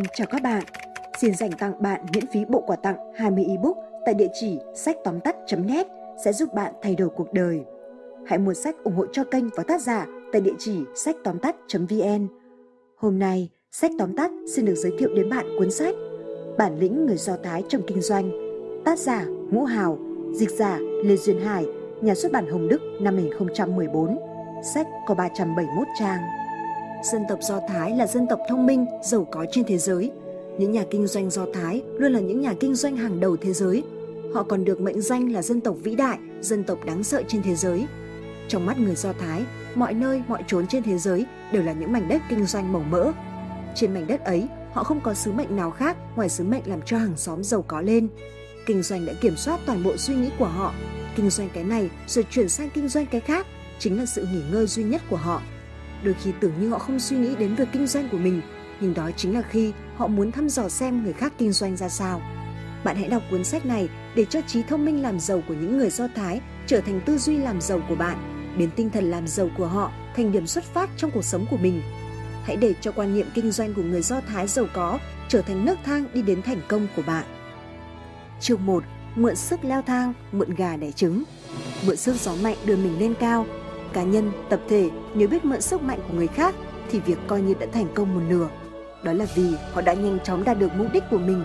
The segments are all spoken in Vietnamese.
Ngân chào các bạn. Xin dành tặng bạn miễn phí bộ quà tặng 20 ebook tại địa chỉ sách tóm tắt.net sẽ giúp bạn thay đổi cuộc đời. Hãy mua sách ủng hộ cho kênh và tác giả tại địa chỉ sách tóm tắt.vn. Hôm nay, sách tóm tắt xin được giới thiệu đến bạn cuốn sách Bản lĩnh người Do Thái trong kinh doanh. Tác giả Ngũ Hào, dịch giả Lê Duyên Hải, nhà xuất bản Hồng Đức năm 2014. Sách có 371 trang. Dân tộc Do Thái là dân tộc thông minh, giàu có trên thế giới. Những nhà kinh doanh Do Thái luôn là những nhà kinh doanh hàng đầu thế giới. Họ còn được mệnh danh là dân tộc vĩ đại, dân tộc đáng sợ trên thế giới. Trong mắt người Do Thái, mọi nơi, mọi chốn trên thế giới đều là những mảnh đất kinh doanh màu mỡ. Trên mảnh đất ấy, họ không có sứ mệnh nào khác ngoài sứ mệnh làm cho hàng xóm giàu có lên. Kinh doanh đã kiểm soát toàn bộ suy nghĩ của họ. Kinh doanh cái này rồi chuyển sang kinh doanh cái khác chính là sự nghỉ ngơi duy nhất của họ Đôi khi tưởng như họ không suy nghĩ đến việc kinh doanh của mình, nhưng đó chính là khi họ muốn thăm dò xem người khác kinh doanh ra sao. Bạn hãy đọc cuốn sách này để cho trí thông minh làm giàu của những người Do Thái trở thành tư duy làm giàu của bạn, biến tinh thần làm giàu của họ thành điểm xuất phát trong cuộc sống của mình. Hãy để cho quan niệm kinh doanh của người Do Thái giàu có trở thành nước thang đi đến thành công của bạn. Chương 1. Mượn sức leo thang, mượn gà đẻ trứng. Mượn sức gió mạnh đưa mình lên cao, cá nhân, tập thể nếu biết mượn sức mạnh của người khác thì việc coi như đã thành công một nửa. Đó là vì họ đã nhanh chóng đạt được mục đích của mình.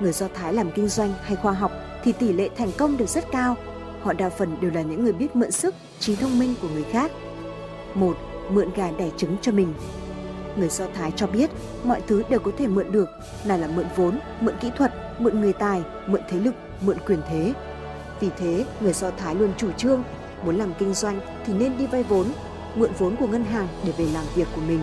Người Do Thái làm kinh doanh hay khoa học thì tỷ lệ thành công được rất cao. Họ đa phần đều là những người biết mượn sức, trí thông minh của người khác. Một, mượn gà đẻ trứng cho mình. Người Do Thái cho biết mọi thứ đều có thể mượn được, nào là mượn vốn, mượn kỹ thuật, mượn người tài, mượn thế lực, mượn quyền thế. Vì thế, người Do Thái luôn chủ trương Muốn làm kinh doanh thì nên đi vay vốn, mượn vốn của ngân hàng để về làm việc của mình.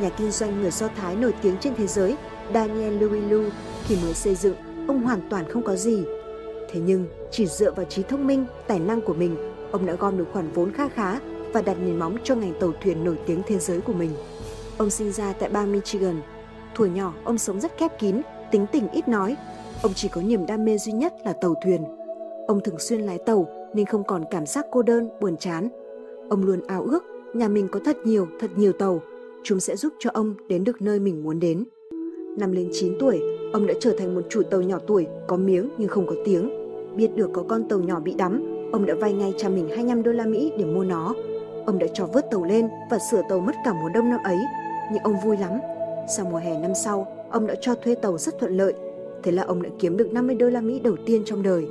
Nhà kinh doanh người Do Thái nổi tiếng trên thế giới Daniel Louis Lu khi mới xây dựng, ông hoàn toàn không có gì. Thế nhưng, chỉ dựa vào trí thông minh, tài năng của mình, ông đã gom được khoản vốn kha khá và đặt nền móng cho ngành tàu thuyền nổi tiếng thế giới của mình. Ông sinh ra tại bang Michigan. thuở nhỏ, ông sống rất khép kín, tính tình ít nói. Ông chỉ có niềm đam mê duy nhất là tàu thuyền. Ông thường xuyên lái tàu nên không còn cảm giác cô đơn, buồn chán. Ông luôn ao ước nhà mình có thật nhiều, thật nhiều tàu, chúng sẽ giúp cho ông đến được nơi mình muốn đến. Năm lên 9 tuổi, ông đã trở thành một chủ tàu nhỏ tuổi, có miếng nhưng không có tiếng. Biết được có con tàu nhỏ bị đắm, ông đã vay ngay cha mình 25 đô la Mỹ để mua nó. Ông đã cho vớt tàu lên và sửa tàu mất cả mùa đông năm ấy, nhưng ông vui lắm. Sau mùa hè năm sau, ông đã cho thuê tàu rất thuận lợi. Thế là ông đã kiếm được 50 đô la Mỹ đầu tiên trong đời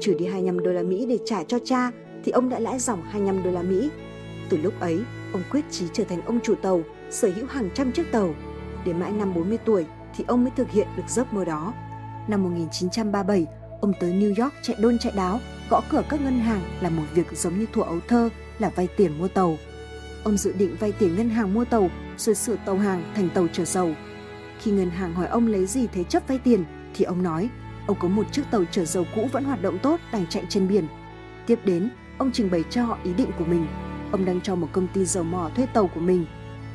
trừ đi 25 đô la Mỹ để trả cho cha thì ông đã lãi dòng 25 đô la Mỹ. Từ lúc ấy, ông quyết chí trở thành ông chủ tàu, sở hữu hàng trăm chiếc tàu. Đến mãi năm 40 tuổi thì ông mới thực hiện được giấc mơ đó. Năm 1937, ông tới New York chạy đôn chạy đáo, gõ cửa các ngân hàng là một việc giống như thuở ấu thơ là vay tiền mua tàu. Ông dự định vay tiền ngân hàng mua tàu rồi sửa tàu hàng thành tàu chở dầu. Khi ngân hàng hỏi ông lấy gì thế chấp vay tiền thì ông nói Ông có một chiếc tàu chở dầu cũ vẫn hoạt động tốt đang chạy trên biển. Tiếp đến, ông trình bày cho họ ý định của mình. Ông đang cho một công ty dầu mỏ thuê tàu của mình.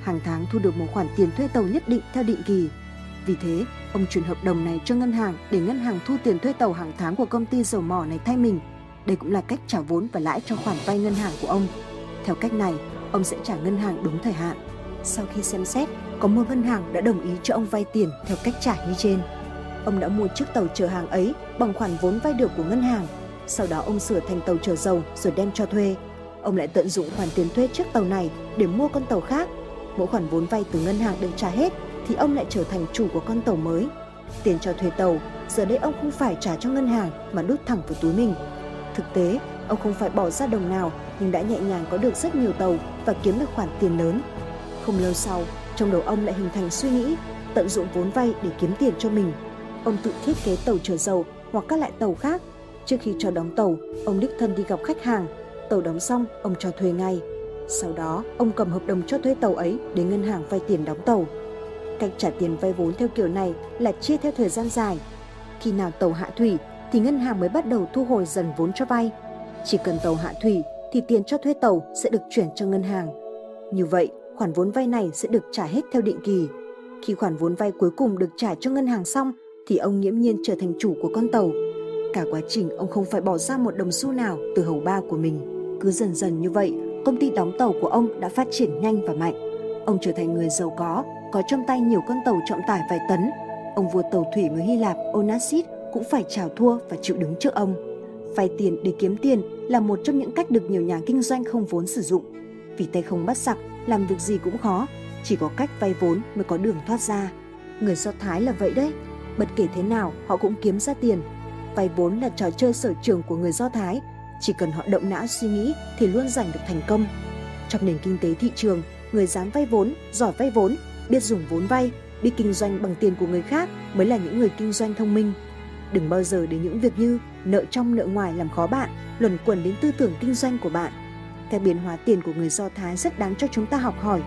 Hàng tháng thu được một khoản tiền thuê tàu nhất định theo định kỳ. Vì thế, ông chuyển hợp đồng này cho ngân hàng để ngân hàng thu tiền thuê tàu hàng tháng của công ty dầu mỏ này thay mình. Đây cũng là cách trả vốn và lãi cho khoản vay ngân hàng của ông. Theo cách này, ông sẽ trả ngân hàng đúng thời hạn. Sau khi xem xét, có một ngân hàng đã đồng ý cho ông vay tiền theo cách trả như trên ông đã mua chiếc tàu chở hàng ấy bằng khoản vốn vay được của ngân hàng. Sau đó ông sửa thành tàu chở dầu rồi đem cho thuê. Ông lại tận dụng khoản tiền thuê chiếc tàu này để mua con tàu khác. Mỗi khoản vốn vay từ ngân hàng được trả hết thì ông lại trở thành chủ của con tàu mới. Tiền cho thuê tàu, giờ đây ông không phải trả cho ngân hàng mà đút thẳng vào túi mình. Thực tế, ông không phải bỏ ra đồng nào nhưng đã nhẹ nhàng có được rất nhiều tàu và kiếm được khoản tiền lớn. Không lâu sau, trong đầu ông lại hình thành suy nghĩ tận dụng vốn vay để kiếm tiền cho mình Ông tự thiết kế tàu chở dầu hoặc các loại tàu khác. Trước khi cho đóng tàu, ông đích thân đi gặp khách hàng. Tàu đóng xong, ông cho thuê ngay. Sau đó, ông cầm hợp đồng cho thuê tàu ấy đến ngân hàng vay tiền đóng tàu. Cách trả tiền vay vốn theo kiểu này là chia theo thời gian dài. Khi nào tàu hạ thủy thì ngân hàng mới bắt đầu thu hồi dần vốn cho vay. Chỉ cần tàu hạ thủy thì tiền cho thuê tàu sẽ được chuyển cho ngân hàng. Như vậy, khoản vốn vay này sẽ được trả hết theo định kỳ. Khi khoản vốn vay cuối cùng được trả cho ngân hàng xong thì ông nghiễm nhiên trở thành chủ của con tàu. Cả quá trình ông không phải bỏ ra một đồng xu nào từ hầu ba của mình. Cứ dần dần như vậy, công ty đóng tàu của ông đã phát triển nhanh và mạnh. Ông trở thành người giàu có, có trong tay nhiều con tàu trọng tải vài tấn, ông vua tàu thủy người Hy Lạp Onassis cũng phải chào thua và chịu đứng trước ông. Vay tiền để kiếm tiền là một trong những cách được nhiều nhà kinh doanh không vốn sử dụng. Vì tay không bắt sặc, làm việc gì cũng khó, chỉ có cách vay vốn mới có đường thoát ra. Người Do Thái là vậy đấy, bất kể thế nào họ cũng kiếm ra tiền. Vay vốn là trò chơi sở trường của người Do Thái, chỉ cần họ động não suy nghĩ thì luôn giành được thành công. Trong nền kinh tế thị trường, người dám vay vốn, giỏi vay vốn, biết dùng vốn vay, biết kinh doanh bằng tiền của người khác mới là những người kinh doanh thông minh. Đừng bao giờ để những việc như nợ trong nợ ngoài làm khó bạn, luẩn quẩn đến tư tưởng kinh doanh của bạn. Các biến hóa tiền của người Do Thái rất đáng cho chúng ta học hỏi.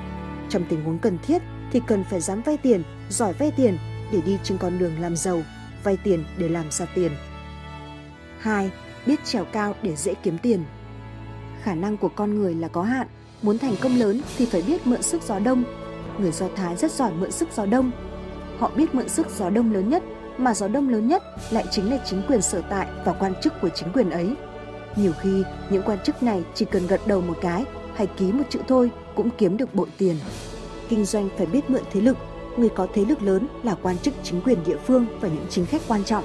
Trong tình huống cần thiết thì cần phải dám vay tiền, giỏi vay tiền để đi trên con đường làm giàu, vay tiền để làm ra tiền. 2. Biết trèo cao để dễ kiếm tiền. Khả năng của con người là có hạn, muốn thành công lớn thì phải biết mượn sức gió đông. Người Do Thái rất giỏi mượn sức gió đông. Họ biết mượn sức gió đông lớn nhất mà gió đông lớn nhất lại chính là chính quyền sở tại và quan chức của chính quyền ấy. Nhiều khi, những quan chức này chỉ cần gật đầu một cái hay ký một chữ thôi cũng kiếm được bội tiền. Kinh doanh phải biết mượn thế lực, người có thế lực lớn là quan chức chính quyền địa phương và những chính khách quan trọng.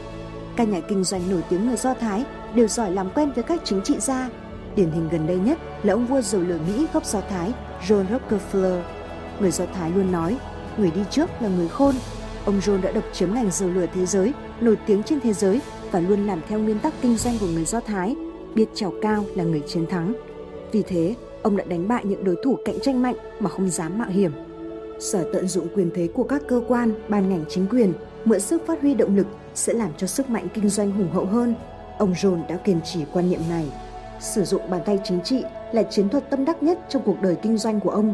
Các nhà kinh doanh nổi tiếng người Do Thái đều giỏi làm quen với các chính trị gia. Điển hình gần đây nhất là ông vua dầu lửa Mỹ gốc Do Thái John Rockefeller. Người Do Thái luôn nói, người đi trước là người khôn, Ông John đã độc chiếm ngành dầu lửa thế giới, nổi tiếng trên thế giới và luôn làm theo nguyên tắc kinh doanh của người Do Thái, biết trèo cao là người chiến thắng. Vì thế, ông đã đánh bại những đối thủ cạnh tranh mạnh mà không dám mạo hiểm. Sở tận dụng quyền thế của các cơ quan, ban ngành chính quyền, mượn sức phát huy động lực sẽ làm cho sức mạnh kinh doanh hùng hậu hơn. Ông John đã kiên trì quan niệm này. Sử dụng bàn tay chính trị là chiến thuật tâm đắc nhất trong cuộc đời kinh doanh của ông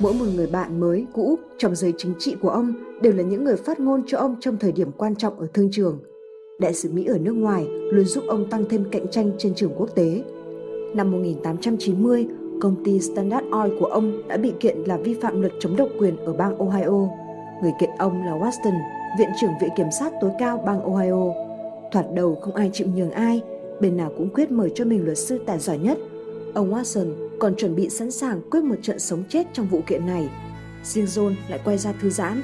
Mỗi một người bạn mới, cũ trong giới chính trị của ông đều là những người phát ngôn cho ông trong thời điểm quan trọng ở thương trường. Đại sứ Mỹ ở nước ngoài luôn giúp ông tăng thêm cạnh tranh trên trường quốc tế. Năm 1890, công ty Standard Oil của ông đã bị kiện là vi phạm luật chống độc quyền ở bang Ohio. Người kiện ông là Watson, viện trưởng viện kiểm sát tối cao bang Ohio. Thoạt đầu không ai chịu nhường ai, bên nào cũng quyết mời cho mình luật sư tài giỏi nhất. Ông Watson còn chuẩn bị sẵn sàng quyết một trận sống chết trong vụ kiện này. Riêng John lại quay ra thư giãn.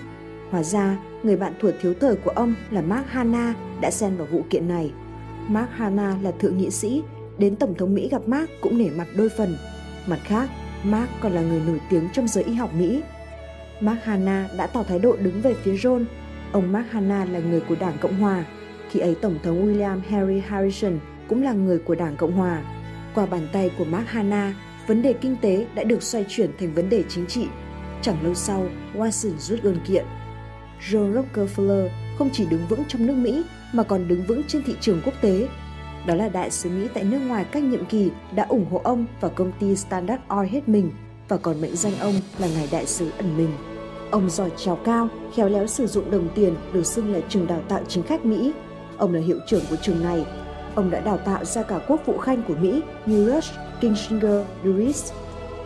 Hóa ra, người bạn thuở thiếu thời của ông là Mark Hanna đã xen vào vụ kiện này. Mark Hanna là thượng nghị sĩ, đến Tổng thống Mỹ gặp Mark cũng nể mặt đôi phần. Mặt khác, Mark còn là người nổi tiếng trong giới y học Mỹ. Mark Hanna đã tỏ thái độ đứng về phía John. Ông Mark Hanna là người của Đảng Cộng Hòa. Khi ấy Tổng thống William Henry Harrison cũng là người của Đảng Cộng Hòa. Qua bàn tay của Mark Hanna, vấn đề kinh tế đã được xoay chuyển thành vấn đề chính trị. Chẳng lâu sau, Watson rút đơn kiện. John Rockefeller không chỉ đứng vững trong nước Mỹ mà còn đứng vững trên thị trường quốc tế. Đó là đại sứ Mỹ tại nước ngoài các nhiệm kỳ đã ủng hộ ông và công ty Standard Oil hết mình và còn mệnh danh ông là ngài đại sứ ẩn mình. Ông giỏi trèo cao, khéo léo sử dụng đồng tiền được xưng là trường đào tạo chính khách Mỹ. Ông là hiệu trưởng của trường này. Ông đã đào tạo ra cả quốc vụ khanh của Mỹ như Rush, Kissinger, Dulles.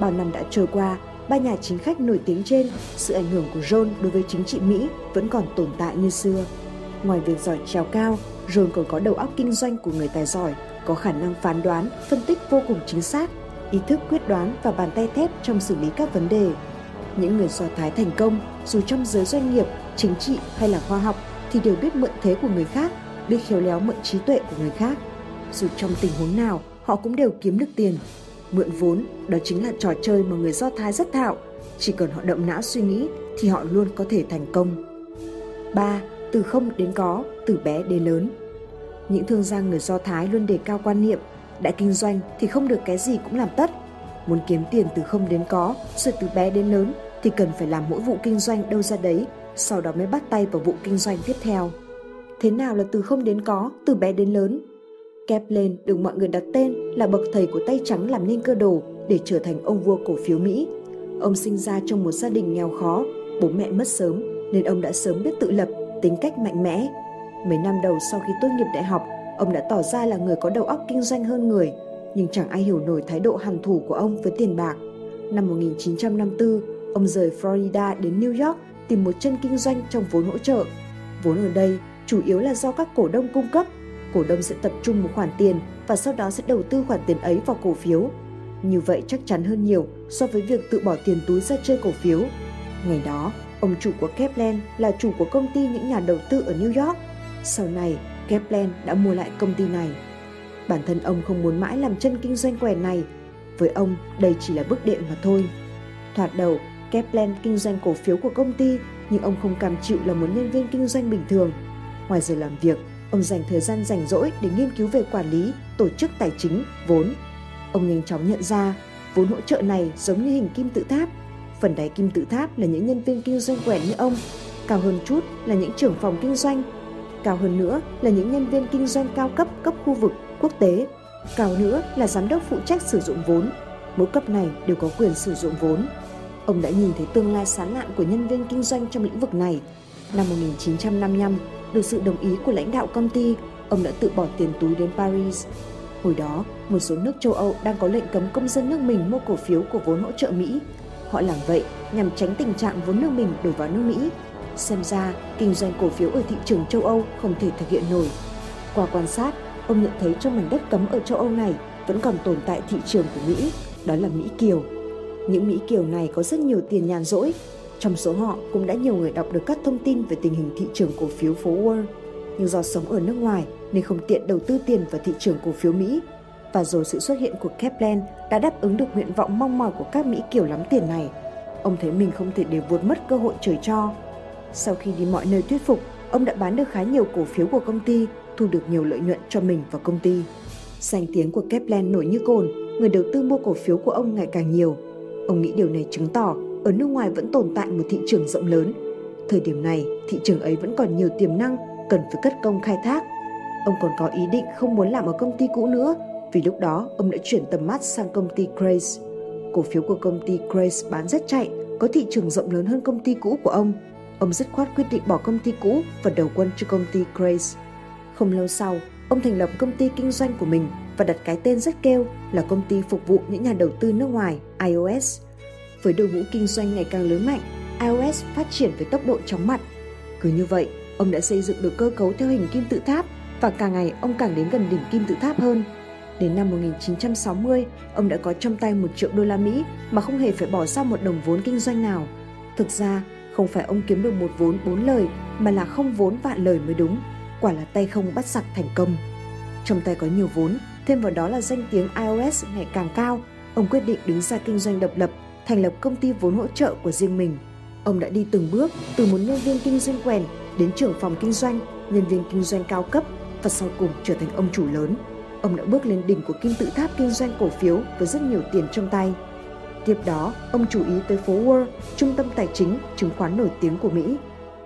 Bao năm đã trôi qua, ba nhà chính khách nổi tiếng trên, sự ảnh hưởng của John đối với chính trị Mỹ vẫn còn tồn tại như xưa. Ngoài việc giỏi trèo cao, John còn có đầu óc kinh doanh của người tài giỏi, có khả năng phán đoán, phân tích vô cùng chính xác, ý thức quyết đoán và bàn tay thép trong xử lý các vấn đề. Những người Do Thái thành công, dù trong giới doanh nghiệp, chính trị hay là khoa học, thì đều biết mượn thế của người khác, biết khéo léo mượn trí tuệ của người khác. Dù trong tình huống nào, họ cũng đều kiếm được tiền. Mượn vốn, đó chính là trò chơi mà người Do Thái rất thạo. Chỉ cần họ động não suy nghĩ thì họ luôn có thể thành công. 3. Từ không đến có, từ bé đến lớn. Những thương gia người Do Thái luôn đề cao quan niệm, đã kinh doanh thì không được cái gì cũng làm tất. Muốn kiếm tiền từ không đến có, rồi từ bé đến lớn thì cần phải làm mỗi vụ kinh doanh đâu ra đấy, sau đó mới bắt tay vào vụ kinh doanh tiếp theo. Thế nào là từ không đến có, từ bé đến lớn? kép lên được mọi người đặt tên là bậc thầy của tay trắng làm nên cơ đồ để trở thành ông vua cổ phiếu Mỹ. Ông sinh ra trong một gia đình nghèo khó, bố mẹ mất sớm nên ông đã sớm biết tự lập, tính cách mạnh mẽ. Mấy năm đầu sau khi tốt nghiệp đại học, ông đã tỏ ra là người có đầu óc kinh doanh hơn người, nhưng chẳng ai hiểu nổi thái độ hằn thủ của ông với tiền bạc. Năm 1954, ông rời Florida đến New York tìm một chân kinh doanh trong vốn hỗ trợ. Vốn ở đây chủ yếu là do các cổ đông cung cấp cổ đông sẽ tập trung một khoản tiền và sau đó sẽ đầu tư khoản tiền ấy vào cổ phiếu. Như vậy chắc chắn hơn nhiều so với việc tự bỏ tiền túi ra chơi cổ phiếu. Ngày đó, Ông chủ của Kaplan là chủ của công ty những nhà đầu tư ở New York. Sau này, Kaplan đã mua lại công ty này. Bản thân ông không muốn mãi làm chân kinh doanh quẻ này. Với ông, đây chỉ là bước đệm mà thôi. Thoạt đầu, Kaplan kinh doanh cổ phiếu của công ty, nhưng ông không cam chịu là một nhân viên kinh doanh bình thường. Ngoài giờ làm việc, ông dành thời gian rảnh rỗi để nghiên cứu về quản lý, tổ chức tài chính, vốn. Ông nhanh chóng nhận ra, vốn hỗ trợ này giống như hình kim tự tháp. Phần đáy kim tự tháp là những nhân viên kinh doanh quèn như ông, cao hơn chút là những trưởng phòng kinh doanh, cao hơn nữa là những nhân viên kinh doanh cao cấp cấp khu vực, quốc tế, cao nữa là giám đốc phụ trách sử dụng vốn. Mỗi cấp này đều có quyền sử dụng vốn. Ông đã nhìn thấy tương lai sáng lạn của nhân viên kinh doanh trong lĩnh vực này. Năm 1955, được sự đồng ý của lãnh đạo công ty, ông đã tự bỏ tiền túi đến Paris. Hồi đó, một số nước châu Âu đang có lệnh cấm công dân nước mình mua cổ phiếu của vốn hỗ trợ Mỹ. Họ làm vậy nhằm tránh tình trạng vốn nước mình đổ vào nước Mỹ. Xem ra, kinh doanh cổ phiếu ở thị trường châu Âu không thể thực hiện nổi. Qua quan sát, ông nhận thấy trong mảnh đất cấm ở châu Âu này vẫn còn tồn tại thị trường của Mỹ, đó là Mỹ Kiều. Những Mỹ Kiều này có rất nhiều tiền nhàn rỗi. Trong số họ cũng đã nhiều người đọc được các thông tin về tình hình thị trường cổ phiếu phố Wall. Nhưng do sống ở nước ngoài nên không tiện đầu tư tiền vào thị trường cổ phiếu Mỹ. Và rồi sự xuất hiện của Kaplan đã đáp ứng được nguyện vọng mong mỏi của các Mỹ Kiều lắm tiền này. Ông thấy mình không thể để vượt mất cơ hội trời cho. Sau khi đi mọi nơi thuyết phục, ông đã bán được khá nhiều cổ phiếu của công ty, thu được nhiều lợi nhuận cho mình và công ty. Danh tiếng của Kaplan nổi như cồn, người đầu tư mua cổ phiếu của ông ngày càng nhiều – Ông nghĩ điều này chứng tỏ ở nước ngoài vẫn tồn tại một thị trường rộng lớn. Thời điểm này, thị trường ấy vẫn còn nhiều tiềm năng cần phải cất công khai thác. Ông còn có ý định không muốn làm ở công ty cũ nữa vì lúc đó ông đã chuyển tầm mắt sang công ty Grace. Cổ phiếu của công ty Grace bán rất chạy, có thị trường rộng lớn hơn công ty cũ của ông. Ông dứt khoát quyết định bỏ công ty cũ và đầu quân cho công ty Grace. Không lâu sau, ông thành lập công ty kinh doanh của mình và đặt cái tên rất kêu là công ty phục vụ những nhà đầu tư nước ngoài iOS. Với đội ngũ kinh doanh ngày càng lớn mạnh, iOS phát triển với tốc độ chóng mặt. Cứ như vậy, ông đã xây dựng được cơ cấu theo hình kim tự tháp và càng ngày ông càng đến gần đỉnh kim tự tháp hơn. Đến năm 1960, ông đã có trong tay một triệu đô la Mỹ mà không hề phải bỏ ra một đồng vốn kinh doanh nào. Thực ra, không phải ông kiếm được một vốn bốn lời mà là không vốn vạn lời mới đúng. Quả là tay không bắt sặc thành công. Trong tay có nhiều vốn, thêm vào đó là danh tiếng iOS ngày càng cao, ông quyết định đứng ra kinh doanh độc lập, thành lập công ty vốn hỗ trợ của riêng mình. Ông đã đi từng bước từ một nhân viên kinh doanh quèn đến trưởng phòng kinh doanh, nhân viên kinh doanh cao cấp và sau cùng trở thành ông chủ lớn. Ông đã bước lên đỉnh của kim tự tháp kinh doanh cổ phiếu với rất nhiều tiền trong tay. Tiếp đó, ông chú ý tới phố Wall, trung tâm tài chính, chứng khoán nổi tiếng của Mỹ.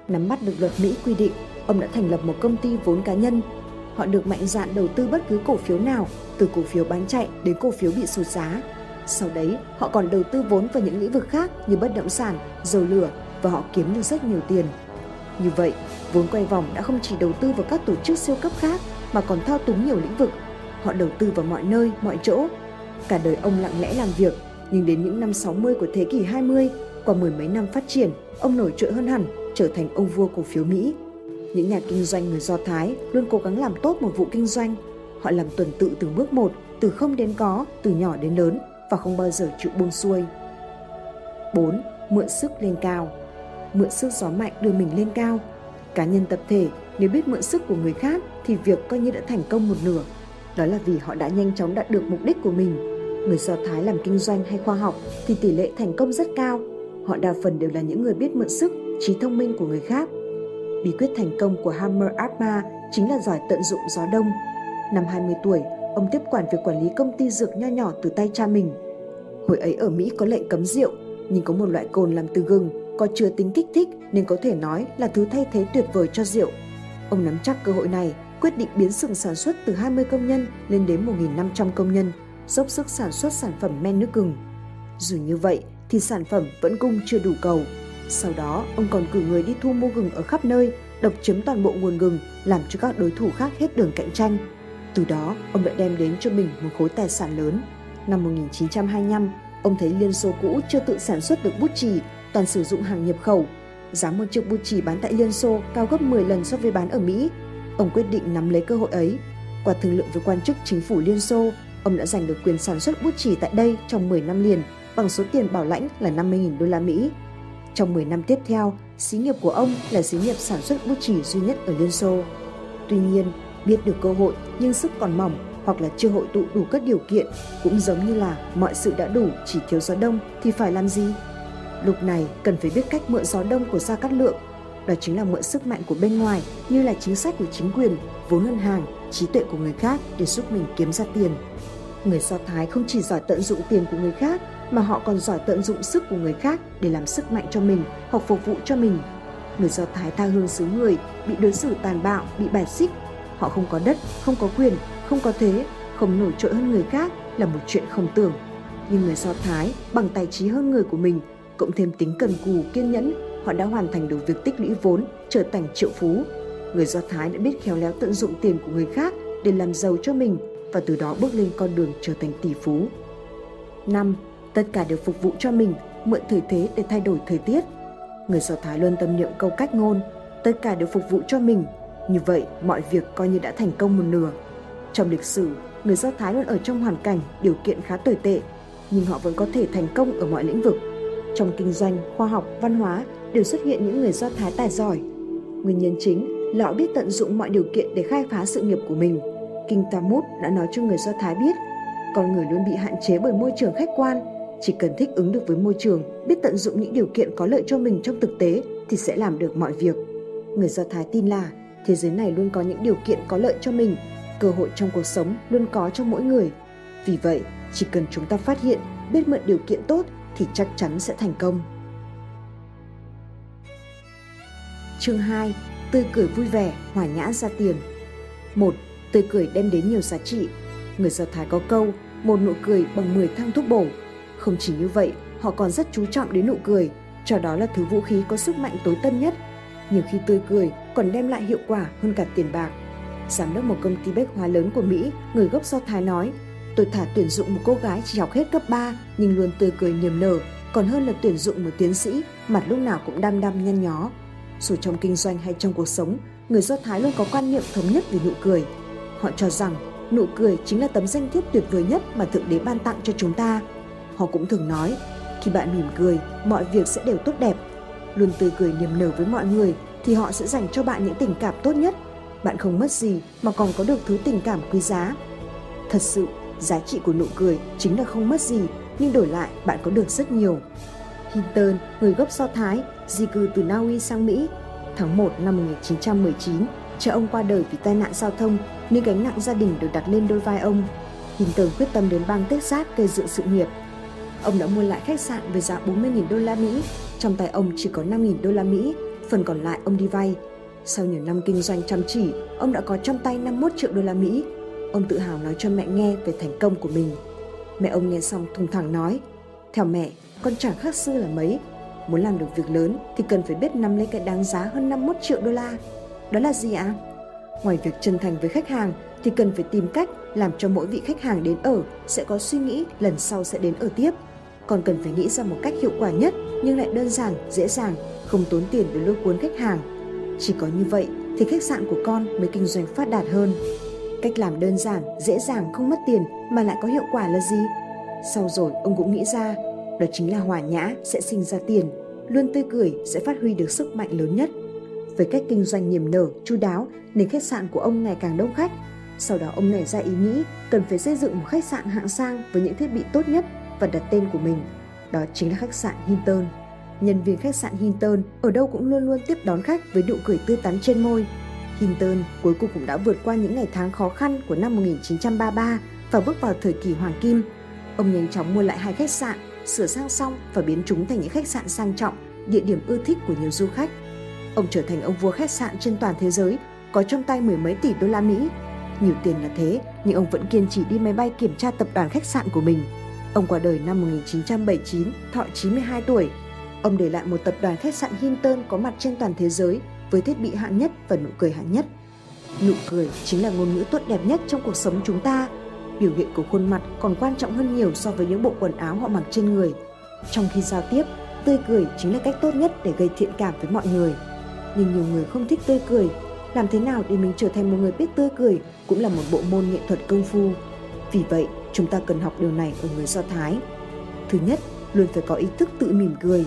Nắm bắt được luật Mỹ quy định, ông đã thành lập một công ty vốn cá nhân Họ được mạnh dạn đầu tư bất cứ cổ phiếu nào, từ cổ phiếu bán chạy đến cổ phiếu bị sụt giá. Sau đấy, họ còn đầu tư vốn vào những lĩnh vực khác như bất động sản, dầu lửa và họ kiếm được rất nhiều tiền. Như vậy, vốn quay vòng đã không chỉ đầu tư vào các tổ chức siêu cấp khác mà còn thao túng nhiều lĩnh vực. Họ đầu tư vào mọi nơi, mọi chỗ. Cả đời ông lặng lẽ làm việc, nhưng đến những năm 60 của thế kỷ 20, qua mười mấy năm phát triển, ông nổi trội hơn hẳn, trở thành ông vua cổ phiếu Mỹ. Những nhà kinh doanh người Do Thái luôn cố gắng làm tốt một vụ kinh doanh. Họ làm tuần tự từng bước một, từ không đến có, từ nhỏ đến lớn và không bao giờ chịu buông xuôi. 4. Mượn sức lên cao Mượn sức gió mạnh đưa mình lên cao. Cá nhân tập thể nếu biết mượn sức của người khác thì việc coi như đã thành công một nửa. Đó là vì họ đã nhanh chóng đạt được mục đích của mình. Người Do Thái làm kinh doanh hay khoa học thì tỷ lệ thành công rất cao. Họ đa phần đều là những người biết mượn sức, trí thông minh của người khác Bí quyết thành công của Hammer Atma chính là giỏi tận dụng gió đông. Năm 20 tuổi, ông tiếp quản việc quản lý công ty dược nho nhỏ từ tay cha mình. Hồi ấy ở Mỹ có lệnh cấm rượu, nhưng có một loại cồn làm từ gừng có chứa tính kích thích nên có thể nói là thứ thay thế tuyệt vời cho rượu. Ông nắm chắc cơ hội này, quyết định biến xưởng sản xuất từ 20 công nhân lên đến 1.500 công nhân, dốc sức sản xuất sản phẩm men nước gừng. Dù như vậy thì sản phẩm vẫn cung chưa đủ cầu, sau đó, ông còn cử người đi thu mua gừng ở khắp nơi, độc chiếm toàn bộ nguồn gừng, làm cho các đối thủ khác hết đường cạnh tranh. Từ đó, ông đã đem đến cho mình một khối tài sản lớn. Năm 1925, ông thấy Liên Xô cũ chưa tự sản xuất được bút chì, toàn sử dụng hàng nhập khẩu. Giá một chiếc bút chì bán tại Liên Xô cao gấp 10 lần so với bán ở Mỹ. Ông quyết định nắm lấy cơ hội ấy. Qua thương lượng với quan chức chính phủ Liên Xô, ông đã giành được quyền sản xuất bút chì tại đây trong 10 năm liền bằng số tiền bảo lãnh là 50.000 đô la Mỹ. Trong 10 năm tiếp theo, xí nghiệp của ông là xí nghiệp sản xuất bút chì duy nhất ở Liên Xô. Tuy nhiên, biết được cơ hội nhưng sức còn mỏng hoặc là chưa hội tụ đủ các điều kiện cũng giống như là mọi sự đã đủ chỉ thiếu gió đông thì phải làm gì? Lúc này cần phải biết cách mượn gió đông của Gia Cát Lượng. Đó chính là mượn sức mạnh của bên ngoài như là chính sách của chính quyền, vốn ngân hàng, trí tuệ của người khác để giúp mình kiếm ra tiền. Người Do Thái không chỉ giỏi tận dụng tiền của người khác mà họ còn giỏi tận dụng sức của người khác để làm sức mạnh cho mình hoặc phục vụ cho mình. Người Do Thái tha hương xứ người, bị đối xử tàn bạo, bị bài xích. Họ không có đất, không có quyền, không có thế, không nổi trội hơn người khác là một chuyện không tưởng. Nhưng người Do Thái bằng tài trí hơn người của mình, cộng thêm tính cần cù, kiên nhẫn, họ đã hoàn thành được việc tích lũy vốn, trở thành triệu phú. Người Do Thái đã biết khéo léo tận dụng tiền của người khác để làm giàu cho mình và từ đó bước lên con đường trở thành tỷ phú. 5. Tất cả đều phục vụ cho mình, mượn thời thế để thay đổi thời tiết. Người Do Thái luôn tâm niệm câu cách ngôn, tất cả đều phục vụ cho mình. Như vậy, mọi việc coi như đã thành công một nửa. Trong lịch sử, người Do Thái luôn ở trong hoàn cảnh, điều kiện khá tồi tệ, nhưng họ vẫn có thể thành công ở mọi lĩnh vực. Trong kinh doanh, khoa học, văn hóa đều xuất hiện những người Do Thái tài giỏi. Nguyên nhân chính là họ biết tận dụng mọi điều kiện để khai phá sự nghiệp của mình. Kinh Talmud đã nói cho người Do Thái biết, con người luôn bị hạn chế bởi môi trường khách quan, chỉ cần thích ứng được với môi trường, biết tận dụng những điều kiện có lợi cho mình trong thực tế thì sẽ làm được mọi việc. Người Do Thái tin là thế giới này luôn có những điều kiện có lợi cho mình cơ hội trong cuộc sống luôn có cho mỗi người. Vì vậy, chỉ cần chúng ta phát hiện, biết mượn điều kiện tốt thì chắc chắn sẽ thành công. Chương 2. Tươi cười vui vẻ, hòa nhã ra tiền. 1. Tươi cười đem đến nhiều giá trị. Người Do Thái có câu, một nụ cười bằng 10 thang thuốc bổ. Không chỉ như vậy, họ còn rất chú trọng đến nụ cười, cho đó là thứ vũ khí có sức mạnh tối tân nhất. Nhiều khi tươi cười còn đem lại hiệu quả hơn cả tiền bạc. Giám đốc một công ty bách hóa lớn của Mỹ, người gốc Do Thái nói, tôi thả tuyển dụng một cô gái chỉ học hết cấp 3 nhưng luôn tươi cười niềm nở, còn hơn là tuyển dụng một tiến sĩ mặt lúc nào cũng đăm đăm nhăn nhó. Dù trong kinh doanh hay trong cuộc sống, người Do Thái luôn có quan niệm thống nhất về nụ cười. Họ cho rằng nụ cười chính là tấm danh thiếp tuyệt vời nhất mà Thượng Đế ban tặng cho chúng ta. Họ cũng thường nói, khi bạn mỉm cười, mọi việc sẽ đều tốt đẹp. Luôn tươi cười niềm nở với mọi người thì họ sẽ dành cho bạn những tình cảm tốt nhất bạn không mất gì mà còn có được thứ tình cảm quý giá. Thật sự, giá trị của nụ cười chính là không mất gì, nhưng đổi lại bạn có được rất nhiều. Hinton, người gốc Do Thái, di cư từ Na Uy sang Mỹ. Tháng 1 năm 1919, cha ông qua đời vì tai nạn giao thông nên gánh nặng gia đình được đặt lên đôi vai ông. Hinton quyết tâm đến bang Texas gây dựng sự nghiệp. Ông đã mua lại khách sạn với giá 40.000 đô la Mỹ, trong tay ông chỉ có 5.000 đô la Mỹ, phần còn lại ông đi vay sau nhiều năm kinh doanh chăm chỉ, ông đã có trong tay 51 triệu đô la Mỹ. Ông tự hào nói cho mẹ nghe về thành công của mình. Mẹ ông nghe xong thùng thẳng nói, theo mẹ, con chẳng khác xưa là mấy. Muốn làm được việc lớn thì cần phải biết nắm lấy cái đáng giá hơn 51 triệu đô la. Đó là gì ạ? À? Ngoài việc chân thành với khách hàng thì cần phải tìm cách làm cho mỗi vị khách hàng đến ở sẽ có suy nghĩ lần sau sẽ đến ở tiếp. Còn cần phải nghĩ ra một cách hiệu quả nhất nhưng lại đơn giản, dễ dàng, không tốn tiền để lôi cuốn khách hàng chỉ có như vậy thì khách sạn của con mới kinh doanh phát đạt hơn. Cách làm đơn giản, dễ dàng không mất tiền mà lại có hiệu quả là gì? Sau rồi ông cũng nghĩ ra, đó chính là hòa nhã sẽ sinh ra tiền, luôn tươi cười sẽ phát huy được sức mạnh lớn nhất. Với cách kinh doanh niềm nở, chu đáo nên khách sạn của ông ngày càng đông khách. Sau đó ông nảy ra ý nghĩ cần phải xây dựng một khách sạn hạng sang với những thiết bị tốt nhất và đặt tên của mình. Đó chính là khách sạn Hinton nhân viên khách sạn Hinton ở đâu cũng luôn luôn tiếp đón khách với nụ cười tươi tắn trên môi. Hinton cuối cùng cũng đã vượt qua những ngày tháng khó khăn của năm 1933 và bước vào thời kỳ hoàng kim. Ông nhanh chóng mua lại hai khách sạn, sửa sang xong và biến chúng thành những khách sạn sang trọng, địa điểm ưa thích của nhiều du khách. Ông trở thành ông vua khách sạn trên toàn thế giới, có trong tay mười mấy tỷ đô la Mỹ. Nhiều tiền là thế, nhưng ông vẫn kiên trì đi máy bay kiểm tra tập đoàn khách sạn của mình. Ông qua đời năm 1979, thọ 92 tuổi Ông để lại một tập đoàn khách sạn Hilton có mặt trên toàn thế giới với thiết bị hạng nhất và nụ cười hạng nhất. Nụ cười chính là ngôn ngữ tốt đẹp nhất trong cuộc sống chúng ta. Biểu hiện của khuôn mặt còn quan trọng hơn nhiều so với những bộ quần áo họ mặc trên người. Trong khi giao tiếp, tươi cười chính là cách tốt nhất để gây thiện cảm với mọi người. Nhưng nhiều người không thích tươi cười. Làm thế nào để mình trở thành một người biết tươi cười cũng là một bộ môn nghệ thuật công phu. Vì vậy, chúng ta cần học điều này ở người Do Thái. Thứ nhất, luôn phải có ý thức tự mỉm cười,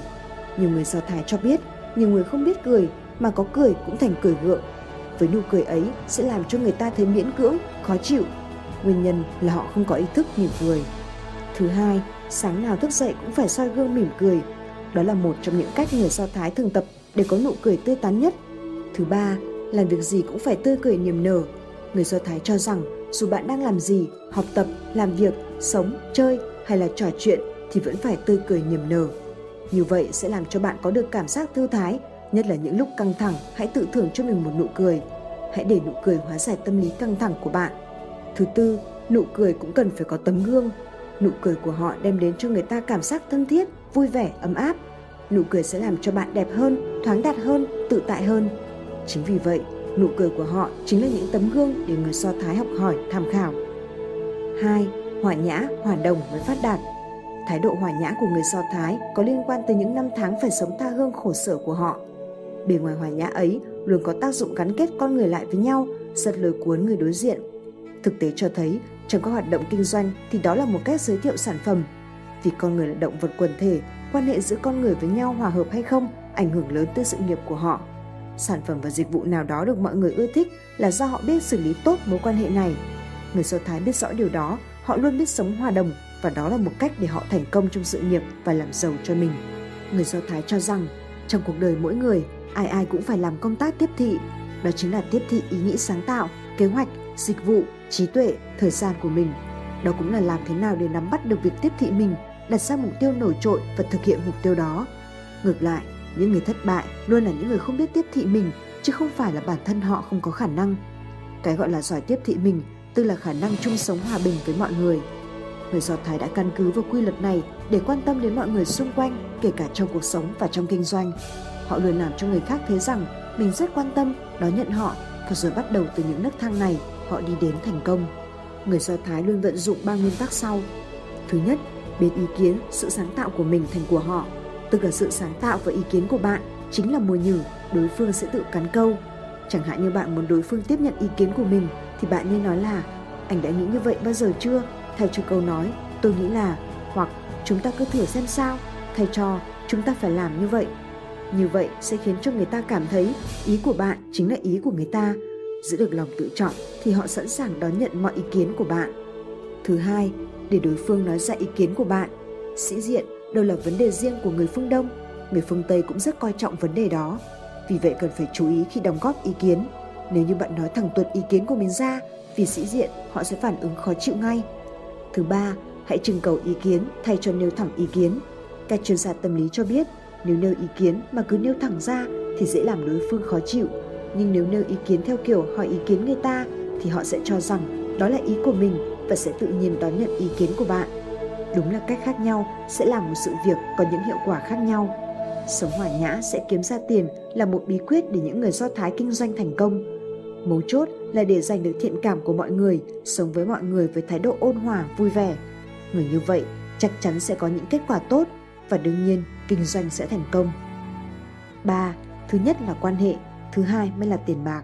Nhiều người Do Thái cho biết, nhiều người không biết cười mà có cười cũng thành cười gượng. Với nụ cười ấy sẽ làm cho người ta thấy miễn cưỡng, khó chịu. Nguyên nhân là họ không có ý thức mỉm cười. Thứ hai, sáng nào thức dậy cũng phải soi gương mỉm cười. Đó là một trong những cách người Do Thái thường tập để có nụ cười tươi tắn nhất. Thứ ba, làm việc gì cũng phải tươi cười niềm nở. Người Do Thái cho rằng dù bạn đang làm gì, học tập, làm việc, sống, chơi hay là trò chuyện thì vẫn phải tươi cười niềm nở. Như vậy sẽ làm cho bạn có được cảm giác thư thái, nhất là những lúc căng thẳng, hãy tự thưởng cho mình một nụ cười. Hãy để nụ cười hóa giải tâm lý căng thẳng của bạn. Thứ tư, nụ cười cũng cần phải có tấm gương. Nụ cười của họ đem đến cho người ta cảm giác thân thiết, vui vẻ, ấm áp. Nụ cười sẽ làm cho bạn đẹp hơn, thoáng đạt hơn, tự tại hơn. Chính vì vậy, nụ cười của họ chính là những tấm gương để người so Thái học hỏi, tham khảo. 2. Hòa nhã, hòa đồng mới phát đạt. Thái độ hòa nhã của người so Thái có liên quan tới những năm tháng phải sống tha hương khổ sở của họ. Bề ngoài hòa nhã ấy luôn có tác dụng gắn kết con người lại với nhau, giật lời cuốn người đối diện. Thực tế cho thấy, trong các hoạt động kinh doanh thì đó là một cách giới thiệu sản phẩm. Vì con người là động vật quần thể, quan hệ giữa con người với nhau hòa hợp hay không ảnh hưởng lớn tới sự nghiệp của họ. Sản phẩm và dịch vụ nào đó được mọi người ưa thích là do họ biết xử lý tốt mối quan hệ này. Người Do Thái biết rõ điều đó, họ luôn biết sống hòa đồng và đó là một cách để họ thành công trong sự nghiệp và làm giàu cho mình. Người Do Thái cho rằng trong cuộc đời mỗi người, ai ai cũng phải làm công tác tiếp thị. Đó chính là tiếp thị ý nghĩ sáng tạo, kế hoạch, dịch vụ, trí tuệ, thời gian của mình. Đó cũng là làm thế nào để nắm bắt được việc tiếp thị mình, đặt ra mục tiêu nổi trội và thực hiện mục tiêu đó. Ngược lại, những người thất bại luôn là những người không biết tiếp thị mình, chứ không phải là bản thân họ không có khả năng. Cái gọi là giỏi tiếp thị mình, tức là khả năng chung sống hòa bình với mọi người. Người Do Thái đã căn cứ vào quy luật này để quan tâm đến mọi người xung quanh, kể cả trong cuộc sống và trong kinh doanh. Họ luôn làm cho người khác thấy rằng mình rất quan tâm, đón nhận họ và rồi bắt đầu từ những nấc thang này họ đi đến thành công. Người Do Thái luôn vận dụng ba nguyên tắc sau. Thứ nhất, biến ý kiến, sự sáng tạo của mình thành của họ, tức là sự sáng tạo và ý kiến của bạn chính là mồi nhử, đối phương sẽ tự cắn câu. Chẳng hạn như bạn muốn đối phương tiếp nhận ý kiến của mình thì bạn nên nói là anh đã nghĩ như vậy bao giờ chưa? Thay cho câu nói tôi nghĩ là hoặc chúng ta cứ thử xem sao thay cho chúng ta phải làm như vậy như vậy sẽ khiến cho người ta cảm thấy ý của bạn chính là ý của người ta giữ được lòng tự trọng thì họ sẵn sàng đón nhận mọi ý kiến của bạn thứ hai để đối phương nói ra ý kiến của bạn sĩ diện đâu là vấn đề riêng của người phương đông, người phương tây cũng rất coi trọng vấn đề đó. Vì vậy cần phải chú ý khi đóng góp ý kiến. Nếu như bạn nói thẳng tuột ý kiến của mình ra, vì sĩ diện, họ sẽ phản ứng khó chịu ngay. Thứ ba, hãy trưng cầu ý kiến thay cho nêu thẳng ý kiến. Các chuyên gia tâm lý cho biết, nếu nêu ý kiến mà cứ nêu thẳng ra thì dễ làm đối phương khó chịu. Nhưng nếu nêu ý kiến theo kiểu hỏi ý kiến người ta thì họ sẽ cho rằng đó là ý của mình và sẽ tự nhiên đón nhận ý kiến của bạn đúng là cách khác nhau sẽ làm một sự việc có những hiệu quả khác nhau sống hòa nhã sẽ kiếm ra tiền là một bí quyết để những người do thái kinh doanh thành công mấu chốt là để giành được thiện cảm của mọi người sống với mọi người với thái độ ôn hòa vui vẻ người như vậy chắc chắn sẽ có những kết quả tốt và đương nhiên kinh doanh sẽ thành công 3. Thứ nhất là quan hệ, thứ hai mới là tiền bạc.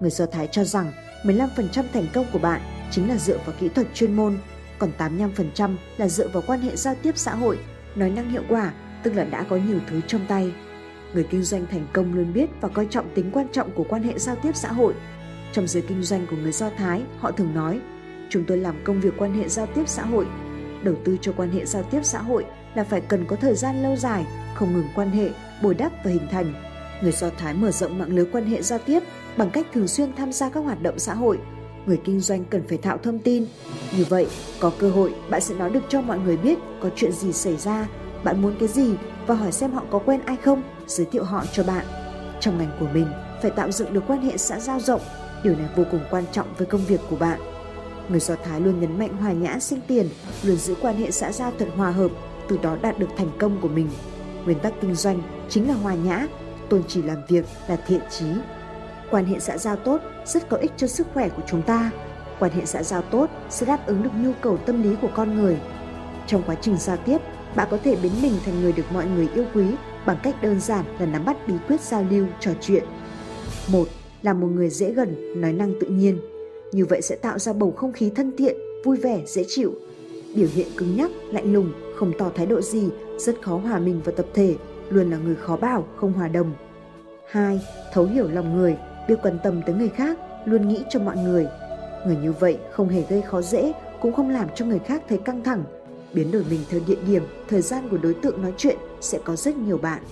Người Do Thái cho rằng 15% thành công của bạn chính là dựa vào kỹ thuật chuyên môn, còn 85% là dựa vào quan hệ giao tiếp xã hội, nói năng hiệu quả, tức là đã có nhiều thứ trong tay. Người kinh doanh thành công luôn biết và coi trọng tính quan trọng của quan hệ giao tiếp xã hội. Trong giới kinh doanh của người Do Thái, họ thường nói, chúng tôi làm công việc quan hệ giao tiếp xã hội. Đầu tư cho quan hệ giao tiếp xã hội là phải cần có thời gian lâu dài, không ngừng quan hệ, bồi đắp và hình thành. Người Do Thái mở rộng mạng lưới quan hệ giao tiếp bằng cách thường xuyên tham gia các hoạt động xã hội. Người kinh doanh cần phải tạo thông tin. Như vậy, có cơ hội bạn sẽ nói được cho mọi người biết có chuyện gì xảy ra, bạn muốn cái gì và hỏi xem họ có quen ai không, giới thiệu họ cho bạn. Trong ngành của mình, phải tạo dựng được quan hệ xã giao rộng. Điều này vô cùng quan trọng với công việc của bạn. Người Do Thái luôn nhấn mạnh hòa nhã sinh tiền, luôn giữ quan hệ xã giao thật hòa hợp, từ đó đạt được thành công của mình. Nguyên tắc kinh doanh chính là hòa nhã, tôn chỉ làm việc là thiện trí Quan hệ xã giao tốt rất có ích cho sức khỏe của chúng ta. Quan hệ xã giao tốt sẽ đáp ứng được nhu cầu tâm lý của con người. Trong quá trình giao tiếp, bạn có thể biến mình thành người được mọi người yêu quý bằng cách đơn giản là nắm bắt bí quyết giao lưu, trò chuyện. Một là một người dễ gần, nói năng tự nhiên. Như vậy sẽ tạo ra bầu không khí thân thiện, vui vẻ, dễ chịu. Biểu hiện cứng nhắc, lạnh lùng, không tỏ thái độ gì, rất khó hòa mình vào tập thể. luôn là người khó bảo, không hòa đồng. 2. Thấu hiểu lòng người, biết quan tâm tới người khác, luôn nghĩ cho mọi người. Người như vậy không hề gây khó dễ, cũng không làm cho người khác thấy căng thẳng. Biến đổi mình theo địa điểm, thời gian của đối tượng nói chuyện sẽ có rất nhiều bạn.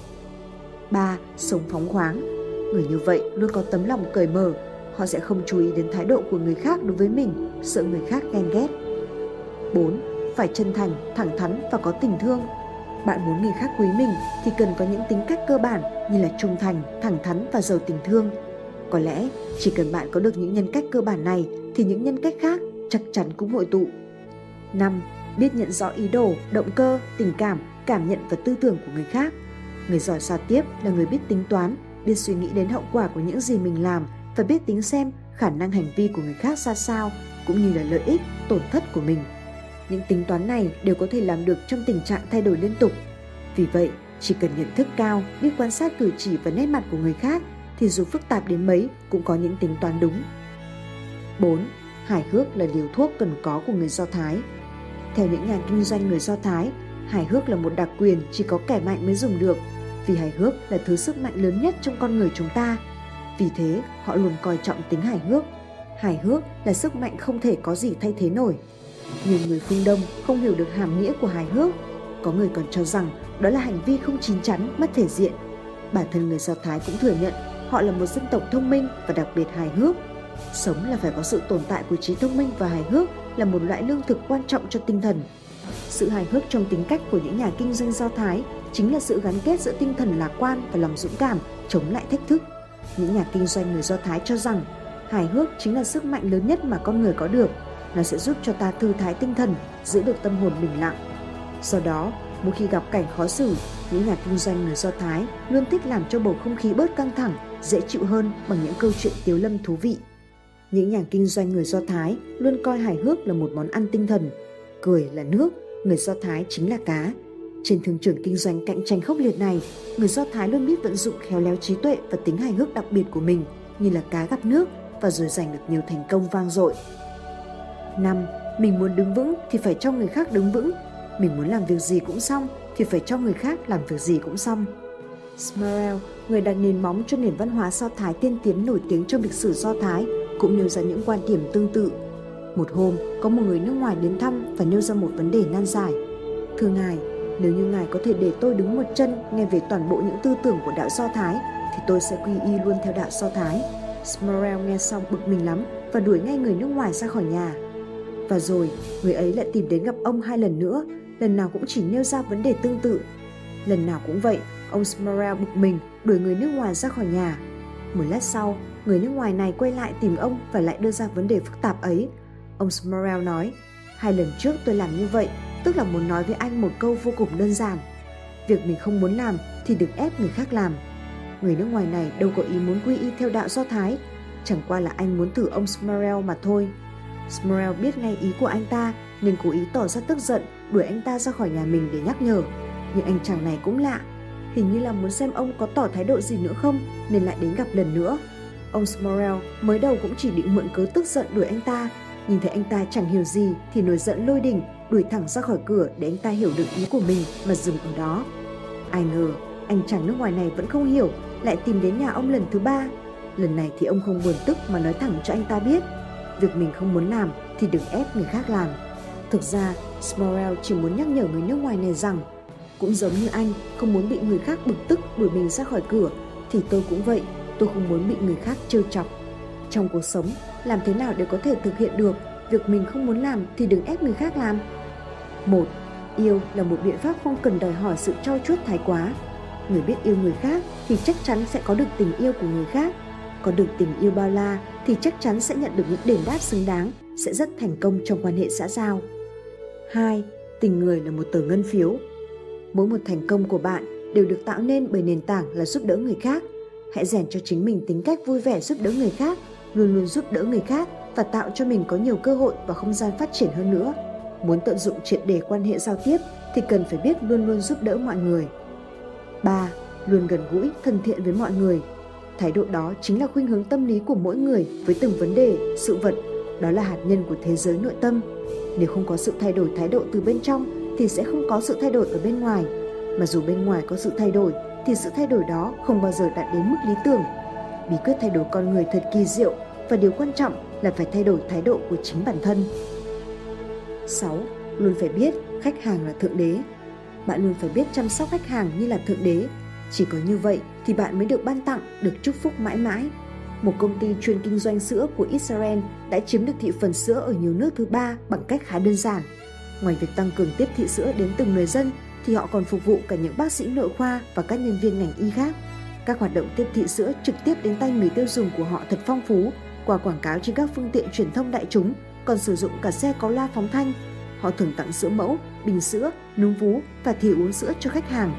3. Sống phóng khoáng. Người như vậy luôn có tấm lòng cởi mở, họ sẽ không chú ý đến thái độ của người khác đối với mình, sợ người khác ghen ghét. 4. Phải chân thành, thẳng thắn và có tình thương. Bạn muốn người khác quý mình thì cần có những tính cách cơ bản như là trung thành, thẳng thắn và giàu tình thương. Có lẽ chỉ cần bạn có được những nhân cách cơ bản này thì những nhân cách khác chắc chắn cũng hội tụ. 5. Biết nhận rõ ý đồ, động cơ, tình cảm, cảm nhận và tư tưởng của người khác. Người giỏi giao tiếp là người biết tính toán, biết suy nghĩ đến hậu quả của những gì mình làm và biết tính xem khả năng hành vi của người khác ra sao cũng như là lợi ích, tổn thất của mình. Những tính toán này đều có thể làm được trong tình trạng thay đổi liên tục. Vì vậy, chỉ cần nhận thức cao, biết quan sát cử chỉ và nét mặt của người khác thì dù phức tạp đến mấy cũng có những tính toán đúng. 4. Hài hước là liều thuốc cần có của người Do Thái. Theo những nhà kinh doanh người Do Thái, hài hước là một đặc quyền chỉ có kẻ mạnh mới dùng được, vì hài hước là thứ sức mạnh lớn nhất trong con người chúng ta. Vì thế, họ luôn coi trọng tính hài hước. Hài hước là sức mạnh không thể có gì thay thế nổi. Nhiều người phương Đông không hiểu được hàm nghĩa của hài hước. Có người còn cho rằng đó là hành vi không chín chắn, mất thể diện. Bản thân người Do Thái cũng thừa nhận họ là một dân tộc thông minh và đặc biệt hài hước. Sống là phải có sự tồn tại của trí thông minh và hài hước là một loại lương thực quan trọng cho tinh thần. Sự hài hước trong tính cách của những nhà kinh doanh Do Thái chính là sự gắn kết giữa tinh thần lạc quan và lòng dũng cảm chống lại thách thức. Những nhà kinh doanh người Do Thái cho rằng hài hước chính là sức mạnh lớn nhất mà con người có được. Nó sẽ giúp cho ta thư thái tinh thần, giữ được tâm hồn bình lặng. Do đó, mỗi khi gặp cảnh khó xử, những nhà kinh doanh người Do Thái luôn thích làm cho bầu không khí bớt căng thẳng, dễ chịu hơn bằng những câu chuyện tiếu lâm thú vị. Những nhà kinh doanh người Do Thái luôn coi hài hước là một món ăn tinh thần. Cười là nước, người Do Thái chính là cá. Trên thương trường kinh doanh cạnh tranh khốc liệt này, người Do Thái luôn biết vận dụng khéo léo trí tuệ và tính hài hước đặc biệt của mình như là cá gặp nước và rồi giành được nhiều thành công vang dội. 5. Mình muốn đứng vững thì phải cho người khác đứng vững. Mình muốn làm việc gì cũng xong thì phải cho người khác làm việc gì cũng xong. Smarrell, người đặt nền móng cho nền văn hóa Do Thái tiên tiến nổi tiếng trong lịch sử Do Thái, cũng nêu ra những quan điểm tương tự. Một hôm, có một người nước ngoài đến thăm và nêu ra một vấn đề nan giải. Thưa Ngài, nếu như Ngài có thể để tôi đứng một chân nghe về toàn bộ những tư tưởng của đạo Do Thái, thì tôi sẽ quy y luôn theo đạo Do Thái. Smurrell nghe xong bực mình lắm và đuổi ngay người nước ngoài ra khỏi nhà. Và rồi, người ấy lại tìm đến gặp ông hai lần nữa, lần nào cũng chỉ nêu ra vấn đề tương tự. Lần nào cũng vậy, ông Smurrell bực mình đuổi người nước ngoài ra khỏi nhà. Một lát sau, người nước ngoài này quay lại tìm ông và lại đưa ra vấn đề phức tạp ấy. Ông Smurrell nói, hai lần trước tôi làm như vậy, tức là muốn nói với anh một câu vô cùng đơn giản. Việc mình không muốn làm thì đừng ép người khác làm. Người nước ngoài này đâu có ý muốn quy y theo đạo Do Thái, chẳng qua là anh muốn thử ông Smurrell mà thôi. Smurrell biết ngay ý của anh ta nên cố ý tỏ ra tức giận đuổi anh ta ra khỏi nhà mình để nhắc nhở. Nhưng anh chàng này cũng lạ, hình như là muốn xem ông có tỏ thái độ gì nữa không nên lại đến gặp lần nữa. Ông Smorel mới đầu cũng chỉ định mượn cớ tức giận đuổi anh ta, nhìn thấy anh ta chẳng hiểu gì thì nổi giận lôi đình đuổi thẳng ra khỏi cửa để anh ta hiểu được ý của mình mà dừng ở đó. Ai ngờ, anh chàng nước ngoài này vẫn không hiểu, lại tìm đến nhà ông lần thứ ba. Lần này thì ông không buồn tức mà nói thẳng cho anh ta biết, việc mình không muốn làm thì đừng ép người khác làm. Thực ra, Smorell chỉ muốn nhắc nhở người nước ngoài này rằng cũng giống như anh không muốn bị người khác bực tức đuổi mình ra khỏi cửa thì tôi cũng vậy, tôi không muốn bị người khác trêu chọc. Trong cuộc sống, làm thế nào để có thể thực hiện được việc mình không muốn làm thì đừng ép người khác làm. Một, yêu là một biện pháp không cần đòi hỏi sự trau chuốt thái quá. Người biết yêu người khác thì chắc chắn sẽ có được tình yêu của người khác. Có được tình yêu bao la thì chắc chắn sẽ nhận được những đền đáp xứng đáng, sẽ rất thành công trong quan hệ xã giao. 2. Tình người là một tờ ngân phiếu. Mỗi một thành công của bạn đều được tạo nên bởi nền tảng là giúp đỡ người khác. Hãy rèn cho chính mình tính cách vui vẻ giúp đỡ người khác, luôn luôn giúp đỡ người khác và tạo cho mình có nhiều cơ hội và không gian phát triển hơn nữa. Muốn tận dụng triệt để quan hệ giao tiếp thì cần phải biết luôn luôn giúp đỡ mọi người. 3. Luôn gần gũi, thân thiện với mọi người. Thái độ đó chính là khuynh hướng tâm lý của mỗi người với từng vấn đề, sự vật. Đó là hạt nhân của thế giới nội tâm. Nếu không có sự thay đổi thái độ từ bên trong thì sẽ không có sự thay đổi ở bên ngoài. Mà dù bên ngoài có sự thay đổi thì sự thay đổi đó không bao giờ đạt đến mức lý tưởng. Bí quyết thay đổi con người thật kỳ diệu và điều quan trọng là phải thay đổi thái độ của chính bản thân. 6. Luôn phải biết khách hàng là thượng đế. Bạn luôn phải biết chăm sóc khách hàng như là thượng đế. Chỉ có như vậy thì bạn mới được ban tặng, được chúc phúc mãi mãi. Một công ty chuyên kinh doanh sữa của Israel đã chiếm được thị phần sữa ở nhiều nước thứ ba bằng cách khá đơn giản. Ngoài việc tăng cường tiếp thị sữa đến từng người dân, thì họ còn phục vụ cả những bác sĩ nội khoa và các nhân viên ngành y khác. Các hoạt động tiếp thị sữa trực tiếp đến tay người tiêu dùng của họ thật phong phú, qua quảng cáo trên các phương tiện truyền thông đại chúng, còn sử dụng cả xe có loa phóng thanh. Họ thường tặng sữa mẫu, bình sữa, núm vú và thì uống sữa cho khách hàng.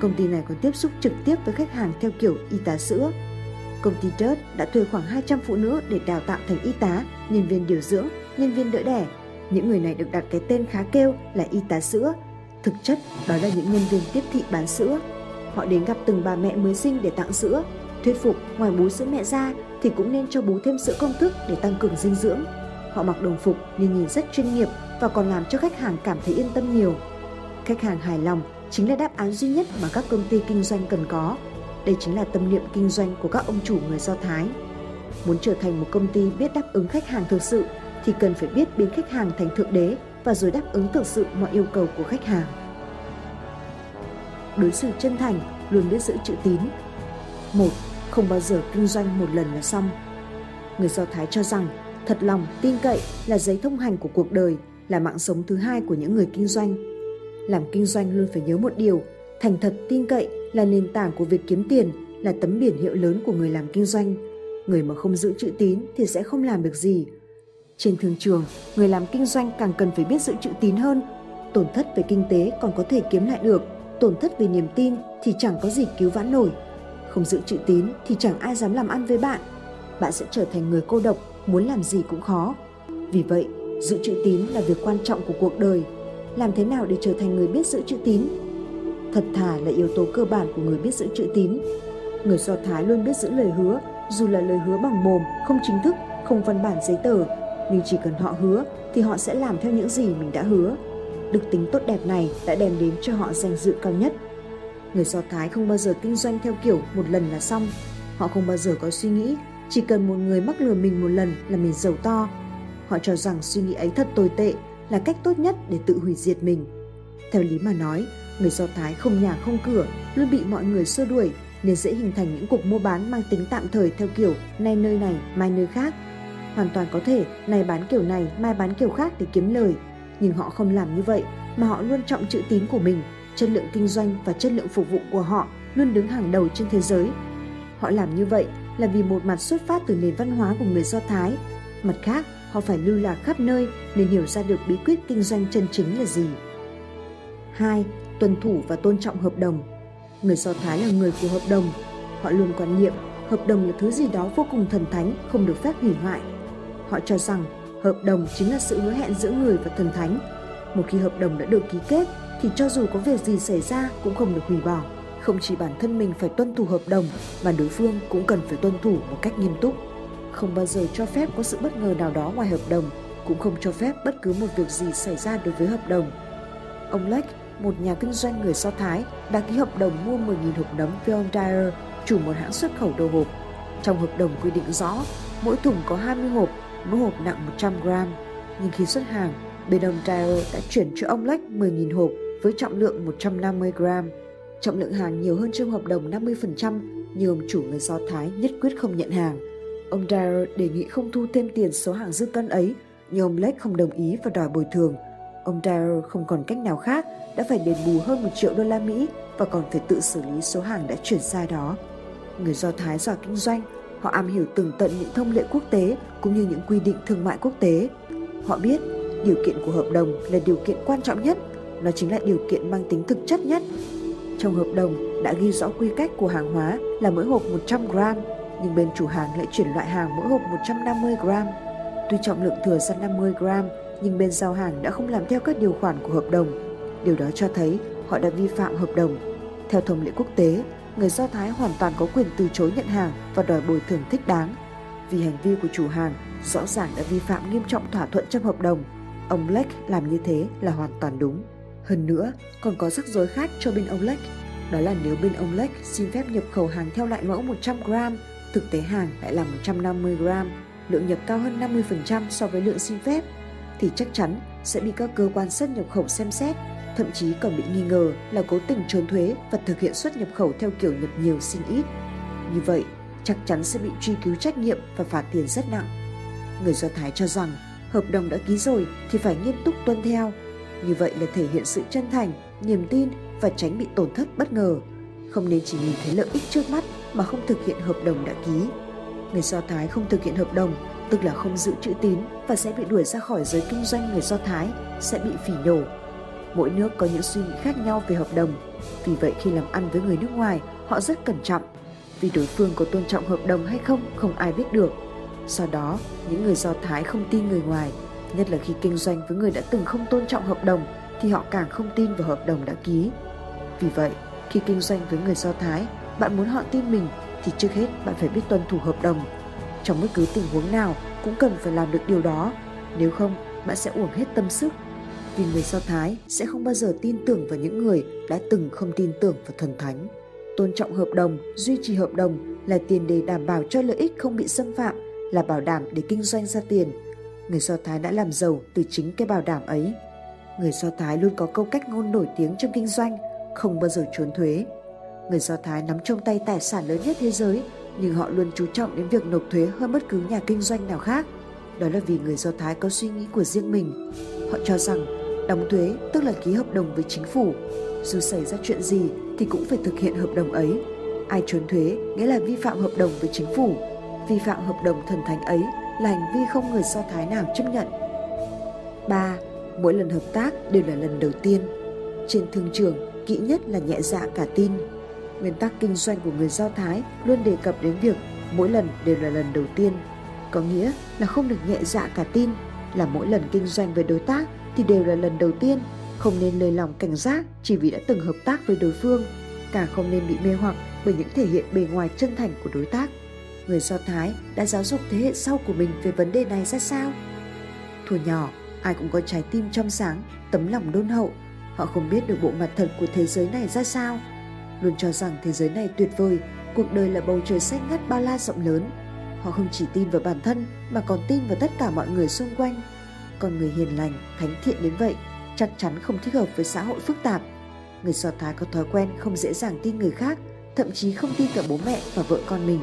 Công ty này còn tiếp xúc trực tiếp với khách hàng theo kiểu y tá sữa. Công ty Dirt đã thuê khoảng 200 phụ nữ để đào tạo thành y tá, nhân viên điều dưỡng, nhân viên đỡ đẻ. Những người này được đặt cái tên khá kêu là y tá sữa. Thực chất, đó là những nhân viên tiếp thị bán sữa. Họ đến gặp từng bà mẹ mới sinh để tặng sữa, thuyết phục ngoài bú sữa mẹ ra thì cũng nên cho bú thêm sữa công thức để tăng cường dinh dưỡng. Họ mặc đồng phục nhưng nhìn rất chuyên nghiệp và còn làm cho khách hàng cảm thấy yên tâm nhiều. Khách hàng hài lòng chính là đáp án duy nhất mà các công ty kinh doanh cần có. Đây chính là tâm niệm kinh doanh của các ông chủ người Do Thái. Muốn trở thành một công ty biết đáp ứng khách hàng thực sự thì cần phải biết biến khách hàng thành thượng đế và rồi đáp ứng thực sự mọi yêu cầu của khách hàng. Đối xử chân thành, luôn biết giữ chữ tín. Một, Không bao giờ kinh doanh một lần là xong. Người Do Thái cho rằng thật lòng, tin cậy là giấy thông hành của cuộc đời, là mạng sống thứ hai của những người kinh doanh. Làm kinh doanh luôn phải nhớ một điều, thành thật tin cậy là nền tảng của việc kiếm tiền, là tấm biển hiệu lớn của người làm kinh doanh. Người mà không giữ chữ tín thì sẽ không làm được gì. Trên thương trường, người làm kinh doanh càng cần phải biết giữ chữ tín hơn. Tổn thất về kinh tế còn có thể kiếm lại được, tổn thất về niềm tin thì chẳng có gì cứu vãn nổi. Không giữ chữ tín thì chẳng ai dám làm ăn với bạn. Bạn sẽ trở thành người cô độc, muốn làm gì cũng khó. Vì vậy, giữ chữ tín là việc quan trọng của cuộc đời. Làm thế nào để trở thành người biết giữ chữ tín? Thật thà là yếu tố cơ bản của người biết giữ chữ tín. Người Do Thái luôn biết giữ lời hứa, dù là lời hứa bằng mồm, không chính thức, không văn bản giấy tờ, nhưng chỉ cần họ hứa thì họ sẽ làm theo những gì mình đã hứa. Đức tính tốt đẹp này đã đem đến cho họ danh dự cao nhất. Người Do Thái không bao giờ kinh doanh theo kiểu một lần là xong. Họ không bao giờ có suy nghĩ chỉ cần một người mắc lừa mình một lần là mình giàu to. Họ cho rằng suy nghĩ ấy thật tồi tệ là cách tốt nhất để tự hủy diệt mình. Theo lý mà nói, người Do Thái không nhà không cửa, luôn bị mọi người xua đuổi nên dễ hình thành những cuộc mua bán mang tính tạm thời theo kiểu nay nơi này, mai nơi khác. Hoàn toàn có thể này bán kiểu này, mai bán kiểu khác để kiếm lời. Nhưng họ không làm như vậy mà họ luôn trọng chữ tín của mình, chất lượng kinh doanh và chất lượng phục vụ của họ luôn đứng hàng đầu trên thế giới. Họ làm như vậy là vì một mặt xuất phát từ nền văn hóa của người Do Thái, mặt khác họ phải lưu lạc khắp nơi nên hiểu ra được bí quyết kinh doanh chân chính là gì. 2. Tuân thủ và tôn trọng hợp đồng. Người Do Thái là người của hợp đồng. Họ luôn quan niệm hợp đồng là thứ gì đó vô cùng thần thánh, không được phép hủy hoại. Họ cho rằng hợp đồng chính là sự hứa hẹn giữa người và thần thánh. Một khi hợp đồng đã được ký kết thì cho dù có việc gì xảy ra cũng không được hủy bỏ. Không chỉ bản thân mình phải tuân thủ hợp đồng mà đối phương cũng cần phải tuân thủ một cách nghiêm túc. Không bao giờ cho phép có sự bất ngờ nào đó ngoài hợp đồng, cũng không cho phép bất cứ một việc gì xảy ra đối với hợp đồng. Ông Lech, một nhà kinh doanh người Do Thái, đã ký hợp đồng mua 10.000 hộp nấm với ông Dyer, chủ một hãng xuất khẩu đồ hộp. Trong hợp đồng quy định rõ, mỗi thùng có 20 hộp, mỗi hộp nặng 100 gram. Nhưng khi xuất hàng, bên ông Dyer đã chuyển cho ông Lách 10.000 hộp với trọng lượng 150 gram. Trọng lượng hàng nhiều hơn trong hợp đồng 50% nhưng ông chủ người Do Thái nhất quyết không nhận hàng. Ông Dyer đề nghị không thu thêm tiền số hàng dư cân ấy nhưng ông Lake không đồng ý và đòi bồi thường. Ông Dyer không còn cách nào khác đã phải đền bù hơn một triệu đô la Mỹ và còn phải tự xử lý số hàng đã chuyển sai đó. Người Do Thái giỏi kinh doanh, họ am hiểu tường tận những thông lệ quốc tế cũng như những quy định thương mại quốc tế. Họ biết điều kiện của hợp đồng là điều kiện quan trọng nhất, nó chính là điều kiện mang tính thực chất nhất trong hợp đồng đã ghi rõ quy cách của hàng hóa là mỗi hộp 100 gram, nhưng bên chủ hàng lại chuyển loại hàng mỗi hộp 150 gram. Tuy trọng lượng thừa ra 50 gram, nhưng bên giao hàng đã không làm theo các điều khoản của hợp đồng. Điều đó cho thấy họ đã vi phạm hợp đồng. Theo thông lệ quốc tế, người Do Thái hoàn toàn có quyền từ chối nhận hàng và đòi bồi thường thích đáng. Vì hành vi của chủ hàng rõ ràng đã vi phạm nghiêm trọng thỏa thuận trong hợp đồng, ông Lech làm như thế là hoàn toàn đúng. Hơn nữa, còn có rắc rối khác cho bên ông Lech Đó là nếu bên ông Lech xin phép nhập khẩu hàng theo loại mẫu 100 gram, thực tế hàng lại là 150 gram, lượng nhập cao hơn 50% so với lượng xin phép, thì chắc chắn sẽ bị các cơ quan xuất nhập khẩu xem xét, thậm chí còn bị nghi ngờ là cố tình trốn thuế và thực hiện xuất nhập khẩu theo kiểu nhập nhiều xin ít. Như vậy, chắc chắn sẽ bị truy cứu trách nhiệm và phạt tiền rất nặng. Người Do Thái cho rằng hợp đồng đã ký rồi thì phải nghiêm túc tuân theo. Như vậy là thể hiện sự chân thành, niềm tin và tránh bị tổn thất bất ngờ. Không nên chỉ nhìn thấy lợi ích trước mắt mà không thực hiện hợp đồng đã ký. Người Do Thái không thực hiện hợp đồng, tức là không giữ chữ tín và sẽ bị đuổi ra khỏi giới kinh doanh người Do Thái, sẽ bị phỉ nhổ. Mỗi nước có những suy nghĩ khác nhau về hợp đồng. Vì vậy khi làm ăn với người nước ngoài, họ rất cẩn trọng. Vì đối phương có tôn trọng hợp đồng hay không, không ai biết được. Do đó, những người Do Thái không tin người ngoài, nhất là khi kinh doanh với người đã từng không tôn trọng hợp đồng thì họ càng không tin vào hợp đồng đã ký. Vì vậy, khi kinh doanh với người Do Thái, bạn muốn họ tin mình thì trước hết bạn phải biết tuân thủ hợp đồng. Trong bất cứ tình huống nào cũng cần phải làm được điều đó, nếu không bạn sẽ uổng hết tâm sức. Vì người Do Thái sẽ không bao giờ tin tưởng vào những người đã từng không tin tưởng vào thần thánh. Tôn trọng hợp đồng, duy trì hợp đồng là tiền đề đảm bảo cho lợi ích không bị xâm phạm, là bảo đảm để kinh doanh ra tiền. Người Do Thái đã làm giàu từ chính cái bảo đảm ấy. Người Do Thái luôn có câu cách ngôn nổi tiếng trong kinh doanh, không bao giờ trốn thuế. Người Do Thái nắm trong tay tài sản lớn nhất thế giới, nhưng họ luôn chú trọng đến việc nộp thuế hơn bất cứ nhà kinh doanh nào khác. Đó là vì người Do Thái có suy nghĩ của riêng mình. Họ cho rằng đóng thuế tức là ký hợp đồng với chính phủ. Dù xảy ra chuyện gì thì cũng phải thực hiện hợp đồng ấy. Ai trốn thuế nghĩa là vi phạm hợp đồng với chính phủ. Vi phạm hợp đồng thần thánh ấy là hành vi không người Do Thái nào chấp nhận. 3. Mỗi lần hợp tác đều là lần đầu tiên. Trên thương trường, kỹ nhất là nhẹ dạ cả tin. Nguyên tắc kinh doanh của người Do Thái luôn đề cập đến việc mỗi lần đều là lần đầu tiên. Có nghĩa là không được nhẹ dạ cả tin, là mỗi lần kinh doanh với đối tác thì đều là lần đầu tiên, không nên lời lòng cảnh giác chỉ vì đã từng hợp tác với đối phương, càng không nên bị mê hoặc bởi những thể hiện bề ngoài chân thành của đối tác. Người Do Thái đã giáo dục thế hệ sau của mình về vấn đề này ra sao? Thuở nhỏ, ai cũng có trái tim trong sáng, tấm lòng đôn hậu. Họ không biết được bộ mặt thật của thế giới này ra sao. Luôn cho rằng thế giới này tuyệt vời, cuộc đời là bầu trời xanh ngắt bao la rộng lớn. Họ không chỉ tin vào bản thân mà còn tin vào tất cả mọi người xung quanh. Còn người hiền lành, thánh thiện đến vậy chắc chắn không thích hợp với xã hội phức tạp. Người Do Thái có thói quen không dễ dàng tin người khác, thậm chí không tin cả bố mẹ và vợ con mình.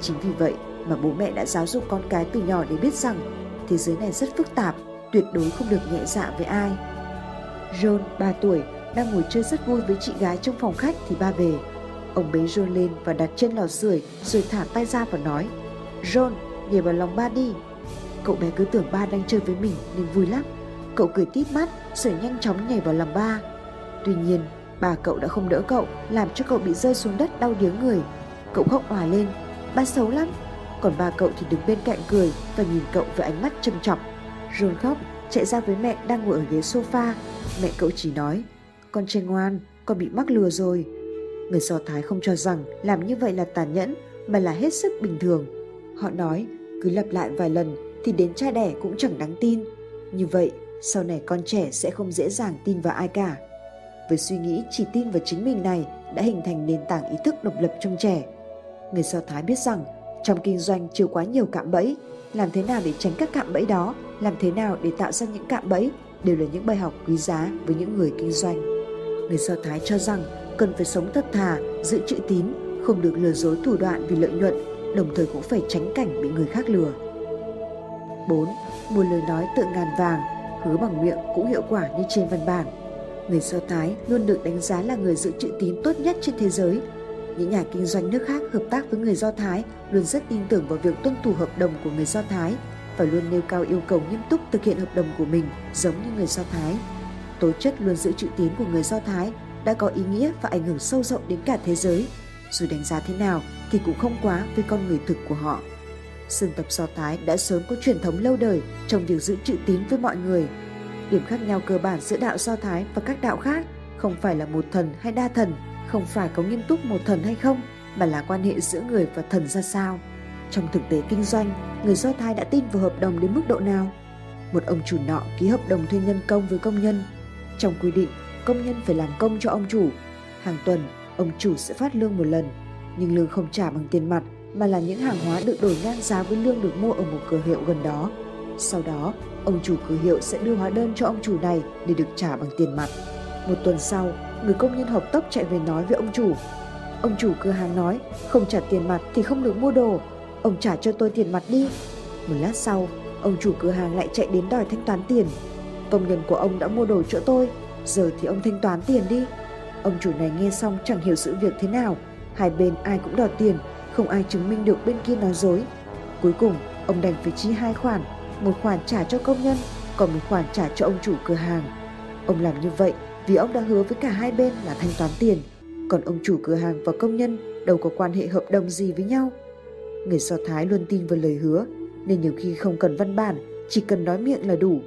Chính vì vậy mà bố mẹ đã giáo dục con cái từ nhỏ để biết rằng thế giới này rất phức tạp, tuyệt đối không được nhẹ dạ với ai. John, 3 tuổi, đang ngồi chơi rất vui với chị gái trong phòng khách thì ba về. Ông bế John lên và đặt trên lò sưởi rồi thả tay ra và nói John, nhảy vào lòng ba đi. Cậu bé cứ tưởng ba đang chơi với mình nên vui lắm. Cậu cười tít mắt rồi nhanh chóng nhảy vào lòng ba. Tuy nhiên, bà cậu đã không đỡ cậu làm cho cậu bị rơi xuống đất đau điếng người. Cậu khóc òa lên, ba xấu lắm. Còn ba cậu thì đứng bên cạnh cười và nhìn cậu với ánh mắt trầm trọng. John khóc, chạy ra với mẹ đang ngồi ở ghế sofa. Mẹ cậu chỉ nói, con trai ngoan, con bị mắc lừa rồi. Người Do Thái không cho rằng làm như vậy là tàn nhẫn mà là hết sức bình thường. Họ nói cứ lặp lại vài lần thì đến cha đẻ cũng chẳng đáng tin. Như vậy, sau này con trẻ sẽ không dễ dàng tin vào ai cả. Với suy nghĩ chỉ tin vào chính mình này đã hình thành nền tảng ý thức độc lập trong trẻ. Người Do Thái biết rằng trong kinh doanh chưa quá nhiều cạm bẫy, làm thế nào để tránh các cạm bẫy đó, làm thế nào để tạo ra những cạm bẫy đều là những bài học quý giá với những người kinh doanh. Người Do Thái cho rằng cần phải sống thật thà, giữ chữ tín, không được lừa dối thủ đoạn vì lợi nhuận, đồng thời cũng phải tránh cảnh bị người khác lừa. 4. Một lời nói tự ngàn vàng, hứa bằng miệng cũng hiệu quả như trên văn bản. Người Do Thái luôn được đánh giá là người giữ chữ tín tốt nhất trên thế giới. Những nhà kinh doanh nước khác hợp tác với người Do Thái luôn rất tin tưởng vào việc tuân thủ hợp đồng của người Do Thái và luôn nêu cao yêu cầu nghiêm túc thực hiện hợp đồng của mình giống như người Do Thái. Tố chất luôn giữ chữ tín của người Do Thái đã có ý nghĩa và ảnh hưởng sâu rộng đến cả thế giới. Dù đánh giá thế nào thì cũng không quá với con người thực của họ. Dân tập Do Thái đã sớm có truyền thống lâu đời trong việc giữ chữ tín với mọi người. Điểm khác nhau cơ bản giữa đạo Do Thái và các đạo khác không phải là một thần hay đa thần, không phải có nghiêm túc một thần hay không, mà là quan hệ giữa người và thần ra sao. Trong thực tế kinh doanh, người Do Thái đã tin vào hợp đồng đến mức độ nào? Một ông chủ nọ ký hợp đồng thuê nhân công với công nhân. Trong quy định, công nhân phải làm công cho ông chủ. Hàng tuần, ông chủ sẽ phát lương một lần, nhưng lương không trả bằng tiền mặt mà là những hàng hóa được đổi ngang giá với lương được mua ở một cửa hiệu gần đó. Sau đó, ông chủ cửa hiệu sẽ đưa hóa đơn cho ông chủ này để được trả bằng tiền mặt. Một tuần sau, người công nhân học tốc chạy về nói với ông chủ. Ông chủ cửa hàng nói, không trả tiền mặt thì không được mua đồ. Ông trả cho tôi tiền mặt đi. Một lát sau, ông chủ cửa hàng lại chạy đến đòi thanh toán tiền. Công nhân của ông đã mua đồ chỗ tôi, giờ thì ông thanh toán tiền đi. Ông chủ này nghe xong chẳng hiểu sự việc thế nào. Hai bên ai cũng đòi tiền, không ai chứng minh được bên kia nói dối. Cuối cùng, ông đành phải chi hai khoản, một khoản trả cho công nhân, còn một khoản trả cho ông chủ cửa hàng. Ông làm như vậy vì ông đã hứa với cả hai bên là thanh toán tiền, còn ông chủ cửa hàng và công nhân đâu có quan hệ hợp đồng gì với nhau. Người Do Thái luôn tin vào lời hứa, nên nhiều khi không cần văn bản, chỉ cần nói miệng là đủ.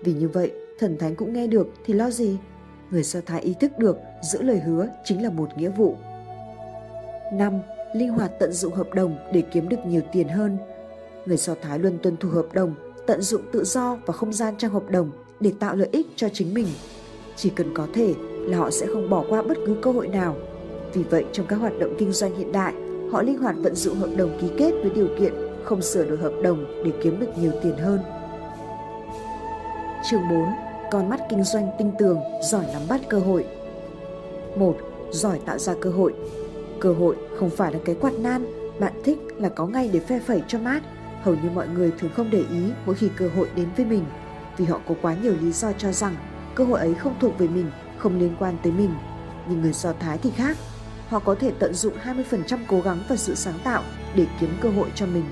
Vì như vậy, thần thánh cũng nghe được thì lo gì? Người Do Thái ý thức được giữ lời hứa chính là một nghĩa vụ. 5. Linh hoạt tận dụng hợp đồng để kiếm được nhiều tiền hơn. Người Do Thái luôn tuân thủ hợp đồng, tận dụng tự do và không gian trong hợp đồng để tạo lợi ích cho chính mình. Chỉ cần có thể là họ sẽ không bỏ qua bất cứ cơ hội nào. Vì vậy trong các hoạt động kinh doanh hiện đại, họ linh hoạt vận dụng hợp đồng ký kết với điều kiện không sửa đổi hợp đồng để kiếm được nhiều tiền hơn. Chương 4. Con mắt kinh doanh tinh tường, giỏi nắm bắt cơ hội. 1. Giỏi tạo ra cơ hội. Cơ hội không phải là cái quạt nan, bạn thích là có ngay để phe phẩy cho mát. Hầu như mọi người thường không để ý mỗi khi cơ hội đến với mình, vì họ có quá nhiều lý do cho rằng cơ hội ấy không thuộc về mình, không liên quan tới mình. Nhưng người Do Thái thì khác, họ có thể tận dụng 20% cố gắng và sự sáng tạo để kiếm cơ hội cho mình.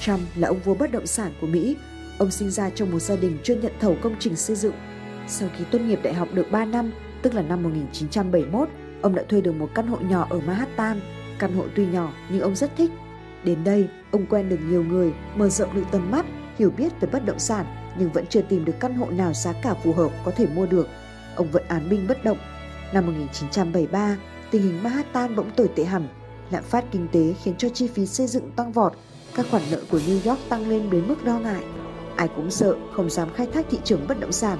Trump là ông vua bất động sản của Mỹ. Ông sinh ra trong một gia đình chuyên nhận thầu công trình xây dựng. Sau khi tốt nghiệp đại học được 3 năm, tức là năm 1971, ông đã thuê được một căn hộ nhỏ ở Manhattan. Căn hộ tuy nhỏ nhưng ông rất thích. Đến đây, ông quen được nhiều người, mở rộng được tầm mắt, hiểu biết về bất động sản nhưng vẫn chưa tìm được căn hộ nào giá cả phù hợp có thể mua được. Ông vẫn án binh bất động. Năm 1973, tình hình Manhattan bỗng tồi tệ hẳn. Lạm phát kinh tế khiến cho chi phí xây dựng tăng vọt, các khoản nợ của New York tăng lên đến mức lo ngại. Ai cũng sợ, không dám khai thác thị trường bất động sản.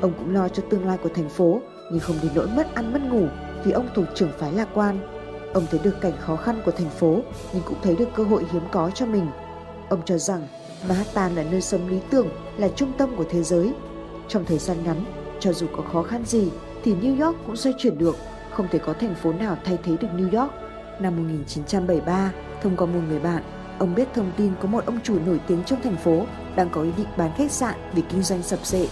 Ông cũng lo cho tương lai của thành phố, nhưng không đến nỗi mất ăn mất ngủ vì ông thủ trưởng phái lạc quan. Ông thấy được cảnh khó khăn của thành phố, nhưng cũng thấy được cơ hội hiếm có cho mình. Ông cho rằng Manhattan là nơi sống lý tưởng, là trung tâm của thế giới. Trong thời gian ngắn, cho dù có khó khăn gì, thì New York cũng xoay chuyển được, không thể có thành phố nào thay thế được New York. Năm 1973, thông qua một người bạn, ông biết thông tin có một ông chủ nổi tiếng trong thành phố đang có ý định bán khách sạn vì kinh doanh sập sệ.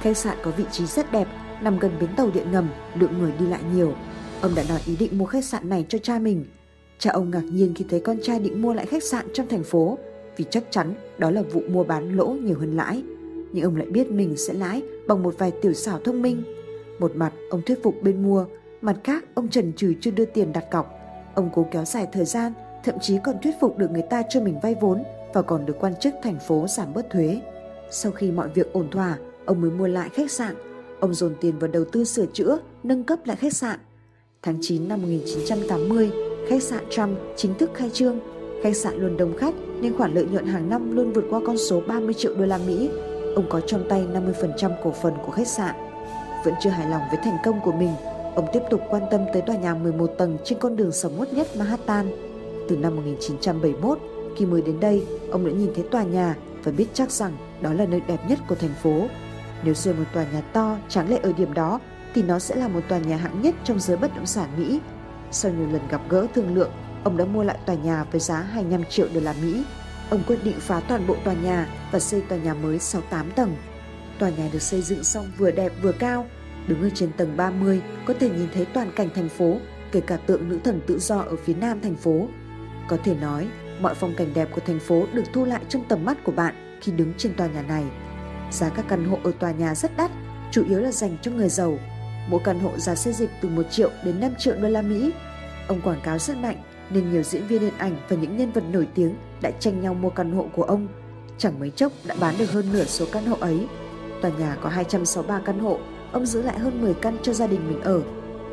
Khách sạn có vị trí rất đẹp, nằm gần bến tàu điện ngầm, lượng người đi lại nhiều. Ông đã nói ý định mua khách sạn này cho cha mình. Cha ông ngạc nhiên khi thấy con trai định mua lại khách sạn trong thành phố vì chắc chắn đó là vụ mua bán lỗ nhiều hơn lãi. Nhưng ông lại biết mình sẽ lãi bằng một vài tiểu xảo thông minh. Một mặt ông thuyết phục bên mua, mặt khác ông trần trừ chưa đưa tiền đặt cọc. Ông cố kéo dài thời gian, thậm chí còn thuyết phục được người ta cho mình vay vốn và còn được quan chức thành phố giảm bớt thuế. Sau khi mọi việc ổn thỏa, ông mới mua lại khách sạn. Ông dồn tiền vào đầu tư sửa chữa, nâng cấp lại khách sạn. Tháng 9 năm 1980, khách sạn Trump chính thức khai trương. Khách sạn luôn đông khách nên khoản lợi nhuận hàng năm luôn vượt qua con số 30 triệu đô la Mỹ. Ông có trong tay 50% cổ phần của khách sạn. Vẫn chưa hài lòng với thành công của mình, ông tiếp tục quan tâm tới tòa nhà 11 tầng trên con đường sầm uất nhất Manhattan. Từ năm 1971, khi mới đến đây, ông đã nhìn thấy tòa nhà và biết chắc rằng đó là nơi đẹp nhất của thành phố. Nếu xây một tòa nhà to tráng lệ ở điểm đó, thì nó sẽ là một tòa nhà hạng nhất trong giới bất động sản Mỹ. Sau nhiều lần gặp gỡ thương lượng, ông đã mua lại tòa nhà với giá 25 triệu đô la Mỹ. Ông quyết định phá toàn bộ tòa nhà và xây tòa nhà mới 68 tầng. Tòa nhà được xây dựng xong vừa đẹp vừa cao. Đứng ở trên tầng 30 có thể nhìn thấy toàn cảnh thành phố, kể cả tượng nữ thần tự do ở phía nam thành phố. Có thể nói, mọi phong cảnh đẹp của thành phố được thu lại trong tầm mắt của bạn khi đứng trên tòa nhà này. Giá các căn hộ ở tòa nhà rất đắt, chủ yếu là dành cho người giàu. Mỗi căn hộ giá xây dịch từ 1 triệu đến 5 triệu đô la Mỹ. Ông quảng cáo rất mạnh nên nhiều diễn viên điện ảnh và những nhân vật nổi tiếng đã tranh nhau mua căn hộ của ông. Chẳng mấy chốc đã bán được hơn nửa số căn hộ ấy. Tòa nhà có 263 căn hộ, ông giữ lại hơn 10 căn cho gia đình mình ở.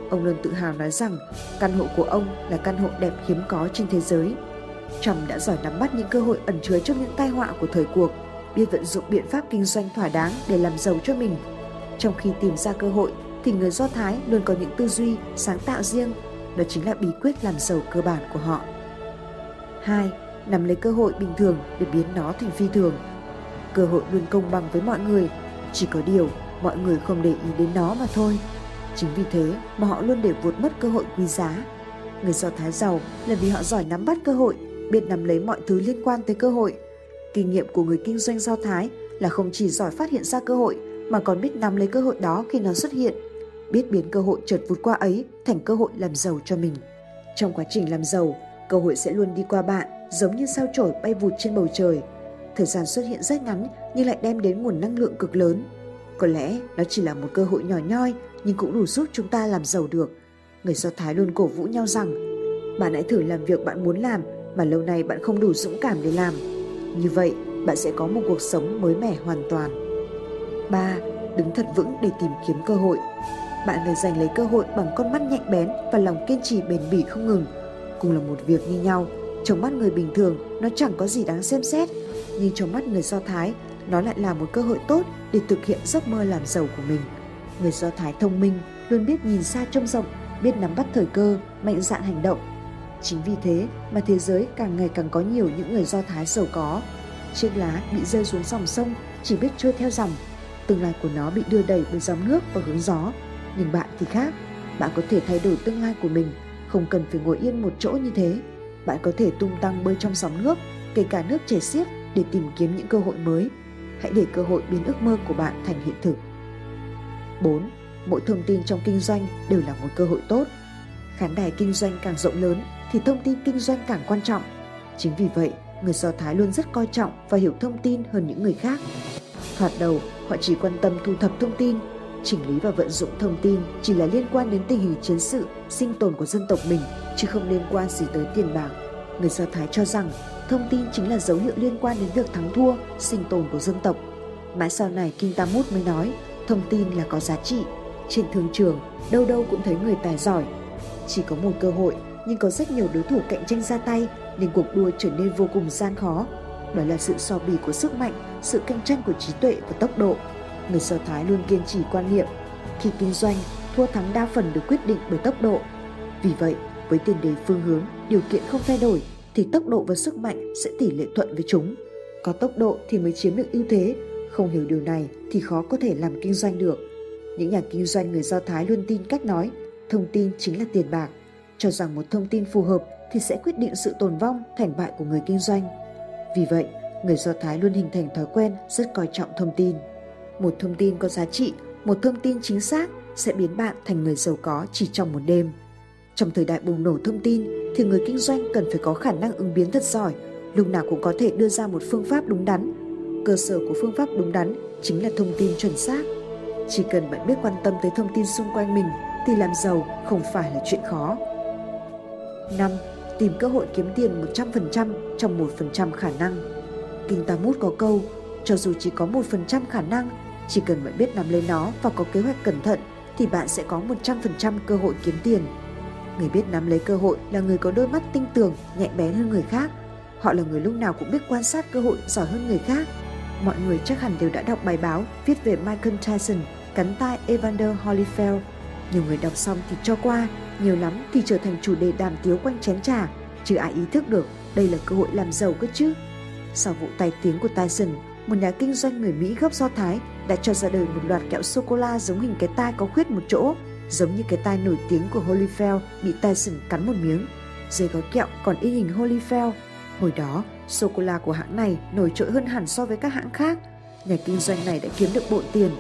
Ông luôn tự hào nói rằng căn hộ của ông là căn hộ đẹp hiếm có trên thế giới. Trump đã giỏi nắm bắt những cơ hội ẩn chứa trong những tai họa của thời cuộc, biết vận dụng biện pháp kinh doanh thỏa đáng để làm giàu cho mình. Trong khi tìm ra cơ hội thì người Do Thái luôn có những tư duy, sáng tạo riêng. Đó chính là bí quyết làm giàu cơ bản của họ. 2. Nắm lấy cơ hội bình thường để biến nó thành phi thường. Cơ hội luôn công bằng với mọi người, chỉ có điều mọi người không để ý đến nó mà thôi. Chính vì thế mà họ luôn để vụt mất cơ hội quý giá. Người Do Thái giàu là vì họ giỏi nắm bắt cơ hội, biết nắm lấy mọi thứ liên quan tới cơ hội. Kinh nghiệm của người kinh doanh Do Thái là không chỉ giỏi phát hiện ra cơ hội mà còn biết nắm lấy cơ hội đó khi nó xuất hiện, biết biến cơ hội chợt vụt qua ấy thành cơ hội làm giàu cho mình. Trong quá trình làm giàu, cơ hội sẽ luôn đi qua bạn giống như sao chổi bay vụt trên bầu trời. Thời gian xuất hiện rất ngắn nhưng lại đem đến nguồn năng lượng cực lớn. Có lẽ nó chỉ là một cơ hội nhỏ nhoi nhưng cũng đủ giúp chúng ta làm giàu được. Người Do Thái luôn cổ vũ nhau rằng bạn hãy thử làm việc bạn muốn làm mà lâu nay bạn không đủ dũng cảm để làm. Như vậy, bạn sẽ có một cuộc sống mới mẻ hoàn toàn. 3. Đứng thật vững để tìm kiếm cơ hội. Bạn phải giành lấy cơ hội bằng con mắt nhạy bén và lòng kiên trì bền bỉ không ngừng. Cùng là một việc như nhau, trong mắt người bình thường nó chẳng có gì đáng xem xét, nhưng trong mắt người Do Thái, nó lại là một cơ hội tốt để thực hiện giấc mơ làm giàu của mình. Người Do Thái thông minh, luôn biết nhìn xa trông rộng, biết nắm bắt thời cơ, mạnh dạn hành động. Chính vì thế mà thế giới càng ngày càng có nhiều những người Do Thái giàu có. Chiếc lá bị rơi xuống dòng sông chỉ biết trôi theo dòng. Tương lai của nó bị đưa đẩy bởi dòng nước và hướng gió. Nhưng bạn thì khác, bạn có thể thay đổi tương lai của mình, không cần phải ngồi yên một chỗ như thế. Bạn có thể tung tăng bơi trong sóng nước, kể cả nước chảy xiết để tìm kiếm những cơ hội mới. Hãy để cơ hội biến ước mơ của bạn thành hiện thực. 4. Mỗi thông tin trong kinh doanh đều là một cơ hội tốt. Khán đài kinh doanh càng rộng lớn thì thông tin kinh doanh càng quan trọng. Chính vì vậy, người Do Thái luôn rất coi trọng và hiểu thông tin hơn những người khác. Thoạt đầu, họ chỉ quan tâm thu thập thông tin, chỉnh lý và vận dụng thông tin chỉ là liên quan đến tình hình chiến sự, sinh tồn của dân tộc mình, chứ không liên quan gì tới tiền bạc. Người Do Thái cho rằng thông tin chính là dấu hiệu liên quan đến việc thắng thua, sinh tồn của dân tộc. Mãi sau này Kinh Tamut mới nói, thông tin là có giá trị. Trên thương trường, đâu đâu cũng thấy người tài giỏi. Chỉ có một cơ hội, nhưng có rất nhiều đối thủ cạnh tranh ra tay nên cuộc đua trở nên vô cùng gian khó. Đó là sự so bì của sức mạnh, sự cạnh tranh của trí tuệ và tốc độ. Người Do Thái luôn kiên trì quan niệm, khi kinh doanh, thua thắng đa phần được quyết định bởi tốc độ. Vì vậy, với tiền đề phương hướng, điều kiện không thay đổi thì tốc độ và sức mạnh sẽ tỷ lệ thuận với chúng. Có tốc độ thì mới chiếm được ưu thế, không hiểu điều này thì khó có thể làm kinh doanh được. Những nhà kinh doanh người Do Thái luôn tin cách nói, thông tin chính là tiền bạc, cho rằng một thông tin phù hợp thì sẽ quyết định sự tồn vong, thành bại của người kinh doanh. Vì vậy, người Do Thái luôn hình thành thói quen rất coi trọng thông tin. Một thông tin có giá trị, một thông tin chính xác sẽ biến bạn thành người giàu có chỉ trong một đêm. Trong thời đại bùng nổ thông tin thì người kinh doanh cần phải có khả năng ứng biến thật giỏi, lúc nào cũng có thể đưa ra một phương pháp đúng đắn. Cơ sở của phương pháp đúng đắn chính là thông tin chuẩn xác. Chỉ cần bạn biết quan tâm tới thông tin xung quanh mình thì làm giàu không phải là chuyện khó. 5. Tìm cơ hội kiếm tiền 100% trong 1% khả năng. Kinh Tamut có câu, cho dù chỉ có 1% khả năng, chỉ cần bạn biết nắm lấy nó và có kế hoạch cẩn thận thì bạn sẽ có 100% cơ hội kiếm tiền. Người biết nắm lấy cơ hội là người có đôi mắt tinh tường, nhạy bén hơn người khác. Họ là người lúc nào cũng biết quan sát cơ hội giỏi hơn người khác. Mọi người chắc hẳn đều đã đọc bài báo viết về Michael Tyson, cắn tai Evander Holyfield. Nhiều người đọc xong thì cho qua, nhiều lắm thì trở thành chủ đề đàm tiếu quanh chén trà, chứ ai ý thức được đây là cơ hội làm giàu cơ chứ. Sau vụ tai tiếng của Tyson, một nhà kinh doanh người Mỹ gốc Do Thái đã cho ra đời một loạt kẹo sô-cô-la giống hình cái tai có khuyết một chỗ, giống như cái tai nổi tiếng của Holyfield bị Tyson cắn một miếng. Dưới gói kẹo còn in hình Holyfield. Hồi đó, sô-cô-la của hãng này nổi trội hơn hẳn so với các hãng khác. Nhà kinh doanh này đã kiếm được bội tiền.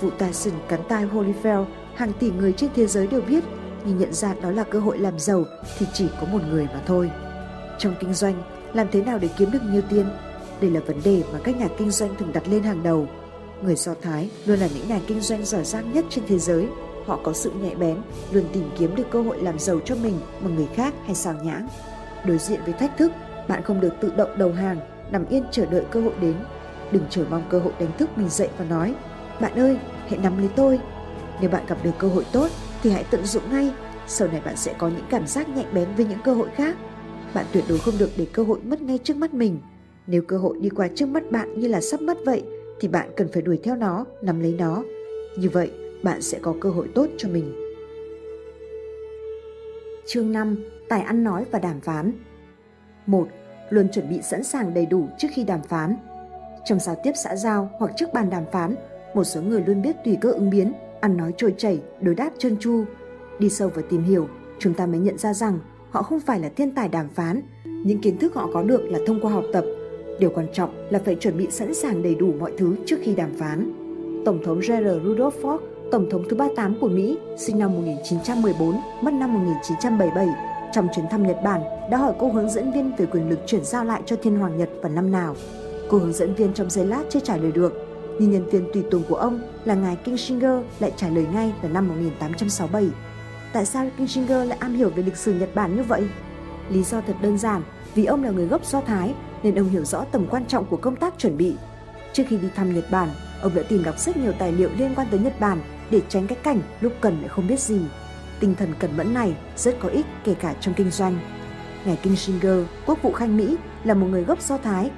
Vụ Tyson cắn tai Holyfield, hàng tỷ người trên thế giới đều biết, nhưng nhận ra đó là cơ hội làm giàu thì chỉ có một người mà thôi. Trong kinh doanh, làm thế nào để kiếm được nhiều tiền? Đây là vấn đề mà các nhà kinh doanh thường đặt lên hàng đầu. Người Do Thái luôn là những nhà kinh doanh giỏi giang nhất trên thế giới. Họ có sự nhạy bén, luôn tìm kiếm được cơ hội làm giàu cho mình mà người khác hay sao nhãng. Đối diện với thách thức, bạn không được tự động đầu hàng, nằm yên chờ đợi cơ hội đến. Đừng chờ mong cơ hội đánh thức mình dậy và nói, bạn ơi, hãy nắm lấy tôi. Nếu bạn gặp được cơ hội tốt thì hãy tận dụng ngay, sau này bạn sẽ có những cảm giác nhạy bén với những cơ hội khác. Bạn tuyệt đối không được để cơ hội mất ngay trước mắt mình. Nếu cơ hội đi qua trước mắt bạn như là sắp mất vậy, thì bạn cần phải đuổi theo nó, nắm lấy nó. Như vậy, bạn sẽ có cơ hội tốt cho mình. Chương 5. Tài ăn nói và đàm phán 1. Luôn chuẩn bị sẵn sàng đầy đủ trước khi đàm phán. Trong giao tiếp xã giao hoặc trước bàn đàm phán, một số người luôn biết tùy cơ ứng biến, ăn nói trôi chảy, đối đáp trơn chu Đi sâu và tìm hiểu, chúng ta mới nhận ra rằng họ không phải là thiên tài đàm phán. Những kiến thức họ có được là thông qua học tập. Điều quan trọng là phải chuẩn bị sẵn sàng đầy đủ mọi thứ trước khi đàm phán. Tổng thống Gerald Rudolph Ford, Tổng thống thứ 38 của Mỹ, sinh năm 1914, mất năm 1977, trong chuyến thăm Nhật Bản đã hỏi cô hướng dẫn viên về quyền lực chuyển giao lại cho thiên hoàng Nhật vào năm nào. Cô hướng dẫn viên trong giây lát chưa trả lời được, nhưng nhân viên tùy tùng của ông là ngài Kissinger lại trả lời ngay là năm 1867. Tại sao Kissinger lại am hiểu về lịch sử Nhật Bản như vậy? Lý do thật đơn giản, vì ông là người gốc Do Thái nên ông hiểu rõ tầm quan trọng của công tác chuẩn bị. Trước khi đi thăm Nhật Bản, ông đã tìm đọc rất nhiều tài liệu liên quan tới Nhật Bản để tránh cái cảnh lúc cần lại không biết gì. Tinh thần cẩn mẫn này rất có ích kể cả trong kinh doanh. Ngài Kissinger, quốc vụ khanh Mỹ, là một người gốc Do Thái.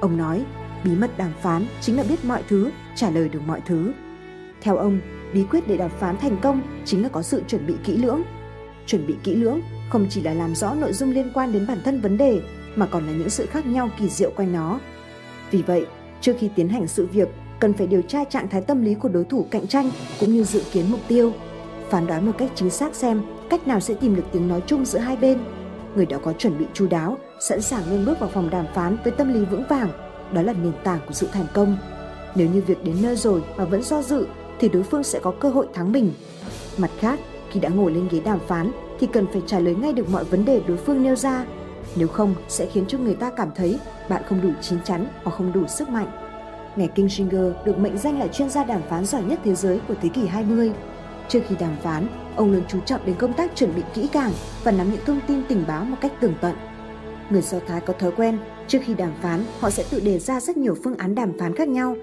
Ông nói, bí mật đàm phán chính là biết mọi thứ, trả lời được mọi thứ. Theo ông, bí quyết để đàm phán thành công chính là có sự chuẩn bị kỹ lưỡng. Chuẩn bị kỹ lưỡng không chỉ là làm rõ nội dung liên quan đến bản thân vấn đề mà còn là những sự khác nhau kỳ diệu quanh nó. Vì vậy, trước khi tiến hành sự việc, cần phải điều tra trạng thái tâm lý của đối thủ cạnh tranh cũng như dự kiến mục tiêu, phán đoán một cách chính xác xem cách nào sẽ tìm được tiếng nói chung giữa hai bên. Người đó có chuẩn bị chu đáo, sẵn sàng lên bước vào phòng đàm phán với tâm lý vững vàng, đó là nền tảng của sự thành công. Nếu như việc đến nơi rồi mà vẫn do dự thì đối phương sẽ có cơ hội thắng mình. Mặt khác, khi đã ngồi lên ghế đàm phán thì cần phải trả lời ngay được mọi vấn đề đối phương nêu ra. Nếu không sẽ khiến cho người ta cảm thấy bạn không đủ chín chắn hoặc không đủ sức mạnh. Ngài Kissinger được mệnh danh là chuyên gia đàm phán giỏi nhất thế giới của thế kỷ 20. Trước khi đàm phán, ông luôn chú trọng đến công tác chuẩn bị kỹ càng và nắm những thông tin tình báo một cách tường tận. Người Do Thái có thói quen, trước khi đàm phán, họ sẽ tự đề ra rất nhiều phương án đàm phán khác nhau.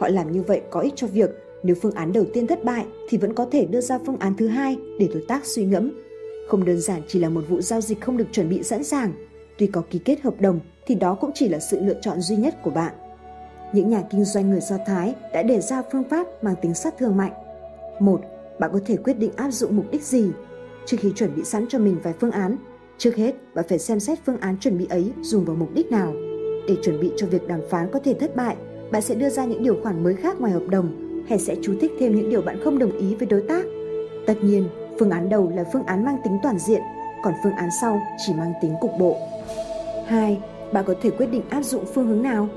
Họ làm như vậy có ích cho việc nếu phương án đầu tiên thất bại thì vẫn có thể đưa ra phương án thứ hai để đối tác suy ngẫm. Không đơn giản chỉ là một vụ giao dịch không được chuẩn bị sẵn sàng. Tuy có ký kết hợp đồng thì đó cũng chỉ là sự lựa chọn duy nhất của bạn. Những nhà kinh doanh người Do Thái đã đề ra phương pháp mang tính sát thương mạnh. Một, bạn có thể quyết định áp dụng mục đích gì. Trước khi chuẩn bị sẵn cho mình vài phương án, trước hết bạn phải xem xét phương án chuẩn bị ấy dùng vào mục đích nào. Để chuẩn bị cho việc đàm phán có thể thất bại, bạn sẽ đưa ra những điều khoản mới khác ngoài hợp đồng hay sẽ chú thích thêm những điều bạn không đồng ý với đối tác. Tất nhiên, phương án đầu là phương án mang tính toàn diện, còn phương án sau chỉ mang tính cục bộ. 2. Bạn có thể quyết định áp dụng phương hướng nào?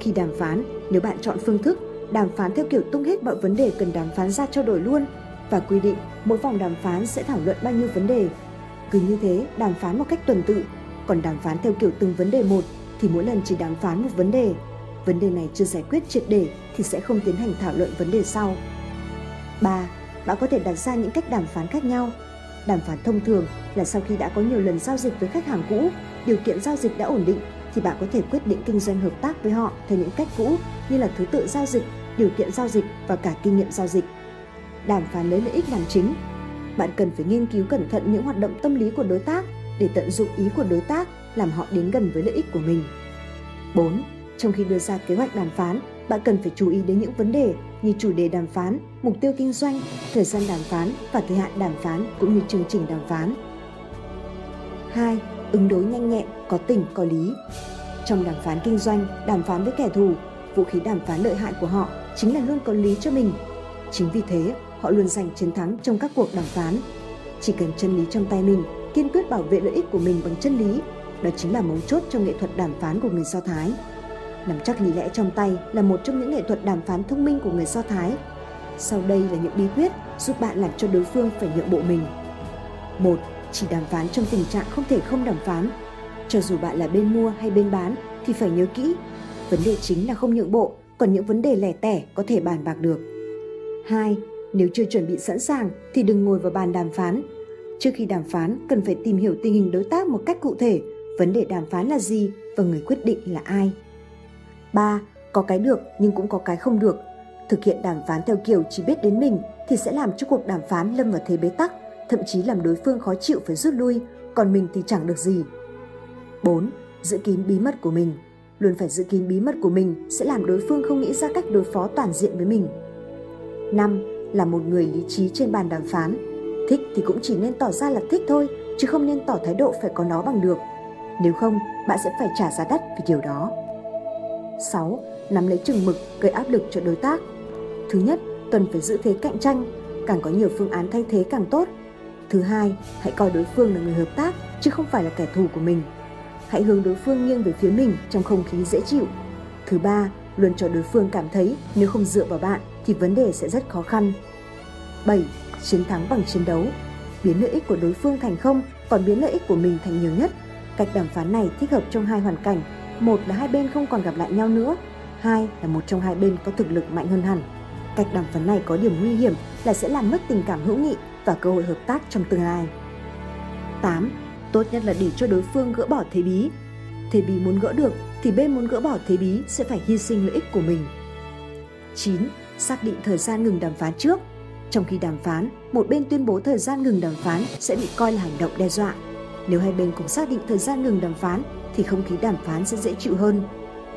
Khi đàm phán, nếu bạn chọn phương thức đàm phán theo kiểu tung hết mọi vấn đề cần đàm phán ra trao đổi luôn và quy định mỗi vòng đàm phán sẽ thảo luận bao nhiêu vấn đề. Cứ như thế, đàm phán một cách tuần tự, còn đàm phán theo kiểu từng vấn đề một thì mỗi lần chỉ đàm phán một vấn đề. Vấn đề này chưa giải quyết triệt để thì sẽ không tiến hành thảo luận vấn đề sau. 3. Bạn có thể đặt ra những cách đàm phán khác nhau. Đàm phán thông thường là sau khi đã có nhiều lần giao dịch với khách hàng cũ, điều kiện giao dịch đã ổn định thì bạn có thể quyết định kinh doanh hợp tác với họ theo những cách cũ như là thứ tự giao dịch, điều kiện giao dịch và cả kinh nghiệm giao dịch. Đàm phán lấy lợi ích làm chính. Bạn cần phải nghiên cứu cẩn thận những hoạt động tâm lý của đối tác để tận dụng ý của đối tác làm họ đến gần với lợi ích của mình. 4. Trong khi đưa ra kế hoạch đàm phán, bạn cần phải chú ý đến những vấn đề như chủ đề đàm phán, mục tiêu kinh doanh, thời gian đàm phán và thời hạn đàm phán cũng như chương trình đàm phán. 2. Ứng đối nhanh nhẹn, có tình, có lý. Trong đàm phán kinh doanh, đàm phán với kẻ thù, vũ khí đàm phán lợi hại của họ chính là luôn có lý cho mình. Chính vì thế, họ luôn giành chiến thắng trong các cuộc đàm phán. Chỉ cần chân lý trong tay mình, kiên quyết bảo vệ lợi ích của mình bằng chân lý, đó chính là mấu chốt trong nghệ thuật đàm phán của người Do Thái. Nắm chắc lý lẽ trong tay là một trong những nghệ thuật đàm phán thông minh của người Do Thái. Sau đây là những bí quyết giúp bạn làm cho đối phương phải nhượng bộ mình. Một, Chỉ đàm phán trong tình trạng không thể không đàm phán. Cho dù bạn là bên mua hay bên bán thì phải nhớ kỹ, vấn đề chính là không nhượng bộ, còn những vấn đề lẻ tẻ có thể bàn bạc được. 2. Nếu chưa chuẩn bị sẵn sàng thì đừng ngồi vào bàn đàm phán. Trước khi đàm phán, cần phải tìm hiểu tình hình đối tác một cách cụ thể, vấn đề đàm phán là gì và người quyết định là ai. 3. Có cái được nhưng cũng có cái không được. Thực hiện đàm phán theo kiểu chỉ biết đến mình thì sẽ làm cho cuộc đàm phán lâm vào thế bế tắc, thậm chí làm đối phương khó chịu phải rút lui, còn mình thì chẳng được gì. 4. Giữ kín bí mật của mình. Luôn phải giữ kín bí mật của mình sẽ làm đối phương không nghĩ ra cách đối phó toàn diện với mình. 5 là một người lý trí trên bàn đàm phán. Thích thì cũng chỉ nên tỏ ra là thích thôi, chứ không nên tỏ thái độ phải có nó bằng được. Nếu không, bạn sẽ phải trả giá đắt vì điều đó. 6. Nắm lấy chừng mực gây áp lực cho đối tác. Thứ nhất, cần phải giữ thế cạnh tranh, càng có nhiều phương án thay thế càng tốt. Thứ hai, hãy coi đối phương là người hợp tác chứ không phải là kẻ thù của mình. Hãy hướng đối phương nghiêng về phía mình trong không khí dễ chịu. Thứ ba, luôn cho đối phương cảm thấy nếu không dựa vào bạn thì vấn đề sẽ rất khó khăn. 7. Chiến thắng bằng chiến đấu. Biến lợi ích của đối phương thành không, còn biến lợi ích của mình thành nhiều nhất. Cách đàm phán này thích hợp trong hai hoàn cảnh. Một là hai bên không còn gặp lại nhau nữa. Hai là một trong hai bên có thực lực mạnh hơn hẳn. Cách đàm phán này có điểm nguy hiểm là sẽ làm mất tình cảm hữu nghị và cơ hội hợp tác trong tương lai. 8. Tốt nhất là để cho đối phương gỡ bỏ thế bí. Thế bí muốn gỡ được thì bên muốn gỡ bỏ thế bí sẽ phải hy sinh lợi ích của mình. 9. Xác định thời gian ngừng đàm phán trước. Trong khi đàm phán, một bên tuyên bố thời gian ngừng đàm phán sẽ bị coi là hành động đe dọa. Nếu hai bên cùng xác định thời gian ngừng đàm phán thì không khí đàm phán sẽ dễ chịu hơn.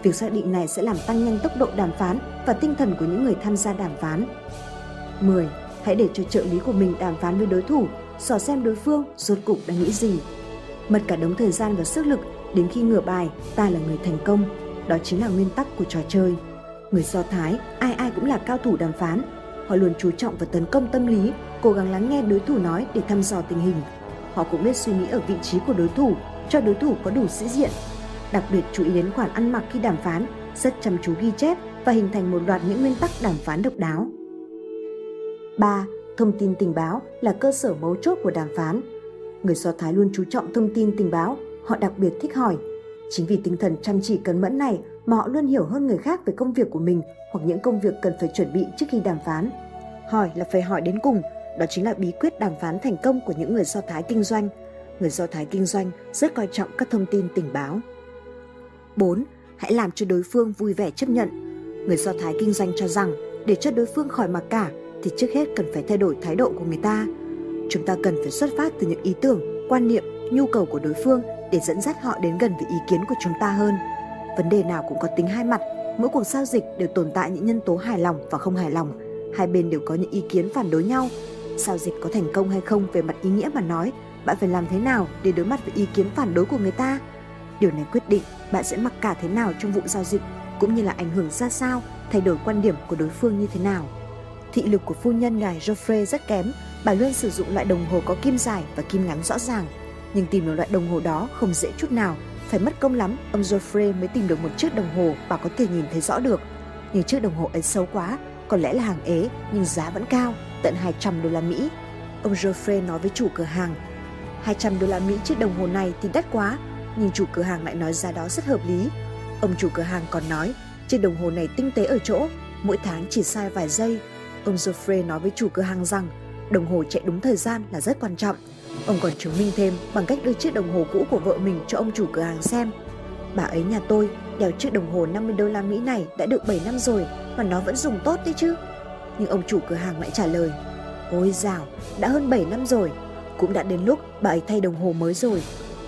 Việc xác định này sẽ làm tăng nhanh tốc độ đàm phán và tinh thần của những người tham gia đàm phán. 10. Hãy để cho trợ lý của mình đàm phán với đối thủ, dò xem đối phương rốt cục đang nghĩ gì. Mất cả đống thời gian và sức lực đến khi ngửa bài ta là người thành công. Đó chính là nguyên tắc của trò chơi. Người Do Thái, ai ai cũng là cao thủ đàm phán. Họ luôn chú trọng vào tấn công tâm lý, cố gắng lắng nghe đối thủ nói để thăm dò tình hình. Họ cũng biết suy nghĩ ở vị trí của đối thủ, cho đối thủ có đủ sĩ diện. Đặc biệt chú ý đến khoản ăn mặc khi đàm phán, rất chăm chú ghi chép và hình thành một loạt những nguyên tắc đàm phán độc đáo. 3. Thông tin tình báo là cơ sở mấu chốt của đàm phán. Người Do Thái luôn chú trọng thông tin tình báo, họ đặc biệt thích hỏi. Chính vì tinh thần chăm chỉ cẩn mẫn này mà họ luôn hiểu hơn người khác về công việc của mình hoặc những công việc cần phải chuẩn bị trước khi đàm phán. Hỏi là phải hỏi đến cùng, đó chính là bí quyết đàm phán thành công của những người Do Thái kinh doanh. Người Do Thái kinh doanh rất coi trọng các thông tin tình báo. 4. Hãy làm cho đối phương vui vẻ chấp nhận. Người Do Thái kinh doanh cho rằng để cho đối phương khỏi mặc cả thì trước hết cần phải thay đổi thái độ của người ta. Chúng ta cần phải xuất phát từ những ý tưởng, quan niệm, nhu cầu của đối phương để dẫn dắt họ đến gần với ý kiến của chúng ta hơn. Vấn đề nào cũng có tính hai mặt, mỗi cuộc giao dịch đều tồn tại những nhân tố hài lòng và không hài lòng. Hai bên đều có những ý kiến phản đối nhau. Giao dịch có thành công hay không về mặt ý nghĩa mà nói, bạn phải làm thế nào để đối mặt với ý kiến phản đối của người ta. Điều này quyết định bạn sẽ mặc cả thế nào trong vụ giao dịch, cũng như là ảnh hưởng ra sao, thay đổi quan điểm của đối phương như thế nào. Thị lực của phu nhân ngài Geoffrey rất kém, bà luôn sử dụng loại đồng hồ có kim dài và kim ngắn rõ ràng. Nhưng tìm được loại đồng hồ đó không dễ chút nào, phải mất công lắm ông Geoffrey mới tìm được một chiếc đồng hồ bà có thể nhìn thấy rõ được. Nhưng chiếc đồng hồ ấy xấu quá, có lẽ là hàng ế nhưng giá vẫn cao, tận 200 đô la Mỹ. Ông Geoffrey nói với chủ cửa hàng, 200 đô la Mỹ chiếc đồng hồ này thì đắt quá, nhưng chủ cửa hàng lại nói giá đó rất hợp lý. Ông chủ cửa hàng còn nói, chiếc đồng hồ này tinh tế ở chỗ, mỗi tháng chỉ sai vài giây Ông Geoffrey nói với chủ cửa hàng rằng đồng hồ chạy đúng thời gian là rất quan trọng. Ông còn chứng minh thêm bằng cách đưa chiếc đồng hồ cũ của vợ mình cho ông chủ cửa hàng xem. Bà ấy nhà tôi đeo chiếc đồng hồ 50 đô la Mỹ này đã được 7 năm rồi mà nó vẫn dùng tốt đấy chứ. Nhưng ông chủ cửa hàng lại trả lời, ôi dào, đã hơn 7 năm rồi, cũng đã đến lúc bà ấy thay đồng hồ mới rồi.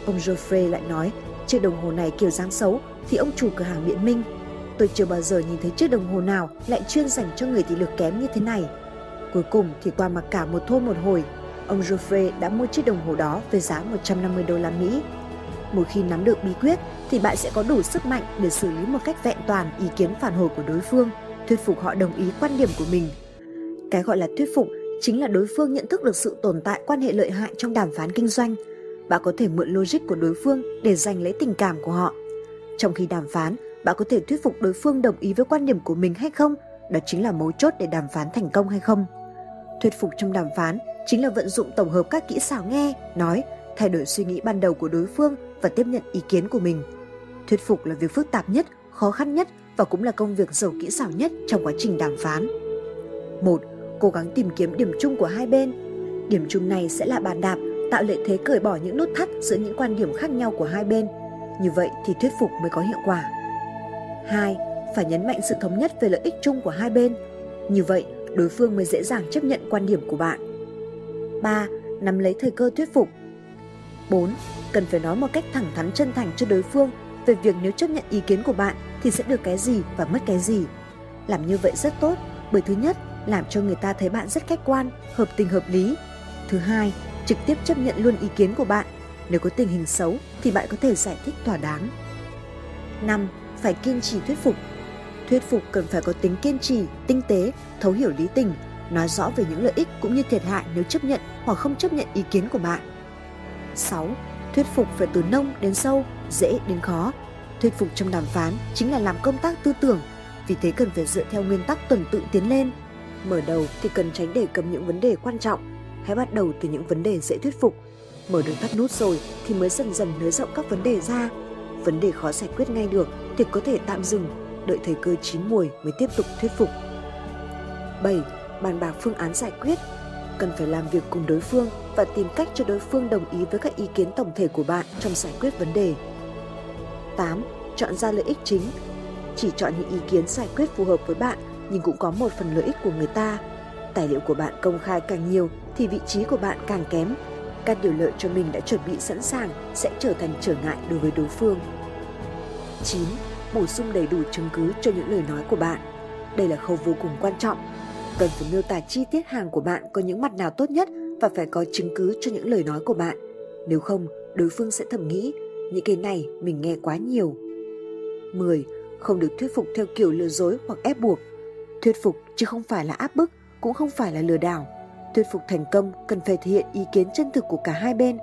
Ông Geoffrey lại nói, chiếc đồng hồ này kiểu dáng xấu thì ông chủ cửa hàng biện minh Tôi chưa bao giờ nhìn thấy chiếc đồng hồ nào lại chuyên dành cho người thị lực kém như thế này. Cuối cùng thì qua mặc cả một thôi một hồi, ông Joffre đã mua chiếc đồng hồ đó với giá 150 đô la Mỹ. Một khi nắm được bí quyết thì bạn sẽ có đủ sức mạnh để xử lý một cách vẹn toàn ý kiến phản hồi của đối phương, thuyết phục họ đồng ý quan điểm của mình. Cái gọi là thuyết phục chính là đối phương nhận thức được sự tồn tại quan hệ lợi hại trong đàm phán kinh doanh. Bạn có thể mượn logic của đối phương để giành lấy tình cảm của họ. Trong khi đàm phán, bạn có thể thuyết phục đối phương đồng ý với quan điểm của mình hay không đó chính là mấu chốt để đàm phán thành công hay không thuyết phục trong đàm phán chính là vận dụng tổng hợp các kỹ xảo nghe nói thay đổi suy nghĩ ban đầu của đối phương và tiếp nhận ý kiến của mình thuyết phục là việc phức tạp nhất khó khăn nhất và cũng là công việc giàu kỹ xảo nhất trong quá trình đàm phán một cố gắng tìm kiếm điểm chung của hai bên điểm chung này sẽ là bàn đạp tạo lợi thế cởi bỏ những nút thắt giữa những quan điểm khác nhau của hai bên như vậy thì thuyết phục mới có hiệu quả 2. Phải nhấn mạnh sự thống nhất về lợi ích chung của hai bên. Như vậy, đối phương mới dễ dàng chấp nhận quan điểm của bạn. 3. Nắm lấy thời cơ thuyết phục. 4. Cần phải nói một cách thẳng thắn chân thành cho đối phương về việc nếu chấp nhận ý kiến của bạn thì sẽ được cái gì và mất cái gì. Làm như vậy rất tốt bởi thứ nhất làm cho người ta thấy bạn rất khách quan, hợp tình hợp lý. Thứ hai, trực tiếp chấp nhận luôn ý kiến của bạn. Nếu có tình hình xấu thì bạn có thể giải thích thỏa đáng. 5. Phải kiên trì thuyết phục. Thuyết phục cần phải có tính kiên trì, tinh tế, thấu hiểu lý tình, nói rõ về những lợi ích cũng như thiệt hại nếu chấp nhận hoặc không chấp nhận ý kiến của bạn. 6. Thuyết phục phải từ nông đến sâu, dễ đến khó. Thuyết phục trong đàm phán chính là làm công tác tư tưởng, vì thế cần phải dựa theo nguyên tắc tuần tự tiến lên. Mở đầu thì cần tránh đề cập những vấn đề quan trọng, hãy bắt đầu từ những vấn đề dễ thuyết phục. Mở được tắt nút rồi thì mới dần dần nới rộng các vấn đề ra. Vấn đề khó giải quyết ngay được thì có thể tạm dừng, đợi thời cơ chín mùi mới tiếp tục thuyết phục. 7. Bàn bạc phương án giải quyết cần phải làm việc cùng đối phương và tìm cách cho đối phương đồng ý với các ý kiến tổng thể của bạn trong giải quyết vấn đề. 8. Chọn ra lợi ích chính. Chỉ chọn những ý kiến giải quyết phù hợp với bạn nhưng cũng có một phần lợi ích của người ta. Tài liệu của bạn công khai càng nhiều thì vị trí của bạn càng kém. Các điều lợi cho mình đã chuẩn bị sẵn sàng sẽ trở thành trở ngại đối với đối phương. 9. Bổ sung đầy đủ chứng cứ cho những lời nói của bạn. Đây là khâu vô cùng quan trọng. Cần phải miêu tả chi tiết hàng của bạn có những mặt nào tốt nhất và phải có chứng cứ cho những lời nói của bạn. Nếu không, đối phương sẽ thầm nghĩ những cái này mình nghe quá nhiều. 10. Không được thuyết phục theo kiểu lừa dối hoặc ép buộc. Thuyết phục chứ không phải là áp bức, cũng không phải là lừa đảo. Thuyết phục thành công cần phải thể hiện ý kiến chân thực của cả hai bên.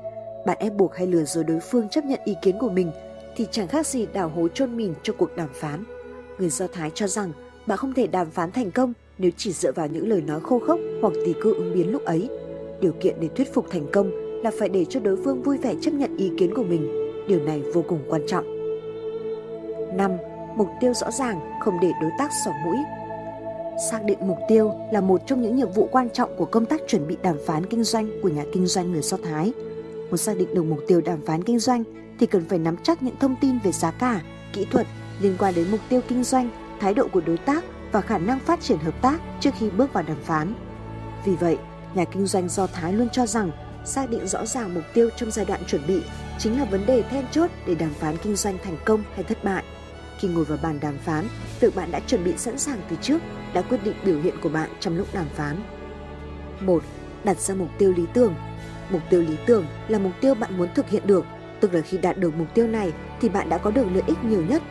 Bạn ép buộc hay lừa dối đối phương chấp nhận ý kiến của mình thì chẳng khác gì đảo hố chôn mình cho cuộc đàm phán. Người Do Thái cho rằng bạn không thể đàm phán thành công nếu chỉ dựa vào những lời nói khô khốc hoặc tùy cơ ứng biến lúc ấy. Điều kiện để thuyết phục thành công là phải để cho đối phương vui vẻ chấp nhận ý kiến của mình. Điều này vô cùng quan trọng. 5. Mục tiêu rõ ràng, không để đối tác xỏ mũi. Xác định mục tiêu là một trong những nhiệm vụ quan trọng của công tác chuẩn bị đàm phán kinh doanh của nhà kinh doanh người Do Thái. Muốn xác định được mục tiêu đàm phán kinh doanh thì cần phải nắm chắc những thông tin về giá cả, kỹ thuật liên quan đến mục tiêu kinh doanh, thái độ của đối tác và khả năng phát triển hợp tác trước khi bước vào đàm phán. Vì vậy, nhà kinh doanh Do Thái luôn cho rằng xác định rõ ràng mục tiêu trong giai đoạn chuẩn bị chính là vấn đề then chốt để đàm phán kinh doanh thành công hay thất bại. Khi ngồi vào bàn đàm phán, việc bạn đã chuẩn bị sẵn sàng từ trước đã quyết định biểu hiện của bạn trong lúc đàm phán. 1. Đặt ra mục tiêu lý tưởng. Mục tiêu lý tưởng là mục tiêu bạn muốn thực hiện được, tức là khi đạt được mục tiêu này thì bạn đã có được lợi ích nhiều nhất.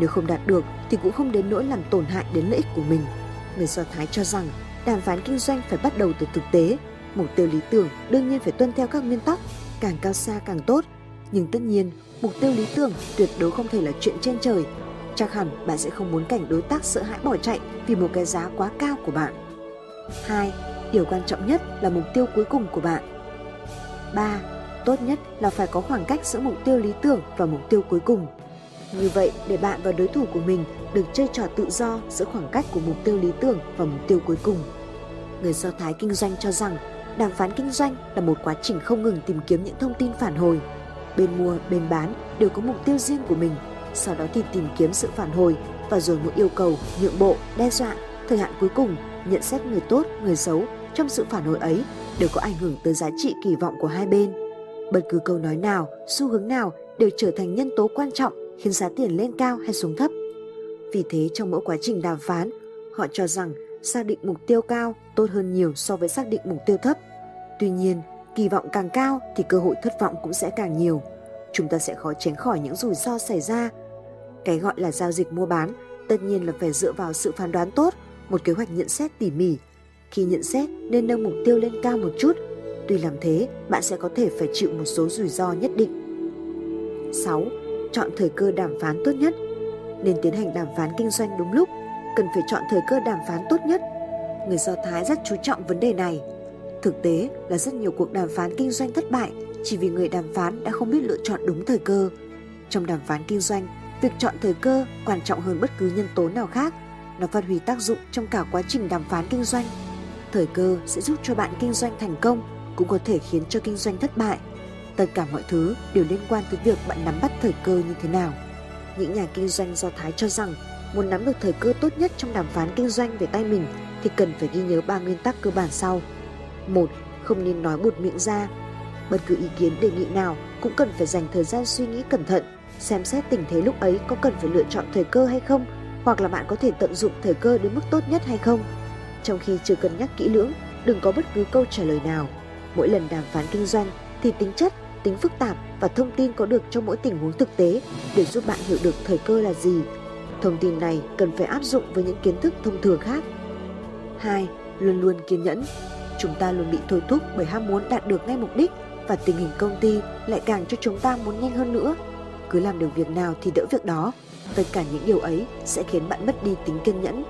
Nếu không đạt được thì cũng không đến nỗi làm tổn hại đến lợi ích của mình. Người Do Thái cho rằng đàm phán kinh doanh phải bắt đầu từ thực tế. Mục tiêu lý tưởng đương nhiên phải tuân theo các nguyên tắc, càng cao xa càng tốt. Nhưng tất nhiên, mục tiêu lý tưởng tuyệt đối không thể là chuyện trên trời chắc hẳn bạn sẽ không muốn cảnh đối tác sợ hãi bỏ chạy vì một cái giá quá cao của bạn. 2. Điều quan trọng nhất là mục tiêu cuối cùng của bạn. 3. Tốt nhất là phải có khoảng cách giữa mục tiêu lý tưởng và mục tiêu cuối cùng. Như vậy, để bạn và đối thủ của mình được chơi trò tự do giữa khoảng cách của mục tiêu lý tưởng và mục tiêu cuối cùng. Người Do Thái kinh doanh cho rằng đàm phán kinh doanh là một quá trình không ngừng tìm kiếm những thông tin phản hồi. Bên mua, bên bán đều có mục tiêu riêng của mình sau đó thì tìm kiếm sự phản hồi và rồi mỗi yêu cầu, nhượng bộ, đe dọa, thời hạn cuối cùng, nhận xét người tốt, người xấu trong sự phản hồi ấy đều có ảnh hưởng tới giá trị kỳ vọng của hai bên. Bất cứ câu nói nào, xu hướng nào đều trở thành nhân tố quan trọng khiến giá tiền lên cao hay xuống thấp. Vì thế trong mỗi quá trình đàm phán, họ cho rằng xác định mục tiêu cao tốt hơn nhiều so với xác định mục tiêu thấp. Tuy nhiên, kỳ vọng càng cao thì cơ hội thất vọng cũng sẽ càng nhiều. Chúng ta sẽ khó tránh khỏi những rủi ro xảy ra cái gọi là giao dịch mua bán tất nhiên là phải dựa vào sự phán đoán tốt, một kế hoạch nhận xét tỉ mỉ. Khi nhận xét nên nâng mục tiêu lên cao một chút, tuy làm thế bạn sẽ có thể phải chịu một số rủi ro nhất định. 6. Chọn thời cơ đàm phán tốt nhất. Nên tiến hành đàm phán kinh doanh đúng lúc, cần phải chọn thời cơ đàm phán tốt nhất. Người Do Thái rất chú trọng vấn đề này. Thực tế là rất nhiều cuộc đàm phán kinh doanh thất bại chỉ vì người đàm phán đã không biết lựa chọn đúng thời cơ. Trong đàm phán kinh doanh, Việc chọn thời cơ quan trọng hơn bất cứ nhân tố nào khác. Nó phát huy tác dụng trong cả quá trình đàm phán kinh doanh. Thời cơ sẽ giúp cho bạn kinh doanh thành công, cũng có thể khiến cho kinh doanh thất bại. Tất cả mọi thứ đều liên quan tới việc bạn nắm bắt thời cơ như thế nào. Những nhà kinh doanh do Thái cho rằng muốn nắm được thời cơ tốt nhất trong đàm phán kinh doanh về tay mình thì cần phải ghi nhớ ba nguyên tắc cơ bản sau. một Không nên nói buột miệng ra. Bất cứ ý kiến đề nghị nào cũng cần phải dành thời gian suy nghĩ cẩn thận xem xét tình thế lúc ấy có cần phải lựa chọn thời cơ hay không, hoặc là bạn có thể tận dụng thời cơ đến mức tốt nhất hay không. trong khi chưa cân nhắc kỹ lưỡng, đừng có bất cứ câu trả lời nào. Mỗi lần đàm phán kinh doanh thì tính chất, tính phức tạp và thông tin có được trong mỗi tình huống thực tế để giúp bạn hiểu được thời cơ là gì. Thông tin này cần phải áp dụng với những kiến thức thông thường khác. 2. Luôn luôn kiên nhẫn. Chúng ta luôn bị thôi thúc bởi ham muốn đạt được ngay mục đích và tình hình công ty lại càng cho chúng ta muốn nhanh hơn nữa. Cứ làm được việc nào thì đỡ việc đó. Tất cả những điều ấy sẽ khiến bạn mất đi tính kiên nhẫn.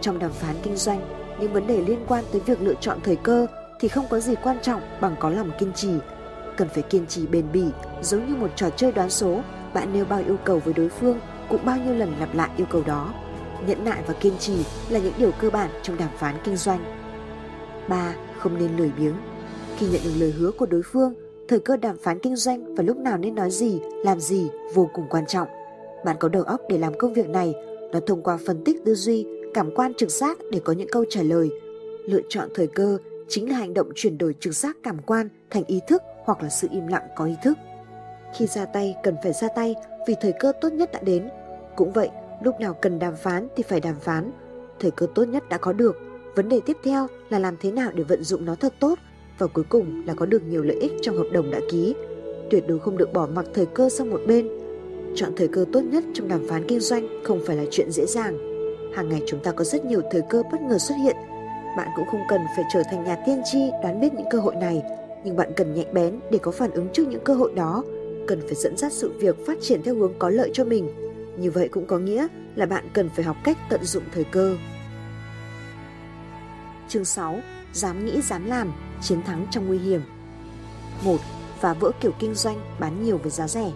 Trong đàm phán kinh doanh, những vấn đề liên quan tới việc lựa chọn thời cơ thì không có gì quan trọng bằng có lòng kiên trì. Cần phải kiên trì bền bỉ, giống như một trò chơi đoán số, bạn nêu bao yêu cầu với đối phương cũng bao nhiêu lần lặp lại yêu cầu đó. Nhẫn nại và kiên trì là những điều cơ bản trong đàm phán kinh doanh. 3. Không nên lười biếng. Khi nhận được lời hứa của đối phương, thời cơ đàm phán kinh doanh và lúc nào nên nói gì, làm gì vô cùng quan trọng. Bạn có đầu óc để làm công việc này, nó thông qua phân tích tư duy, cảm quan trực giác để có những câu trả lời. Lựa chọn thời cơ chính là hành động chuyển đổi trực giác cảm quan thành ý thức hoặc là sự im lặng có ý thức. Khi ra tay cần phải ra tay vì thời cơ tốt nhất đã đến. Cũng vậy, lúc nào cần đàm phán thì phải đàm phán. Thời cơ tốt nhất đã có được. Vấn đề tiếp theo là làm thế nào để vận dụng nó thật tốt và cuối cùng là có được nhiều lợi ích trong hợp đồng đã ký. Tuyệt đối không được bỏ mặc thời cơ sang một bên. Chọn thời cơ tốt nhất trong đàm phán kinh doanh không phải là chuyện dễ dàng. Hàng ngày chúng ta có rất nhiều thời cơ bất ngờ xuất hiện. Bạn cũng không cần phải trở thành nhà tiên tri đoán biết những cơ hội này, nhưng bạn cần nhạy bén để có phản ứng trước những cơ hội đó, cần phải dẫn dắt sự việc phát triển theo hướng có lợi cho mình. Như vậy cũng có nghĩa là bạn cần phải học cách tận dụng thời cơ. Chương 6. Dám nghĩ dám làm, chiến thắng trong nguy hiểm. 1. Phá vỡ kiểu kinh doanh bán nhiều với giá rẻ.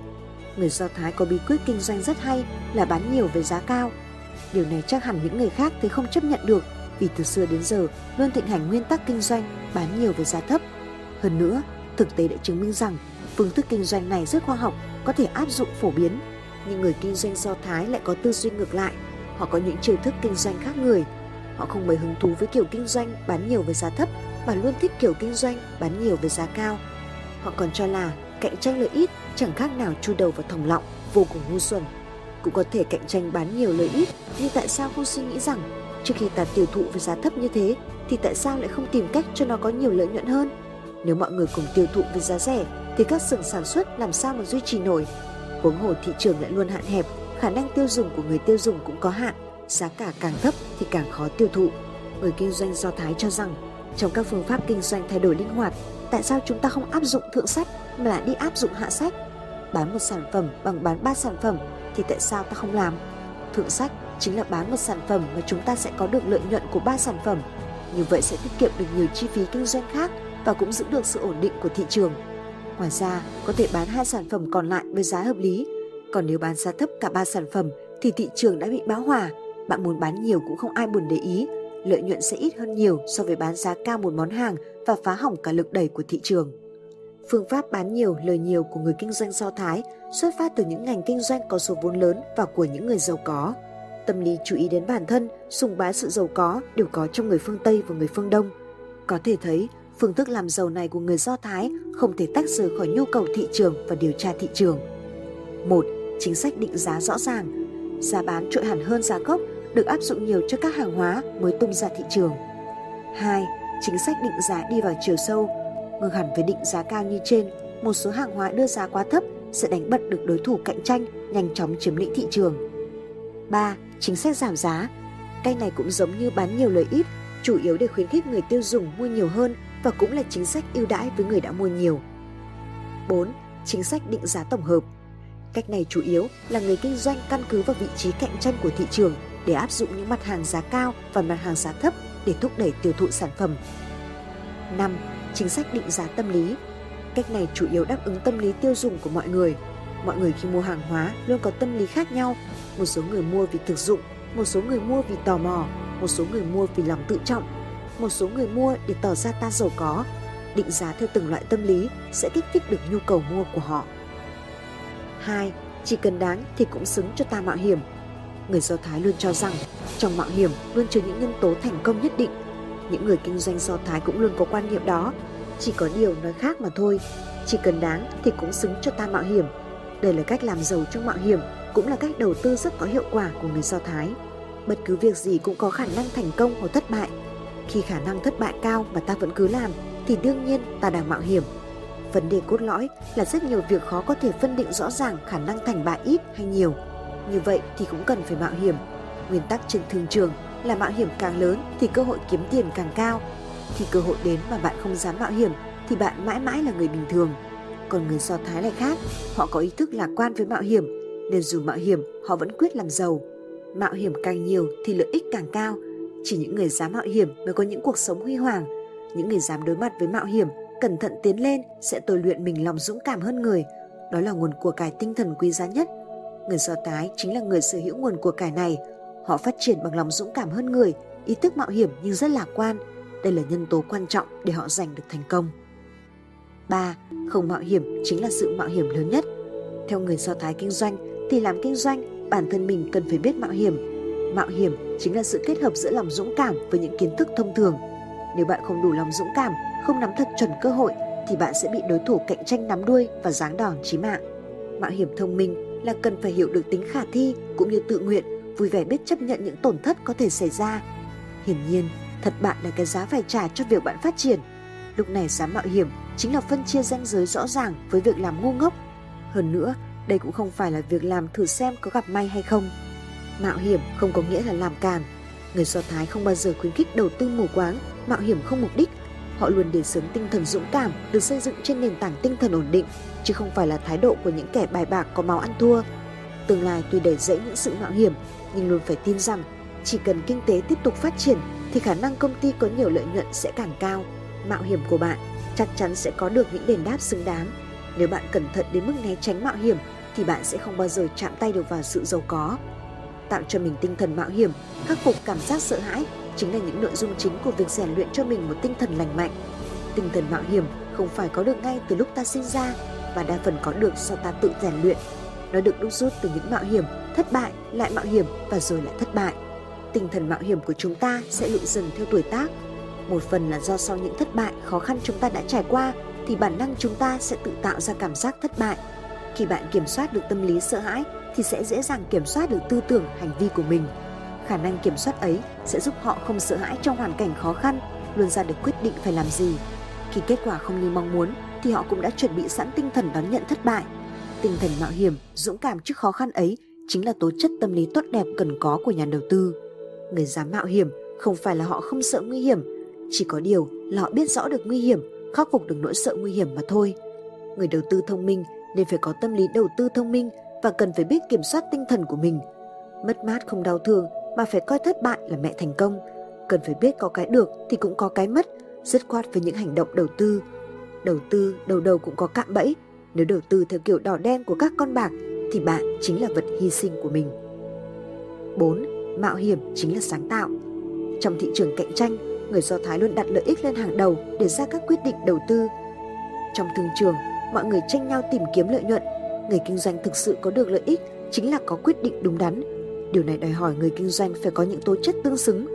Người Do Thái có bí quyết kinh doanh rất hay là bán nhiều với giá cao. Điều này chắc hẳn những người khác thấy không chấp nhận được vì từ xưa đến giờ luôn thịnh hành nguyên tắc kinh doanh bán nhiều với giá thấp. Hơn nữa, thực tế đã chứng minh rằng phương thức kinh doanh này rất khoa học, có thể áp dụng phổ biến. Nhưng người kinh doanh Do Thái lại có tư duy ngược lại. Họ có những chiêu thức kinh doanh khác người. Họ không mấy hứng thú với kiểu kinh doanh bán nhiều với giá thấp mà luôn thích kiểu kinh doanh bán nhiều với giá cao. Họ còn cho là cạnh tranh lợi ít chẳng khác nào chu đầu vào thòng lọng, vô cùng ngu xuẩn. Cũng có thể cạnh tranh bán nhiều lợi ít, nhưng tại sao không suy nghĩ rằng trước khi ta tiêu thụ với giá thấp như thế thì tại sao lại không tìm cách cho nó có nhiều lợi nhuận hơn? Nếu mọi người cùng tiêu thụ với giá rẻ thì các xưởng sản xuất làm sao mà duy trì nổi? Huống hồ thị trường lại luôn hạn hẹp, khả năng tiêu dùng của người tiêu dùng cũng có hạn, giá cả càng thấp thì càng khó tiêu thụ. Người kinh doanh Do Thái cho rằng trong các phương pháp kinh doanh thay đổi linh hoạt, tại sao chúng ta không áp dụng thượng sách mà lại đi áp dụng hạ sách? Bán một sản phẩm bằng bán ba sản phẩm thì tại sao ta không làm? Thượng sách chính là bán một sản phẩm mà chúng ta sẽ có được lợi nhuận của ba sản phẩm. Như vậy sẽ tiết kiệm được nhiều chi phí kinh doanh khác và cũng giữ được sự ổn định của thị trường. Ngoài ra, có thể bán hai sản phẩm còn lại với giá hợp lý. Còn nếu bán giá thấp cả ba sản phẩm thì thị trường đã bị bão hòa. Bạn muốn bán nhiều cũng không ai buồn để ý lợi nhuận sẽ ít hơn nhiều so với bán giá cao một món hàng và phá hỏng cả lực đẩy của thị trường. Phương pháp bán nhiều lời nhiều của người kinh doanh Do Thái xuất phát từ những ngành kinh doanh có số vốn lớn và của những người giàu có. Tâm lý chú ý đến bản thân, sùng bái sự giàu có đều có trong người phương Tây và người phương Đông. Có thể thấy, phương thức làm giàu này của người Do Thái không thể tách rời khỏi nhu cầu thị trường và điều tra thị trường. Một, Chính sách định giá rõ ràng. Giá bán trội hẳn hơn giá gốc được áp dụng nhiều cho các hàng hóa mới tung ra thị trường. 2. Chính sách định giá đi vào chiều sâu, ngừng hẳn với định giá cao như trên, một số hàng hóa đưa giá quá thấp sẽ đánh bật được đối thủ cạnh tranh, nhanh chóng chiếm lĩnh thị trường. 3. Chính sách giảm giá. Cây này cũng giống như bán nhiều lời ít, chủ yếu để khuyến khích người tiêu dùng mua nhiều hơn và cũng là chính sách ưu đãi với người đã mua nhiều. 4. Chính sách định giá tổng hợp. Cách này chủ yếu là người kinh doanh căn cứ vào vị trí cạnh tranh của thị trường để áp dụng những mặt hàng giá cao và mặt hàng giá thấp để thúc đẩy tiêu thụ sản phẩm. 5. Chính sách định giá tâm lý. Cách này chủ yếu đáp ứng tâm lý tiêu dùng của mọi người. Mọi người khi mua hàng hóa luôn có tâm lý khác nhau. Một số người mua vì thực dụng, một số người mua vì tò mò, một số người mua vì lòng tự trọng, một số người mua để tỏ ra ta giàu có. Định giá theo từng loại tâm lý sẽ kích thích được nhu cầu mua của họ. 2. Chỉ cần đáng thì cũng xứng cho ta mạo hiểm người Do Thái luôn cho rằng trong mạo hiểm luôn chứa những nhân tố thành công nhất định. Những người kinh doanh Do Thái cũng luôn có quan niệm đó, chỉ có điều nói khác mà thôi. Chỉ cần đáng thì cũng xứng cho ta mạo hiểm. Đây là cách làm giàu trong mạo hiểm, cũng là cách đầu tư rất có hiệu quả của người Do Thái. Bất cứ việc gì cũng có khả năng thành công hoặc thất bại. Khi khả năng thất bại cao mà ta vẫn cứ làm thì đương nhiên ta đang mạo hiểm. Vấn đề cốt lõi là rất nhiều việc khó có thể phân định rõ ràng khả năng thành bại ít hay nhiều. Như vậy thì cũng cần phải mạo hiểm. Nguyên tắc trên thương trường là mạo hiểm càng lớn thì cơ hội kiếm tiền càng cao. Khi cơ hội đến mà bạn không dám mạo hiểm thì bạn mãi mãi là người bình thường. Còn người Do Thái lại khác, họ có ý thức lạc quan với mạo hiểm, nên dù mạo hiểm họ vẫn quyết làm giàu. Mạo hiểm càng nhiều thì lợi ích càng cao. Chỉ những người dám mạo hiểm mới có những cuộc sống huy hoàng. Những người dám đối mặt với mạo hiểm, cẩn thận tiến lên sẽ tôi luyện mình lòng dũng cảm hơn người. Đó là nguồn của cải tinh thần quý giá nhất. Người Do Thái chính là người sở hữu nguồn của cải này. Họ phát triển bằng lòng dũng cảm hơn người, ý thức mạo hiểm nhưng rất lạc quan. Đây là nhân tố quan trọng để họ giành được thành công. 3. Không mạo hiểm chính là sự mạo hiểm lớn nhất. Theo người Do Thái kinh doanh thì làm kinh doanh, bản thân mình cần phải biết mạo hiểm. Mạo hiểm chính là sự kết hợp giữa lòng dũng cảm với những kiến thức thông thường. Nếu bạn không đủ lòng dũng cảm, không nắm thật chuẩn cơ hội thì bạn sẽ bị đối thủ cạnh tranh nắm đuôi và giáng đòn chí mạng. Mạo hiểm thông minh là cần phải hiểu được tính khả thi cũng như tự nguyện, vui vẻ biết chấp nhận những tổn thất có thể xảy ra. Hiển nhiên, thật bạn là cái giá phải trả cho việc bạn phát triển. Lúc này dám mạo hiểm chính là phân chia ranh giới rõ ràng với việc làm ngu ngốc. Hơn nữa, đây cũng không phải là việc làm thử xem có gặp may hay không. Mạo hiểm không có nghĩa là làm càn. Người Do Thái không bao giờ khuyến khích đầu tư mù quáng, mạo hiểm không mục đích. Họ luôn đề xướng tinh thần dũng cảm được xây dựng trên nền tảng tinh thần ổn định, chứ không phải là thái độ của những kẻ bài bạc có máu ăn thua. Tương lai tuy đầy rẫy những sự mạo hiểm, nhưng luôn phải tin rằng chỉ cần kinh tế tiếp tục phát triển thì khả năng công ty có nhiều lợi nhuận sẽ càng cao. Mạo hiểm của bạn chắc chắn sẽ có được những đền đáp xứng đáng. Nếu bạn cẩn thận đến mức né tránh mạo hiểm thì bạn sẽ không bao giờ chạm tay được vào sự giàu có. Tạo cho mình tinh thần mạo hiểm, khắc phục cảm giác sợ hãi chính là những nội dung chính của việc rèn luyện cho mình một tinh thần lành mạnh. Tinh thần mạo hiểm không phải có được ngay từ lúc ta sinh ra và đa phần có được do ta tự rèn luyện. Nó được đúc rút từ những mạo hiểm, thất bại, lại mạo hiểm và rồi lại thất bại. Tinh thần mạo hiểm của chúng ta sẽ lụi dần theo tuổi tác một phần là do sau những thất bại khó khăn chúng ta đã trải qua thì bản năng chúng ta sẽ tự tạo ra cảm giác thất bại khi bạn kiểm soát được tâm lý sợ hãi thì sẽ dễ dàng kiểm soát được tư tưởng hành vi của mình. Khả năng kiểm soát ấy sẽ giúp họ không sợ hãi trong hoàn cảnh khó khăn luôn ra được quyết định phải làm gì. Khi kết quả không như mong muốn thì họ cũng đã chuẩn bị sẵn tinh thần đón nhận thất bại. Tinh thần mạo hiểm dũng cảm trước khó khăn ấy chính là tố chất tâm lý tốt đẹp cần có của nhà đầu tư. Người dám mạo hiểm không phải là họ không sợ nguy hiểm chỉ có điều là họ biết rõ được nguy hiểm, khắc phục được nỗi sợ nguy hiểm mà thôi. Người đầu tư thông minh nên phải có tâm lý đầu tư thông minh và cần phải biết kiểm soát tinh thần của mình. Mất mát không đau thương mà phải coi thất bại là mẹ thành công. Cần phải biết có cái được thì cũng có cái mất, dứt khoát với những hành động đầu tư. Đầu tư đầu đầu cũng có cạm bẫy, nếu đầu tư theo kiểu đỏ đen của các con bạc thì bạn chính là vật hy sinh của mình. 4. Mạo hiểm chính là sáng tạo. Trong thị trường cạnh tranh, người Do Thái luôn đặt lợi ích lên hàng đầu để ra các quyết định đầu tư. Trong thương trường, mọi người tranh nhau tìm kiếm lợi nhuận. Người kinh doanh thực sự có được lợi ích chính là có quyết định đúng đắn. Điều này đòi hỏi người kinh doanh phải có những tố chất tương xứng.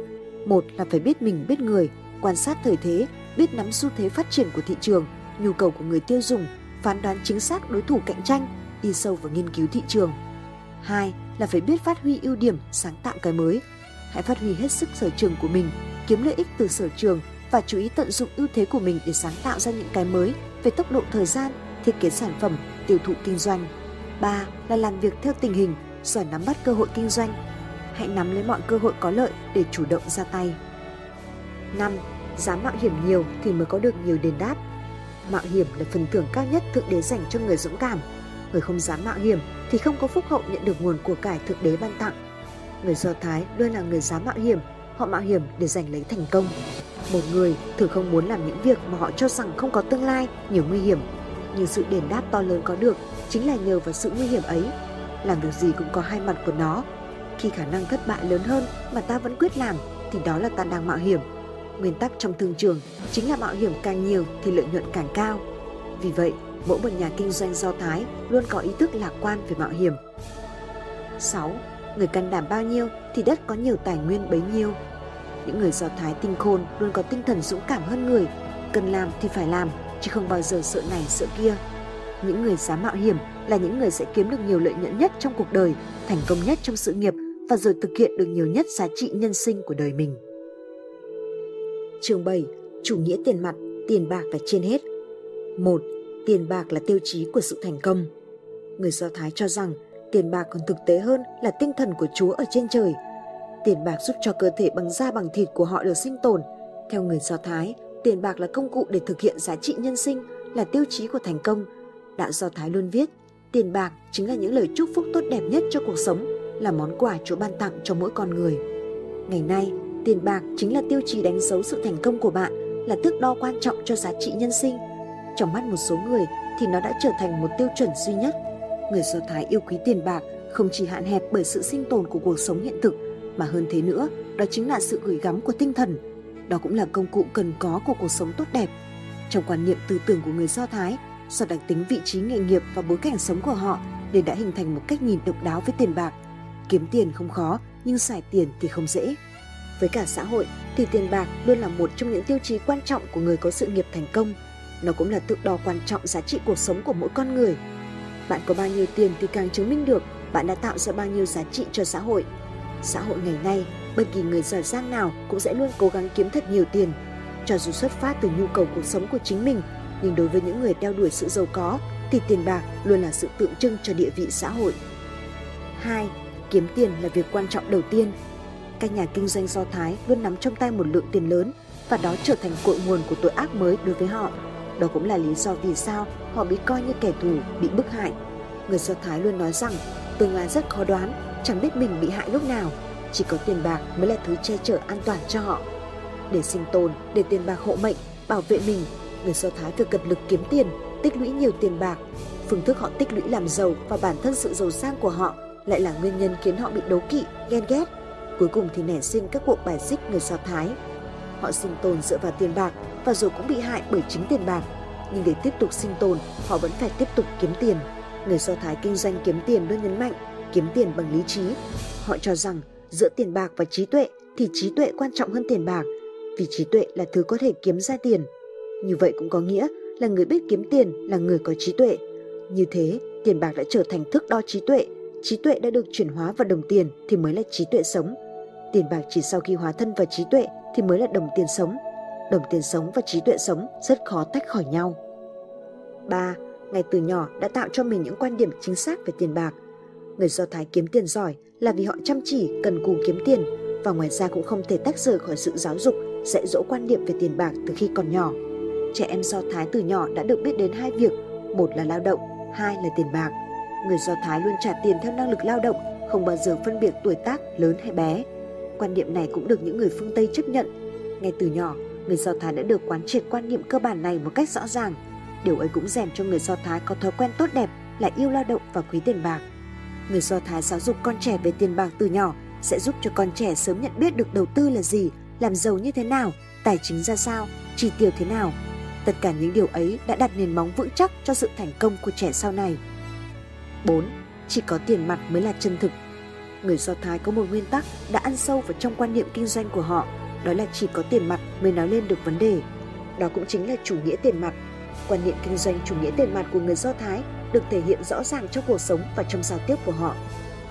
Một là phải biết mình biết người, quan sát thời thế, biết nắm xu thế phát triển của thị trường, nhu cầu của người tiêu dùng, phán đoán chính xác đối thủ cạnh tranh, đi sâu vào nghiên cứu thị trường. Hai là phải biết phát huy ưu điểm, sáng tạo cái mới. Hãy phát huy hết sức sở trường của mình kiếm lợi ích từ sở trường và chú ý tận dụng ưu thế của mình để sáng tạo ra những cái mới về tốc độ thời gian, thiết kế sản phẩm, tiêu thụ kinh doanh. 3 là làm việc theo tình hình, giỏi nắm bắt cơ hội kinh doanh. Hãy nắm lấy mọi cơ hội có lợi để chủ động ra tay. 5. Dám mạo hiểm nhiều thì mới có được nhiều đền đáp. Mạo hiểm là phần thưởng cao nhất thượng đế dành cho người dũng cảm. Người không dám mạo hiểm thì không có phúc hậu nhận được nguồn của cải thượng đế ban tặng. Người Do Thái luôn là người dám mạo hiểm họ mạo hiểm để giành lấy thành công. Một người thường không muốn làm những việc mà họ cho rằng không có tương lai, nhiều nguy hiểm. Nhưng sự đền đáp to lớn có được chính là nhờ vào sự nguy hiểm ấy. Làm việc gì cũng có hai mặt của nó. Khi khả năng thất bại lớn hơn mà ta vẫn quyết làm thì đó là ta đang mạo hiểm. Nguyên tắc trong thương trường chính là mạo hiểm càng nhiều thì lợi nhuận càng cao. Vì vậy, mỗi một nhà kinh doanh do Thái luôn có ý thức lạc quan về mạo hiểm. 6. Người can đảm bao nhiêu thì đất có nhiều tài nguyên bấy nhiêu. Những người Do Thái tinh khôn luôn có tinh thần dũng cảm hơn người, cần làm thì phải làm, chứ không bao giờ sợ này sợ kia. Những người dám mạo hiểm là những người sẽ kiếm được nhiều lợi nhuận nhất trong cuộc đời, thành công nhất trong sự nghiệp và rồi thực hiện được nhiều nhất giá trị nhân sinh của đời mình. Chương 7. Chủ nghĩa tiền mặt, tiền bạc là trên hết. 1. Tiền bạc là tiêu chí của sự thành công. Người Do Thái cho rằng tiền bạc còn thực tế hơn là tinh thần của Chúa ở trên trời. Tiền bạc giúp cho cơ thể bằng da bằng thịt của họ được sinh tồn. Theo người Do Thái, tiền bạc là công cụ để thực hiện giá trị nhân sinh, là tiêu chí của thành công. Đạo Do Thái luôn viết, tiền bạc chính là những lời chúc phúc tốt đẹp nhất cho cuộc sống, là món quà Chúa ban tặng cho mỗi con người. Ngày nay, tiền bạc chính là tiêu chí đánh dấu sự thành công của bạn, là thước đo quan trọng cho giá trị nhân sinh. Trong mắt một số người thì nó đã trở thành một tiêu chuẩn duy nhất. Người Do Thái yêu quý tiền bạc không chỉ hạn hẹp bởi sự sinh tồn của cuộc sống hiện thực, mà hơn thế nữa, đó chính là sự gửi gắm của tinh thần. Đó cũng là công cụ cần có của cuộc sống tốt đẹp. Trong quan niệm tư tưởng của người Do Thái, do đặc tính vị trí nghề nghiệp và bối cảnh sống của họ nên đã hình thành một cách nhìn độc đáo với tiền bạc. Kiếm tiền không khó, nhưng xài tiền thì không dễ. Với cả xã hội thì tiền bạc luôn là một trong những tiêu chí quan trọng của người có sự nghiệp thành công. Nó cũng là thước đo quan trọng giá trị cuộc sống của mỗi con người. Bạn có bao nhiêu tiền thì càng chứng minh được bạn đã tạo ra bao nhiêu giá trị cho xã hội. Xã hội ngày nay, bất kỳ người giỏi giang nào cũng sẽ luôn cố gắng kiếm thật nhiều tiền. Cho dù xuất phát từ nhu cầu cuộc sống của chính mình, nhưng đối với những người đeo đuổi sự giàu có thì tiền bạc luôn là sự tượng trưng cho địa vị xã hội. 2. Kiếm tiền là việc quan trọng đầu tiên các nhà kinh doanh Do Thái luôn nắm trong tay một lượng tiền lớn và đó trở thành cội nguồn của tội ác mới đối với họ. Đó cũng là lý do vì sao họ bị coi như kẻ thù, bị bức hại. Người Do Thái luôn nói rằng tương lai rất khó đoán, chẳng biết mình bị hại lúc nào. Chỉ có tiền bạc mới là thứ che chở an toàn cho họ. Để sinh tồn, để tiền bạc hộ mệnh, bảo vệ mình, người Do Thái phải cật lực kiếm tiền, tích lũy nhiều tiền bạc. Phương thức họ tích lũy làm giàu và bản thân sự giàu sang của họ lại là nguyên nhân khiến họ bị đố kỵ, ghen ghét Cuối cùng thì nảy sinh các cuộc bài xích người Do Thái. Họ sinh tồn dựa vào tiền bạc và rồi cũng bị hại bởi chính tiền bạc. Nhưng để tiếp tục sinh tồn, họ vẫn phải tiếp tục kiếm tiền. Người Do Thái kinh doanh kiếm tiền luôn nhấn mạnh kiếm tiền bằng lý trí. Họ cho rằng giữa tiền bạc và trí tuệ thì trí tuệ quan trọng hơn tiền bạc vì trí tuệ là thứ có thể kiếm ra tiền. Như vậy cũng có nghĩa là người biết kiếm tiền là người có trí tuệ. Như thế, tiền bạc đã trở thành thước đo trí tuệ, trí tuệ đã được chuyển hóa vào đồng tiền thì mới là trí tuệ sống. Tiền bạc chỉ sau khi hóa thân vào trí tuệ thì mới là đồng tiền sống. Đồng tiền sống và trí tuệ sống rất khó tách khỏi nhau. 3. Ngay từ nhỏ đã tạo cho mình những quan điểm chính xác về tiền bạc. Người Do Thái kiếm tiền giỏi là vì họ chăm chỉ, cần cù kiếm tiền và ngoài ra cũng không thể tách rời khỏi sự giáo dục, dạy dỗ quan điểm về tiền bạc từ khi còn nhỏ. Trẻ em Do Thái từ nhỏ đã được biết đến hai việc, một là lao động, hai là tiền bạc. Người Do Thái luôn trả tiền theo năng lực lao động, không bao giờ phân biệt tuổi tác lớn hay bé. Quan niệm này cũng được những người phương Tây chấp nhận. Ngay từ nhỏ, người Do Thái đã được quán triệt quan niệm cơ bản này một cách rõ ràng. Điều ấy cũng rèn cho người Do Thái có thói quen tốt đẹp là yêu lao động và quý tiền bạc. Người Do Thái giáo dục con trẻ về tiền bạc từ nhỏ sẽ giúp cho con trẻ sớm nhận biết được đầu tư là gì, làm giàu như thế nào, tài chính ra sao, chi tiêu thế nào. Tất cả những điều ấy đã đặt nền móng vững chắc cho sự thành công của trẻ sau này. 4. Chỉ có tiền mặt mới là chân thực người Do Thái có một nguyên tắc đã ăn sâu vào trong quan niệm kinh doanh của họ, đó là chỉ có tiền mặt mới nói lên được vấn đề. Đó cũng chính là chủ nghĩa tiền mặt. Quan niệm kinh doanh chủ nghĩa tiền mặt của người Do Thái được thể hiện rõ ràng trong cuộc sống và trong giao tiếp của họ.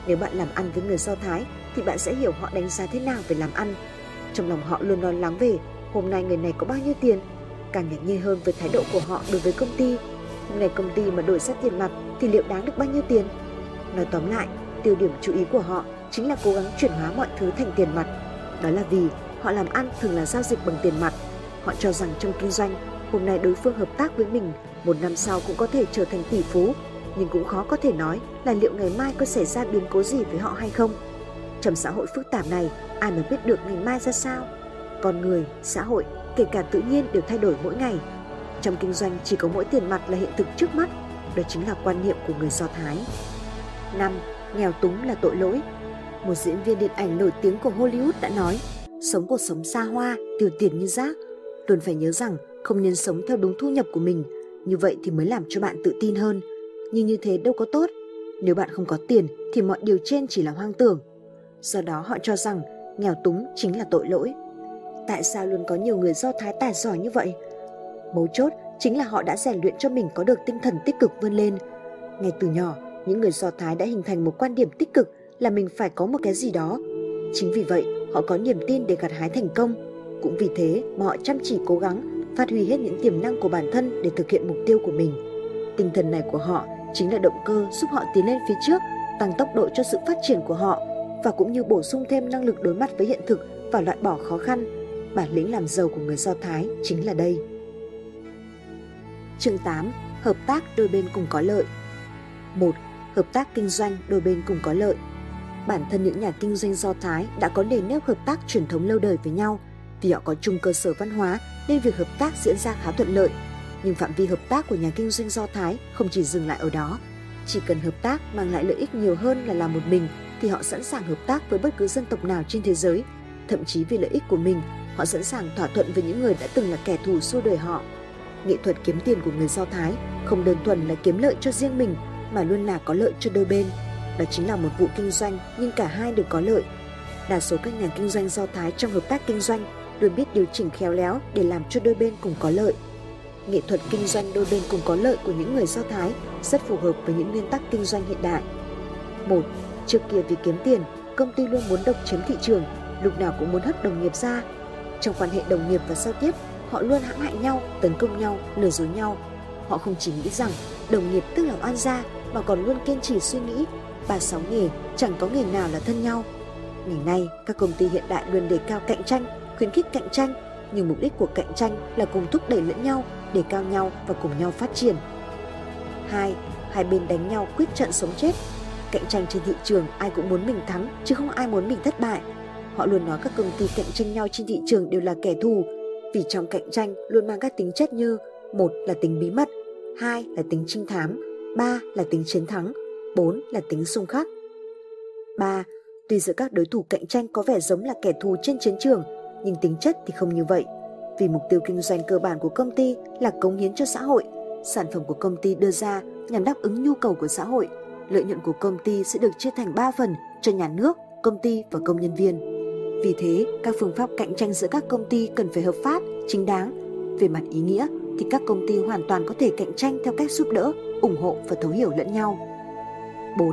Nếu bạn làm ăn với người Do Thái thì bạn sẽ hiểu họ đánh giá thế nào về làm ăn. Trong lòng họ luôn lo lắng về hôm nay người này có bao nhiêu tiền, càng ngạc nhiên hơn với thái độ của họ đối với công ty. Hôm nay công ty mà đổi ra tiền mặt thì liệu đáng được bao nhiêu tiền? Nói tóm lại, tiêu điểm chú ý của họ chính là cố gắng chuyển hóa mọi thứ thành tiền mặt. Đó là vì họ làm ăn thường là giao dịch bằng tiền mặt. Họ cho rằng trong kinh doanh, hôm nay đối phương hợp tác với mình, một năm sau cũng có thể trở thành tỷ phú, nhưng cũng khó có thể nói là liệu ngày mai có xảy ra biến cố gì với họ hay không. Trong xã hội phức tạp này, ai mà biết được ngày mai ra sao? Con người, xã hội, kể cả tự nhiên đều thay đổi mỗi ngày. Trong kinh doanh chỉ có mỗi tiền mặt là hiện thực trước mắt, đó chính là quan niệm của người Do Thái. 5 nghèo túng là tội lỗi. Một diễn viên điện ảnh nổi tiếng của Hollywood đã nói, sống cuộc sống xa hoa, tiêu tiền như rác. Luôn phải nhớ rằng không nên sống theo đúng thu nhập của mình, như vậy thì mới làm cho bạn tự tin hơn. Nhưng như thế đâu có tốt. Nếu bạn không có tiền thì mọi điều trên chỉ là hoang tưởng. Do đó họ cho rằng nghèo túng chính là tội lỗi. Tại sao luôn có nhiều người do thái tài giỏi như vậy? Mấu chốt chính là họ đã rèn luyện cho mình có được tinh thần tích cực vươn lên. Ngay từ nhỏ, những người Do Thái đã hình thành một quan điểm tích cực là mình phải có một cái gì đó. Chính vì vậy, họ có niềm tin để gặt hái thành công. Cũng vì thế mà họ chăm chỉ cố gắng phát huy hết những tiềm năng của bản thân để thực hiện mục tiêu của mình. Tinh thần này của họ chính là động cơ giúp họ tiến lên phía trước, tăng tốc độ cho sự phát triển của họ và cũng như bổ sung thêm năng lực đối mặt với hiện thực và loại bỏ khó khăn. Bản lĩnh làm giàu của người Do Thái chính là đây. Chương 8. Hợp tác đôi bên cùng có lợi 1. Hợp tác kinh doanh đôi bên cùng có lợi Bản thân những nhà kinh doanh Do Thái đã có nền nếp hợp tác truyền thống lâu đời với nhau vì họ có chung cơ sở văn hóa nên việc hợp tác diễn ra khá thuận lợi. Nhưng phạm vi hợp tác của nhà kinh doanh Do Thái không chỉ dừng lại ở đó. Chỉ cần hợp tác mang lại lợi ích nhiều hơn là làm một mình thì họ sẵn sàng hợp tác với bất cứ dân tộc nào trên thế giới. Thậm chí vì lợi ích của mình, họ sẵn sàng thỏa thuận với những người đã từng là kẻ thù xua đuổi họ. Nghệ thuật kiếm tiền của người Do Thái không đơn thuần là kiếm lợi cho riêng mình mà luôn là có lợi cho đôi bên. Đó chính là một vụ kinh doanh nhưng cả hai đều có lợi. Đa số các nhà kinh doanh Do Thái trong hợp tác kinh doanh luôn biết điều chỉnh khéo léo để làm cho đôi bên cùng có lợi. Nghệ thuật kinh doanh đôi bên cùng có lợi của những người Do Thái rất phù hợp với những nguyên tắc kinh doanh hiện đại. Một, Trước kia vì kiếm tiền, công ty luôn muốn độc chiếm thị trường, lúc nào cũng muốn hất đồng nghiệp ra. Trong quan hệ đồng nghiệp và giao tiếp, họ luôn hãm hại nhau, tấn công nhau, lừa dối nhau. Họ không chỉ nghĩ rằng đồng nghiệp tức là oan gia mà còn luôn kiên trì suy nghĩ ba sáu nghề chẳng có nghề nào là thân nhau. Ngày nay, các công ty hiện đại luôn đề cao cạnh tranh, khuyến khích cạnh tranh, nhưng mục đích của cạnh tranh là cùng thúc đẩy lẫn nhau, để cao nhau và cùng nhau phát triển. 2. Hai bên đánh nhau quyết trận sống chết. Cạnh tranh trên thị trường ai cũng muốn mình thắng chứ không ai muốn mình thất bại. Họ luôn nói các công ty cạnh tranh nhau trên thị trường đều là kẻ thù vì trong cạnh tranh luôn mang các tính chất như một là tính bí mật, hai là tính trinh thám, ba là tính chiến thắng, bốn là tính xung khắc. ba Tuy giữa các đối thủ cạnh tranh có vẻ giống là kẻ thù trên chiến trường, nhưng tính chất thì không như vậy. Vì mục tiêu kinh doanh cơ bản của công ty là cống hiến cho xã hội, sản phẩm của công ty đưa ra nhằm đáp ứng nhu cầu của xã hội, lợi nhuận của công ty sẽ được chia thành 3 phần cho nhà nước, công ty và công nhân viên. Vì thế, các phương pháp cạnh tranh giữa các công ty cần phải hợp pháp, chính đáng. Về mặt ý nghĩa thì các công ty hoàn toàn có thể cạnh tranh theo cách giúp đỡ, ủng hộ và thấu hiểu lẫn nhau. 4.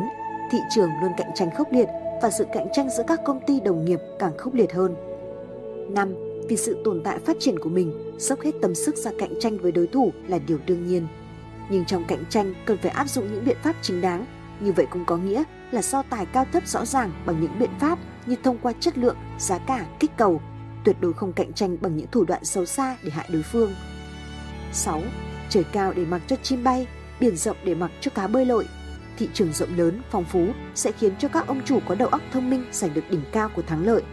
Thị trường luôn cạnh tranh khốc liệt và sự cạnh tranh giữa các công ty đồng nghiệp càng khốc liệt hơn. 5. Vì sự tồn tại phát triển của mình, dốc hết tâm sức ra cạnh tranh với đối thủ là điều đương nhiên. Nhưng trong cạnh tranh cần phải áp dụng những biện pháp chính đáng. Như vậy cũng có nghĩa là so tài cao thấp rõ ràng bằng những biện pháp như thông qua chất lượng, giá cả, kích cầu, tuyệt đối không cạnh tranh bằng những thủ đoạn xấu xa để hại đối phương. 6. Trời cao để mặc cho chim bay, biển rộng để mặc cho cá bơi lội. Thị trường rộng lớn, phong phú sẽ khiến cho các ông chủ có đầu óc thông minh giành được đỉnh cao của thắng lợi.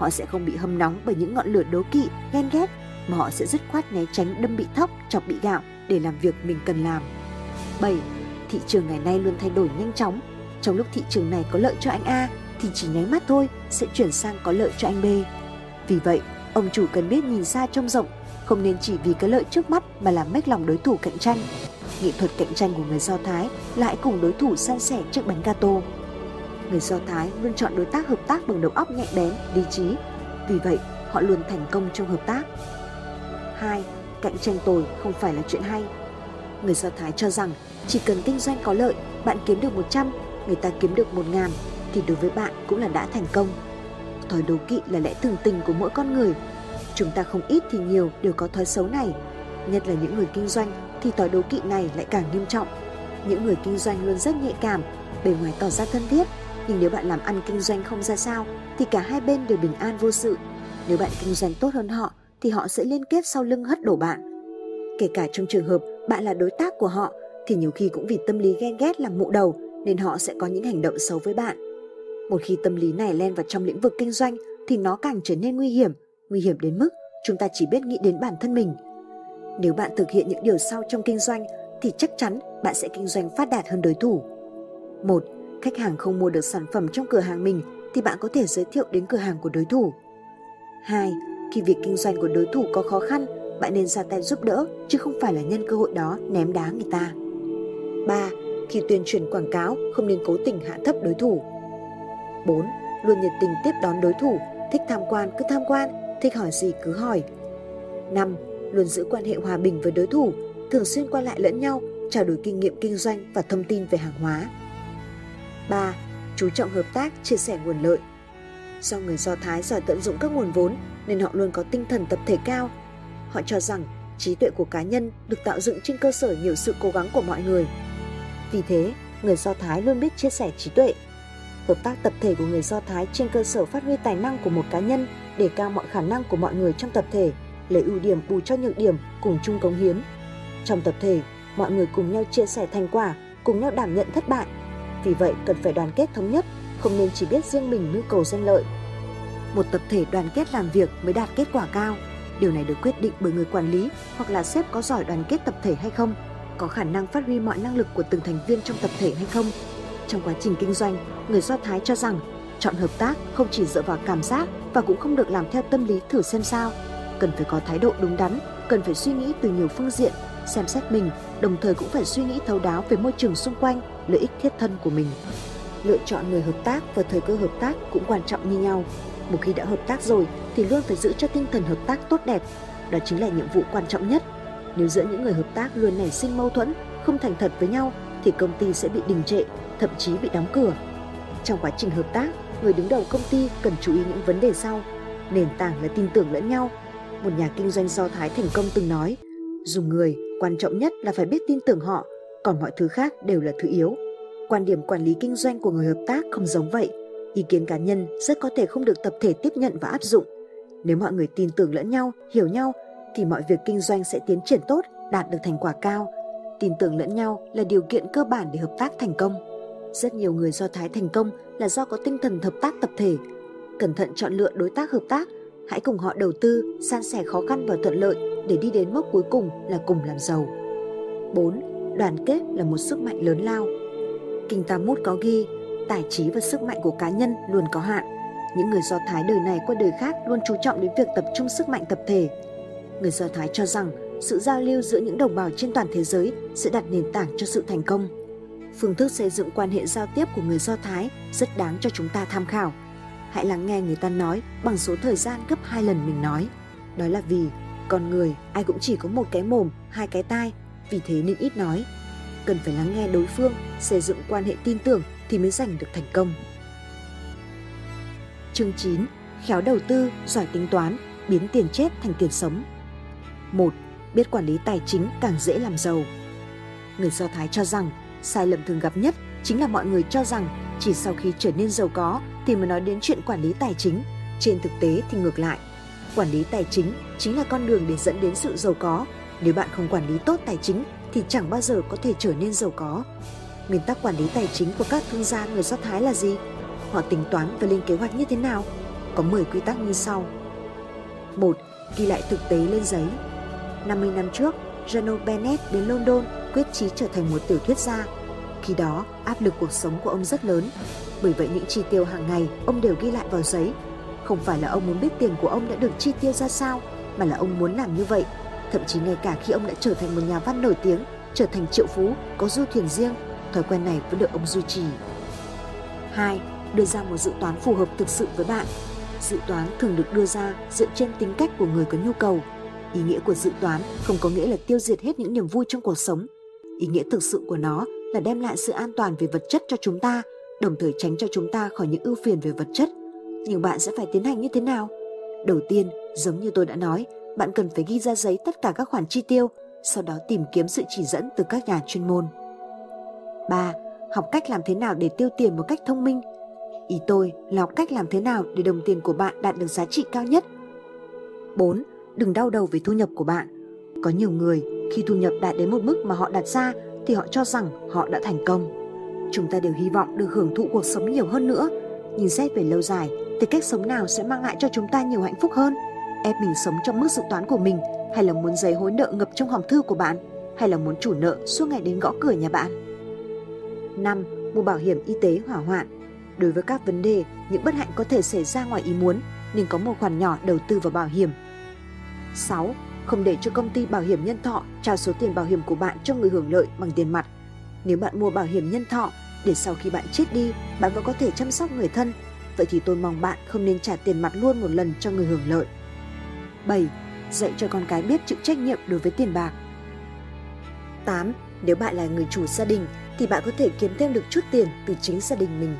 Họ sẽ không bị hâm nóng bởi những ngọn lửa đố kỵ, ghen ghét, mà họ sẽ dứt khoát né tránh đâm bị thóc, chọc bị gạo để làm việc mình cần làm. 7. Thị trường ngày nay luôn thay đổi nhanh chóng. Trong lúc thị trường này có lợi cho anh A thì chỉ nháy mắt thôi sẽ chuyển sang có lợi cho anh B. Vì vậy, ông chủ cần biết nhìn xa trông rộng, không nên chỉ vì cái lợi trước mắt mà làm mách lòng đối thủ cạnh tranh. Nghệ thuật cạnh tranh của người Do Thái lại cùng đối thủ san sẻ chiếc bánh gato. Người Do Thái luôn chọn đối tác hợp tác bằng đầu óc nhạy bén, lý trí. Vì vậy, họ luôn thành công trong hợp tác. 2. Cạnh tranh tồi không phải là chuyện hay. Người Do Thái cho rằng chỉ cần kinh doanh có lợi, bạn kiếm được 100, người ta kiếm được 1 ngàn thì đối với bạn cũng là đã thành công. Thói đố kỵ là lẽ thường tình của mỗi con người. Chúng ta không ít thì nhiều đều có thói xấu này. Nhất là những người kinh doanh thì thói đố kỵ này lại càng nghiêm trọng. Những người kinh doanh luôn rất nhạy cảm, bề ngoài tỏ ra thân thiết, nhưng nếu bạn làm ăn kinh doanh không ra sao thì cả hai bên đều bình an vô sự. Nếu bạn kinh doanh tốt hơn họ thì họ sẽ liên kết sau lưng hất đổ bạn. Kể cả trong trường hợp bạn là đối tác của họ thì nhiều khi cũng vì tâm lý ghen ghét làm mụ đầu nên họ sẽ có những hành động xấu với bạn. Một khi tâm lý này len vào trong lĩnh vực kinh doanh thì nó càng trở nên nguy hiểm, nguy hiểm đến mức chúng ta chỉ biết nghĩ đến bản thân mình. Nếu bạn thực hiện những điều sau trong kinh doanh thì chắc chắn bạn sẽ kinh doanh phát đạt hơn đối thủ. Một, khách hàng không mua được sản phẩm trong cửa hàng mình thì bạn có thể giới thiệu đến cửa hàng của đối thủ. 2. Khi việc kinh doanh của đối thủ có khó khăn, bạn nên ra tay giúp đỡ chứ không phải là nhân cơ hội đó ném đá người ta. 3. Khi tuyên truyền quảng cáo, không nên cố tình hạ thấp đối thủ. 4. Luôn nhiệt tình tiếp đón đối thủ, thích tham quan cứ tham quan, thích hỏi gì cứ hỏi. 5. Luôn giữ quan hệ hòa bình với đối thủ, thường xuyên qua lại lẫn nhau, trao đổi kinh nghiệm kinh doanh và thông tin về hàng hóa. 3. Chú trọng hợp tác, chia sẻ nguồn lợi. Do người Do Thái giỏi tận dụng các nguồn vốn nên họ luôn có tinh thần tập thể cao. Họ cho rằng trí tuệ của cá nhân được tạo dựng trên cơ sở nhiều sự cố gắng của mọi người. Vì thế, người Do Thái luôn biết chia sẻ trí tuệ. Hợp tác tập thể của người Do Thái trên cơ sở phát huy tài năng của một cá nhân để cao mọi khả năng của mọi người trong tập thể, lấy ưu điểm bù cho nhược điểm, cùng chung cống hiến. Trong tập thể, mọi người cùng nhau chia sẻ thành quả, cùng nhau đảm nhận thất bại. Vì vậy cần phải đoàn kết thống nhất, không nên chỉ biết riêng mình mưu cầu danh lợi. Một tập thể đoàn kết làm việc mới đạt kết quả cao. Điều này được quyết định bởi người quản lý hoặc là sếp có giỏi đoàn kết tập thể hay không, có khả năng phát huy mọi năng lực của từng thành viên trong tập thể hay không. Trong quá trình kinh doanh, người Do Thái cho rằng chọn hợp tác không chỉ dựa vào cảm giác và cũng không được làm theo tâm lý thử xem sao. Cần phải có thái độ đúng đắn, cần phải suy nghĩ từ nhiều phương diện, xem xét mình, đồng thời cũng phải suy nghĩ thấu đáo về môi trường xung quanh, lợi ích thiết thân của mình. Lựa chọn người hợp tác và thời cơ hợp tác cũng quan trọng như nhau. Một khi đã hợp tác rồi thì luôn phải giữ cho tinh thần hợp tác tốt đẹp. Đó chính là nhiệm vụ quan trọng nhất. Nếu giữa những người hợp tác luôn nảy sinh mâu thuẫn, không thành thật với nhau thì công ty sẽ bị đình trệ, thậm chí bị đóng cửa. Trong quá trình hợp tác, người đứng đầu công ty cần chú ý những vấn đề sau. Nền tảng là tin tưởng lẫn nhau. Một nhà kinh doanh do Thái thành công từng nói, dùng người, quan trọng nhất là phải biết tin tưởng họ, còn mọi thứ khác đều là thứ yếu. Quan điểm quản lý kinh doanh của người hợp tác không giống vậy. Ý kiến cá nhân rất có thể không được tập thể tiếp nhận và áp dụng. Nếu mọi người tin tưởng lẫn nhau, hiểu nhau, thì mọi việc kinh doanh sẽ tiến triển tốt, đạt được thành quả cao. Tin tưởng lẫn nhau là điều kiện cơ bản để hợp tác thành công. Rất nhiều người Do Thái thành công là do có tinh thần hợp tác tập thể. Cẩn thận chọn lựa đối tác hợp tác, hãy cùng họ đầu tư, san sẻ khó khăn và thuận lợi để đi đến mốc cuối cùng là cùng làm giàu. 4. Đoàn kết là một sức mạnh lớn lao. Kinh Talmud có ghi, tài trí và sức mạnh của cá nhân luôn có hạn. Những người Do Thái đời này qua đời khác luôn chú trọng đến việc tập trung sức mạnh tập thể. Người Do Thái cho rằng sự giao lưu giữa những đồng bào trên toàn thế giới sẽ đặt nền tảng cho sự thành công. Phương thức xây dựng quan hệ giao tiếp của người Do Thái rất đáng cho chúng ta tham khảo. Hãy lắng nghe người ta nói bằng số thời gian gấp hai lần mình nói. Đó là vì con người ai cũng chỉ có một cái mồm, hai cái tai, vì thế nên ít nói. Cần phải lắng nghe đối phương, xây dựng quan hệ tin tưởng thì mới giành được thành công. Chương 9. Khéo đầu tư, giỏi tính toán, biến tiền chết thành tiền sống. 1. Biết quản lý tài chính càng dễ làm giàu. Người Do Thái cho rằng sai lầm thường gặp nhất chính là mọi người cho rằng chỉ sau khi trở nên giàu có thì mới nói đến chuyện quản lý tài chính. Trên thực tế thì ngược lại. Quản lý tài chính chính là con đường để dẫn đến sự giàu có. Nếu bạn không quản lý tốt tài chính thì chẳng bao giờ có thể trở nên giàu có. Nguyên tắc quản lý tài chính của các thương gia người Do Thái là gì? Họ tính toán và lên kế hoạch như thế nào? Có 10 quy tắc như sau. 1. Ghi lại thực tế lên giấy. 50 năm trước, Ronald Bennett đến London quyết chí trở thành một tiểu thuyết gia. Khi đó, áp lực cuộc sống của ông rất lớn. Bởi vậy những chi tiêu hàng ngày ông đều ghi lại vào giấy. Không phải là ông muốn biết tiền của ông đã được chi tiêu ra sao, mà là ông muốn làm như vậy. Thậm chí ngay cả khi ông đã trở thành một nhà văn nổi tiếng, trở thành triệu phú, có du thuyền riêng, thói quen này vẫn được ông duy trì. 2. Đưa ra một dự toán phù hợp thực sự với bạn. Dự toán thường được đưa ra dựa trên tính cách của người có nhu cầu. Ý nghĩa của dự toán không có nghĩa là tiêu diệt hết những niềm vui trong cuộc sống. Ý nghĩa thực sự của nó là đem lại sự an toàn về vật chất cho chúng ta, đồng thời tránh cho chúng ta khỏi những ưu phiền về vật chất. Nhưng bạn sẽ phải tiến hành như thế nào? Đầu tiên, giống như tôi đã nói, bạn cần phải ghi ra giấy tất cả các khoản chi tiêu, sau đó tìm kiếm sự chỉ dẫn từ các nhà chuyên môn. 3. Học cách làm thế nào để tiêu tiền một cách thông minh. Ý tôi là học cách làm thế nào để đồng tiền của bạn đạt được giá trị cao nhất. 4. Đừng đau đầu về thu nhập của bạn. Có nhiều người khi thu nhập đạt đến một mức mà họ đặt ra thì họ cho rằng họ đã thành công. Chúng ta đều hy vọng được hưởng thụ cuộc sống nhiều hơn nữa, nhìn xét về lâu dài thì cách sống nào sẽ mang lại cho chúng ta nhiều hạnh phúc hơn? Ép mình sống trong mức dự toán của mình hay là muốn giấy hối nợ ngập trong hòm thư của bạn hay là muốn chủ nợ suốt ngày đến gõ cửa nhà bạn? 5. Mua bảo hiểm y tế hỏa hoạn. Đối với các vấn đề, những bất hạnh có thể xảy ra ngoài ý muốn, nên có một khoản nhỏ đầu tư vào bảo hiểm. 6. Không để cho công ty bảo hiểm nhân thọ trao số tiền bảo hiểm của bạn cho người hưởng lợi bằng tiền mặt. Nếu bạn mua bảo hiểm nhân thọ để sau khi bạn chết đi, bạn vẫn có thể chăm sóc người thân, vậy thì tôi mong bạn không nên trả tiền mặt luôn một lần cho người hưởng lợi. 7. Dạy cho con cái biết chịu trách nhiệm đối với tiền bạc. 8. Nếu bạn là người chủ gia đình thì bạn có thể kiếm thêm được chút tiền từ chính gia đình mình.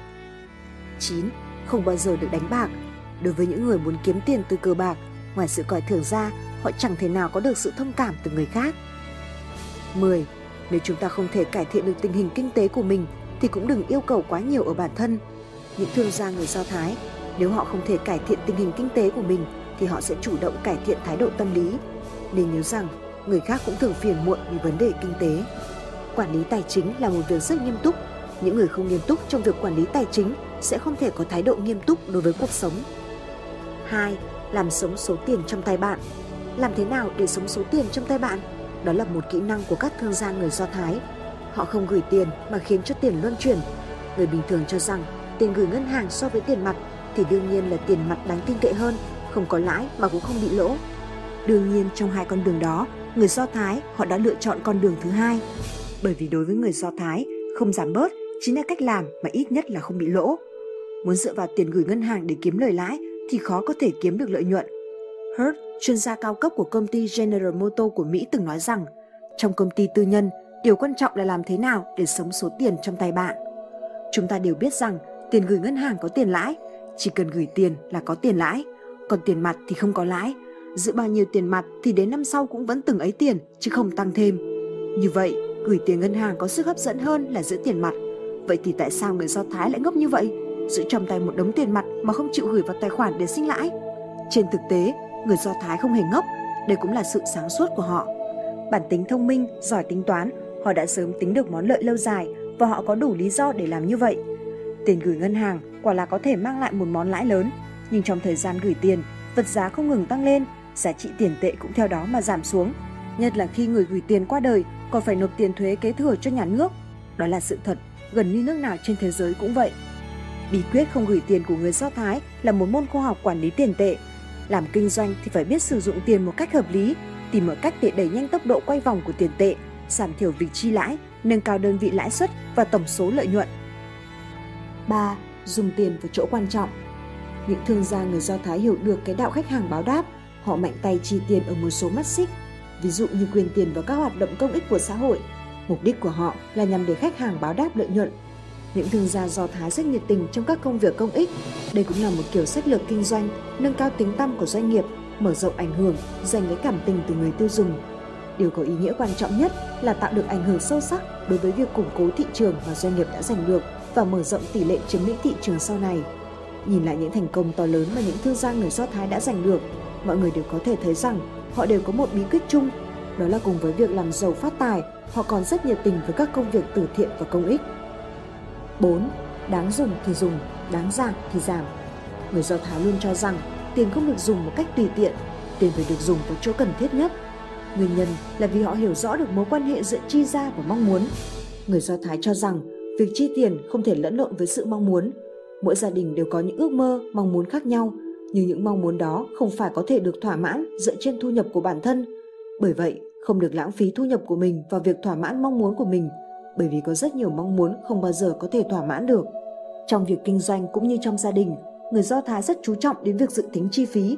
9. Không bao giờ được đánh bạc. Đối với những người muốn kiếm tiền từ cờ bạc, ngoài sự coi thường ra, họ chẳng thể nào có được sự thông cảm từ người khác. 10. Nếu chúng ta không thể cải thiện được tình hình kinh tế của mình thì cũng đừng yêu cầu quá nhiều ở bản thân. Những thương gia người Do Thái, nếu họ không thể cải thiện tình hình kinh tế của mình thì họ sẽ chủ động cải thiện thái độ tâm lý. Nên nhớ rằng, người khác cũng thường phiền muộn vì vấn đề kinh tế. Quản lý tài chính là một việc rất nghiêm túc. Những người không nghiêm túc trong việc quản lý tài chính sẽ không thể có thái độ nghiêm túc đối với cuộc sống. 2. Làm sống số tiền trong tay bạn. Làm thế nào để sống số tiền trong tay bạn? Đó là một kỹ năng của các thương gia người Do Thái. Họ không gửi tiền mà khiến cho tiền luân chuyển. Người bình thường cho rằng tiền gửi ngân hàng so với tiền mặt thì đương nhiên là tiền mặt đáng tin cậy hơn, không có lãi mà cũng không bị lỗ. Đương nhiên trong hai con đường đó, người Do Thái họ đã lựa chọn con đường thứ hai. Bởi vì đối với người Do Thái, không giảm bớt chính là cách làm mà ít nhất là không bị lỗ. Muốn dựa vào tiền gửi ngân hàng để kiếm lời lãi thì khó có thể kiếm được lợi nhuận. Hurt, chuyên gia cao cấp của công ty General Motors của Mỹ từng nói rằng, trong công ty tư nhân, điều quan trọng là làm thế nào để sống số tiền trong tay bạn. Chúng ta đều biết rằng tiền gửi ngân hàng có tiền lãi, chỉ cần gửi tiền là có tiền lãi, còn tiền mặt thì không có lãi. Giữ bao nhiêu tiền mặt thì đến năm sau cũng vẫn từng ấy tiền chứ không tăng thêm. Như vậy, gửi tiền ngân hàng có sức hấp dẫn hơn là giữ tiền mặt. Vậy thì tại sao người Do Thái lại ngốc như vậy? Giữ trong tay một đống tiền mặt mà không chịu gửi vào tài khoản để sinh lãi. Trên thực tế, người Do Thái không hề ngốc, đây cũng là sự sáng suốt của họ. Bản tính thông minh, giỏi tính toán, họ đã sớm tính được món lợi lâu dài và họ có đủ lý do để làm như vậy. Tiền gửi ngân hàng quả là có thể mang lại một món lãi lớn, nhưng trong thời gian gửi tiền, vật giá không ngừng tăng lên, giá trị tiền tệ cũng theo đó mà giảm xuống. Nhất là khi người gửi tiền qua đời còn phải nộp tiền thuế kế thừa cho nhà nước. Đó là sự thật, gần như nước nào trên thế giới cũng vậy. Bí quyết không gửi tiền của người Do Thái là một môn khoa học quản lý tiền tệ. Làm kinh doanh thì phải biết sử dụng tiền một cách hợp lý, tìm mọi cách để đẩy nhanh tốc độ quay vòng của tiền tệ, giảm thiểu việc chi lãi, nâng cao đơn vị lãi suất và tổng số lợi nhuận. 3. Dùng tiền vào chỗ quan trọng những thương gia người Do Thái hiểu được cái đạo khách hàng báo đáp, họ mạnh tay chi tiền ở một số mắt xích, ví dụ như quyền tiền vào các hoạt động công ích của xã hội. Mục đích của họ là nhằm để khách hàng báo đáp lợi nhuận. Những thương gia Do Thái rất nhiệt tình trong các công việc công ích. Đây cũng là một kiểu sách lược kinh doanh, nâng cao tính tăm của doanh nghiệp, mở rộng ảnh hưởng, giành lấy cảm tình từ người tiêu dùng. Điều có ý nghĩa quan trọng nhất là tạo được ảnh hưởng sâu sắc đối với việc củng cố thị trường mà doanh nghiệp đã giành được và mở rộng tỷ lệ chiếm lĩnh thị trường sau này. Nhìn lại những thành công to lớn mà những thương gia người Do Thái đã giành được, mọi người đều có thể thấy rằng họ đều có một bí quyết chung, đó là cùng với việc làm giàu phát tài, họ còn rất nhiệt tình với các công việc từ thiện và công ích. 4. Đáng dùng thì dùng, đáng giảm thì giảm. Người Do Thái luôn cho rằng tiền không được dùng một cách tùy tiện, tiền phải được dùng vào chỗ cần thiết nhất. Nguyên nhân là vì họ hiểu rõ được mối quan hệ giữa chi ra và mong muốn. Người Do Thái cho rằng việc chi tiền không thể lẫn lộn với sự mong muốn. Mỗi gia đình đều có những ước mơ, mong muốn khác nhau, nhưng những mong muốn đó không phải có thể được thỏa mãn dựa trên thu nhập của bản thân. Bởi vậy, không được lãng phí thu nhập của mình vào việc thỏa mãn mong muốn của mình, bởi vì có rất nhiều mong muốn không bao giờ có thể thỏa mãn được. Trong việc kinh doanh cũng như trong gia đình, người Do Thái rất chú trọng đến việc dự tính chi phí,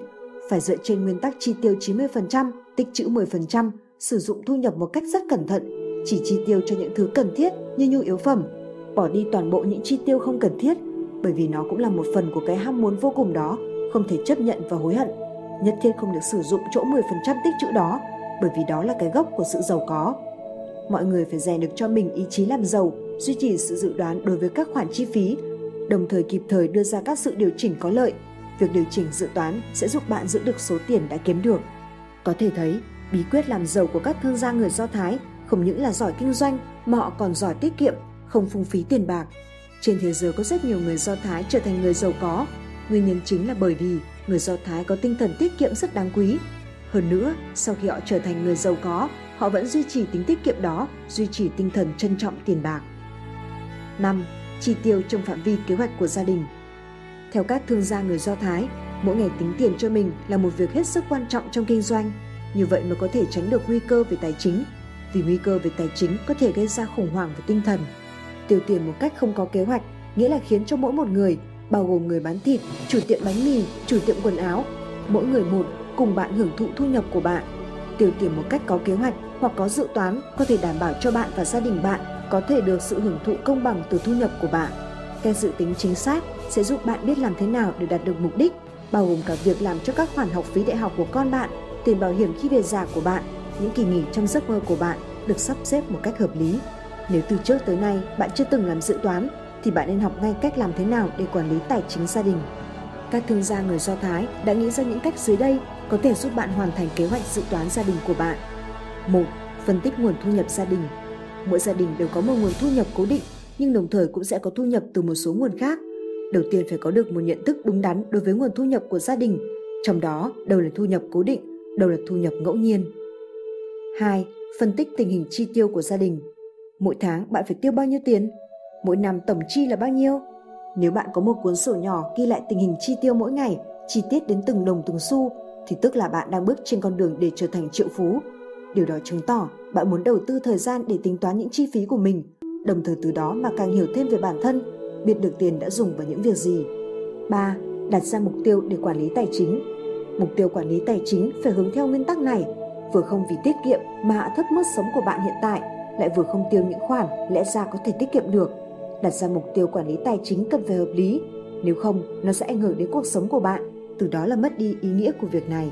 phải dựa trên nguyên tắc chi tiêu 90%, tích trữ 10%, sử dụng thu nhập một cách rất cẩn thận, chỉ chi tiêu cho những thứ cần thiết như nhu yếu phẩm, bỏ đi toàn bộ những chi tiêu không cần thiết, bởi vì nó cũng là một phần của cái ham muốn vô cùng đó, không thể chấp nhận và hối hận. Nhất thiết không được sử dụng chỗ 10% tích trữ đó, bởi vì đó là cái gốc của sự giàu có. Mọi người phải rèn được cho mình ý chí làm giàu, duy trì sự dự đoán đối với các khoản chi phí, đồng thời kịp thời đưa ra các sự điều chỉnh có lợi. Việc điều chỉnh dự toán sẽ giúp bạn giữ được số tiền đã kiếm được. Có thể thấy, bí quyết làm giàu của các thương gia người Do Thái không những là giỏi kinh doanh mà họ còn giỏi tiết kiệm, không phung phí tiền bạc. Trên thế giới có rất nhiều người Do Thái trở thành người giàu có. Nguyên nhân chính là bởi vì người Do Thái có tinh thần tiết kiệm rất đáng quý. Hơn nữa, sau khi họ trở thành người giàu có, họ vẫn duy trì tính tiết kiệm đó, duy trì tinh thần trân trọng tiền bạc. 5. Chi tiêu trong phạm vi kế hoạch của gia đình Theo các thương gia người Do Thái, mỗi ngày tính tiền cho mình là một việc hết sức quan trọng trong kinh doanh. Như vậy mới có thể tránh được nguy cơ về tài chính, vì nguy cơ về tài chính có thể gây ra khủng hoảng về tinh thần. Tiêu tiền một cách không có kế hoạch nghĩa là khiến cho mỗi một người, bao gồm người bán thịt, chủ tiệm bánh mì, chủ tiệm quần áo, mỗi người một cùng bạn hưởng thụ thu nhập của bạn. Tiêu tiền một cách có kế hoạch hoặc có dự toán có thể đảm bảo cho bạn và gia đình bạn có thể được sự hưởng thụ công bằng từ thu nhập của bạn. Cái dự tính chính xác sẽ giúp bạn biết làm thế nào để đạt được mục đích. bao gồm cả việc làm cho các khoản học phí đại học của con bạn, tiền bảo hiểm khi về già của bạn, những kỳ nghỉ trong giấc mơ của bạn được sắp xếp một cách hợp lý. Nếu từ trước tới nay bạn chưa từng làm dự toán thì bạn nên học ngay cách làm thế nào để quản lý tài chính gia đình. Các thương gia người Do Thái đã nghĩ ra những cách dưới đây có thể giúp bạn hoàn thành kế hoạch dự toán gia đình của bạn. 1. Phân tích nguồn thu nhập gia đình. Mỗi gia đình đều có một nguồn thu nhập cố định, nhưng đồng thời cũng sẽ có thu nhập từ một số nguồn khác. Đầu tiên phải có được một nhận thức đúng đắn đối với nguồn thu nhập của gia đình, trong đó đâu là thu nhập cố định, đâu là thu nhập ngẫu nhiên. 2. Phân tích tình hình chi tiêu của gia đình. Mỗi tháng bạn phải tiêu bao nhiêu tiền? Mỗi năm tổng chi là bao nhiêu? Nếu bạn có một cuốn sổ nhỏ ghi lại tình hình chi tiêu mỗi ngày, chi tiết đến từng đồng từng xu, thì tức là bạn đang bước trên con đường để trở thành triệu phú. Điều đó chứng tỏ bạn muốn đầu tư thời gian để tính toán những chi phí của mình, đồng thời từ đó mà càng hiểu thêm về bản thân, biết được tiền đã dùng vào những việc gì. 3. Đặt ra mục tiêu để quản lý tài chính. Mục tiêu quản lý tài chính phải hướng theo nguyên tắc này, vừa không vì tiết kiệm mà hạ thấp mức sống của bạn hiện tại, lại vừa không tiêu những khoản lẽ ra có thể tiết kiệm được. Đặt ra mục tiêu quản lý tài chính cần phải hợp lý, nếu không nó sẽ ảnh hưởng đến cuộc sống của bạn, từ đó là mất đi ý nghĩa của việc này.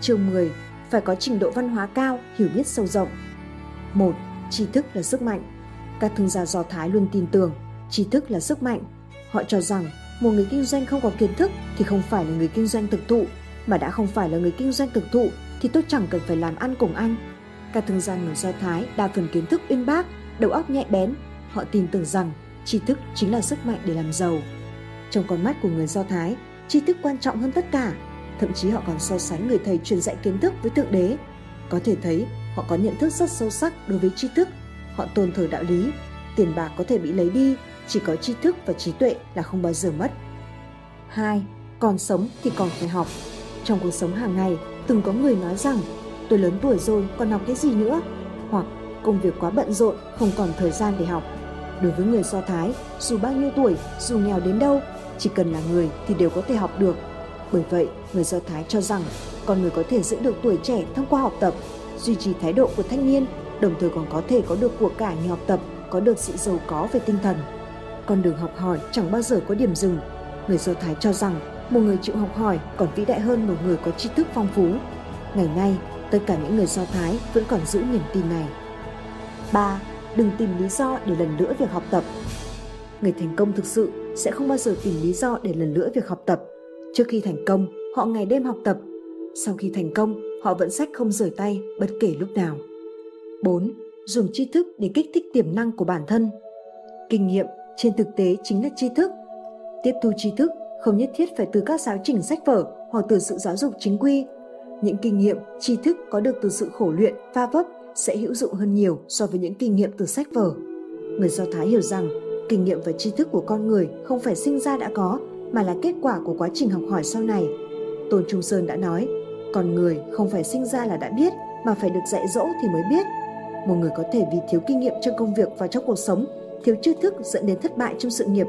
Chương 10. Phải có trình độ văn hóa cao, hiểu biết sâu rộng. 1. Tri thức là sức mạnh. Các thương gia Do Thái luôn tin tưởng tri thức là sức mạnh. Họ cho rằng một người kinh doanh không có kiến thức thì không phải là người kinh doanh thực thụ, mà đã không phải là người kinh doanh thực thụ thì tôi chẳng cần phải làm ăn cùng anh. Các thương gia người Do Thái đa phần kiến thức uyên bác, đầu óc nhạy bén. Họ tin tưởng rằng tri thức chính là sức mạnh để làm giàu. Trong con mắt của người Do Thái, tri thức quan trọng hơn tất cả. Thậm chí họ còn so sánh người thầy truyền dạy kiến thức với Thượng Đế. Có thể thấy họ có nhận thức rất sâu sắc đối với tri thức. Họ tôn thờ đạo lý. Tiền bạc có thể bị lấy đi, chỉ có tri thức và trí tuệ là không bao giờ mất. 2. Còn sống thì còn phải học. Trong cuộc sống hàng ngày, từng có người nói rằng tôi lớn tuổi rồi còn học cái gì nữa? Hoặc công việc quá bận rộn không còn thời gian để học. Đối với người Do Thái, dù bao nhiêu tuổi, dù nghèo đến đâu, chỉ cần là người thì đều có thể học được. Bởi vậy, người Do Thái cho rằng con người có thể giữ được tuổi trẻ thông qua học tập, duy trì thái độ của thanh niên, đồng thời còn có thể có được của cải nhờ học tập, có được sự giàu có về tinh thần. Con đường học hỏi chẳng bao giờ có điểm dừng. Người Do Thái cho rằng một người chịu học hỏi còn vĩ đại hơn một người có tri thức phong phú. Ngày nay, tất cả những người Do Thái vẫn còn giữ niềm tin này. 3. Đừng tìm lý do để lần nữa việc học tập. Người thành công thực sự sẽ không bao giờ tìm lý do để lần nữa việc học tập. Trước khi thành công, họ ngày đêm học tập. Sau khi thành công, họ vẫn sách không rời tay bất kể lúc nào. 4. Dùng tri thức để kích thích tiềm năng của bản thân. Kinh nghiệm trên thực tế chính là tri thức. Tiếp thu tri thức không nhất thiết phải từ các giáo trình sách vở hoặc từ sự giáo dục chính quy. Những kinh nghiệm, tri thức có được từ sự khổ luyện, pha vấp sẽ hữu dụng hơn nhiều so với những kinh nghiệm từ sách vở. Người Do Thái hiểu rằng kinh nghiệm và tri thức của con người không phải sinh ra đã có mà là kết quả của quá trình học hỏi sau này. Tôn Trung Sơn đã nói, con người không phải sinh ra là đã biết mà phải được dạy dỗ thì mới biết. Một người có thể vì thiếu kinh nghiệm trong công việc và trong cuộc sống, thiếu tri thức dẫn đến thất bại trong sự nghiệp.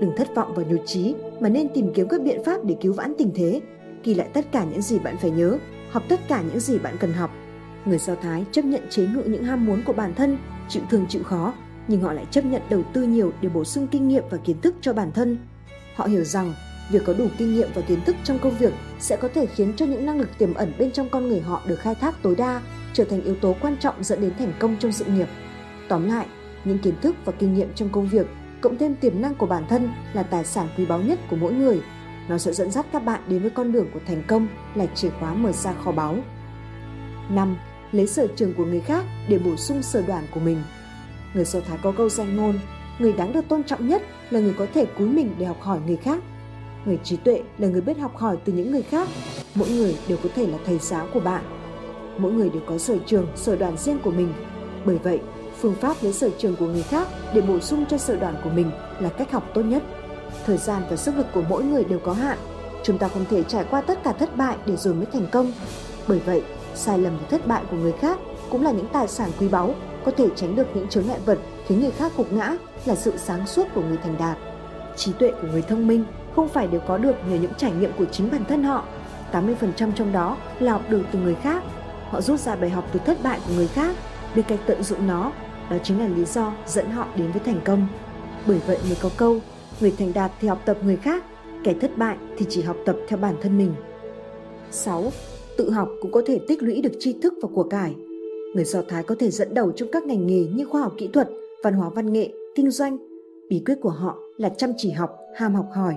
Đừng thất vọng và nhụt chí mà nên tìm kiếm các biện pháp để cứu vãn tình thế. Ghi lại tất cả những gì bạn phải nhớ, học tất cả những gì bạn cần học. Người Do Thái chấp nhận chế ngự những ham muốn của bản thân, chịu thương chịu khó, nhưng họ lại chấp nhận đầu tư nhiều để bổ sung kinh nghiệm và kiến thức cho bản thân. Họ hiểu rằng việc có đủ kinh nghiệm và kiến thức trong công việc sẽ có thể khiến cho những năng lực tiềm ẩn bên trong con người họ được khai thác tối đa, trở thành yếu tố quan trọng dẫn đến thành công trong sự nghiệp. Tóm lại, những kiến thức và kinh nghiệm trong công việc cộng thêm tiềm năng của bản thân là tài sản quý báu nhất của mỗi người. Nó sẽ dẫn dắt các bạn đến với con đường của thành công là chìa khóa mở ra kho báu. 5. Lấy sở trường của người khác để bổ sung sở đoản của mình. Người Do Thái có câu danh ngôn, người đáng được tôn trọng nhất là người có thể cúi mình để học hỏi người khác. Người trí tuệ là người biết học hỏi từ những người khác. Mỗi người đều có thể là thầy giáo của bạn. Mỗi người đều có sở trường, sở đoàn riêng của mình. Bởi vậy, phương pháp lấy sở trường của người khác để bổ sung cho sở đoàn của mình là cách học tốt nhất. Thời gian và sức lực của mỗi người đều có hạn. Chúng ta không thể trải qua tất cả thất bại để rồi mới thành công. Bởi vậy, sai lầm và thất bại của người khác cũng là những tài sản quý báu có thể tránh được những chướng ngại vật khiến người khác gục ngã là sự sáng suốt của người thành đạt. Trí tuệ của người thông minh không phải đều có được nhờ những trải nghiệm của chính bản thân họ. 80% trong đó là học được từ người khác. Họ rút ra bài học từ thất bại của người khác, biết cách tận dụng nó. Đó chính là lý do dẫn họ đến với thành công. Bởi vậy mới có câu, người thành đạt thì học tập người khác, kẻ thất bại thì chỉ học tập theo bản thân mình. 6. Tự học cũng có thể tích lũy được tri thức và của cải. Người Do Thái có thể dẫn đầu trong các ngành nghề như khoa học kỹ thuật, văn hóa văn nghệ, kinh doanh. Bí quyết của họ là chăm chỉ học, ham học hỏi.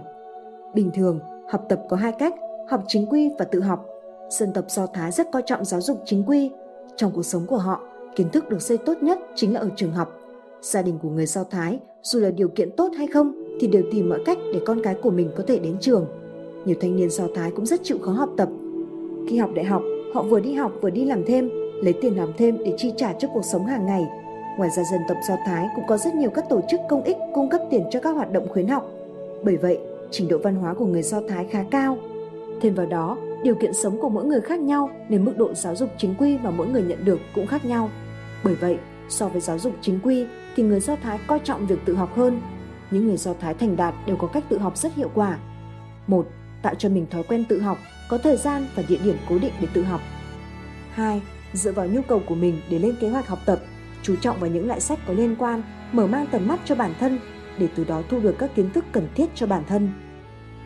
Bình thường, học tập có hai cách, học chính quy và tự học. Dân tộc Do Thái rất coi trọng giáo dục chính quy. Trong cuộc sống của họ, kiến thức được xây tốt nhất chính là ở trường học. Gia đình của người Do Thái, dù là điều kiện tốt hay không, thì đều tìm mọi cách để con cái của mình có thể đến trường. Nhiều thanh niên Do Thái cũng rất chịu khó học tập. Khi học đại học, họ vừa đi học vừa đi làm thêm, lấy tiền làm thêm để chi trả cho cuộc sống hàng ngày. Ngoài ra dân tộc Do Thái cũng có rất nhiều các tổ chức công ích cung cấp tiền cho các hoạt động khuyến học. Bởi vậy, trình độ văn hóa của người Do Thái khá cao. Thêm vào đó, điều kiện sống của mỗi người khác nhau nên mức độ giáo dục chính quy mà mỗi người nhận được cũng khác nhau. Bởi vậy, so với giáo dục chính quy thì người Do Thái coi trọng việc tự học hơn. Những người Do Thái thành đạt đều có cách tự học rất hiệu quả. Một, Tạo cho mình thói quen tự học, có thời gian và địa điểm cố định để tự học. 2. Dựa vào nhu cầu của mình để lên kế hoạch học tập, chú trọng vào những loại sách có liên quan, mở mang tầm mắt cho bản thân để từ đó thu được các kiến thức cần thiết cho bản thân.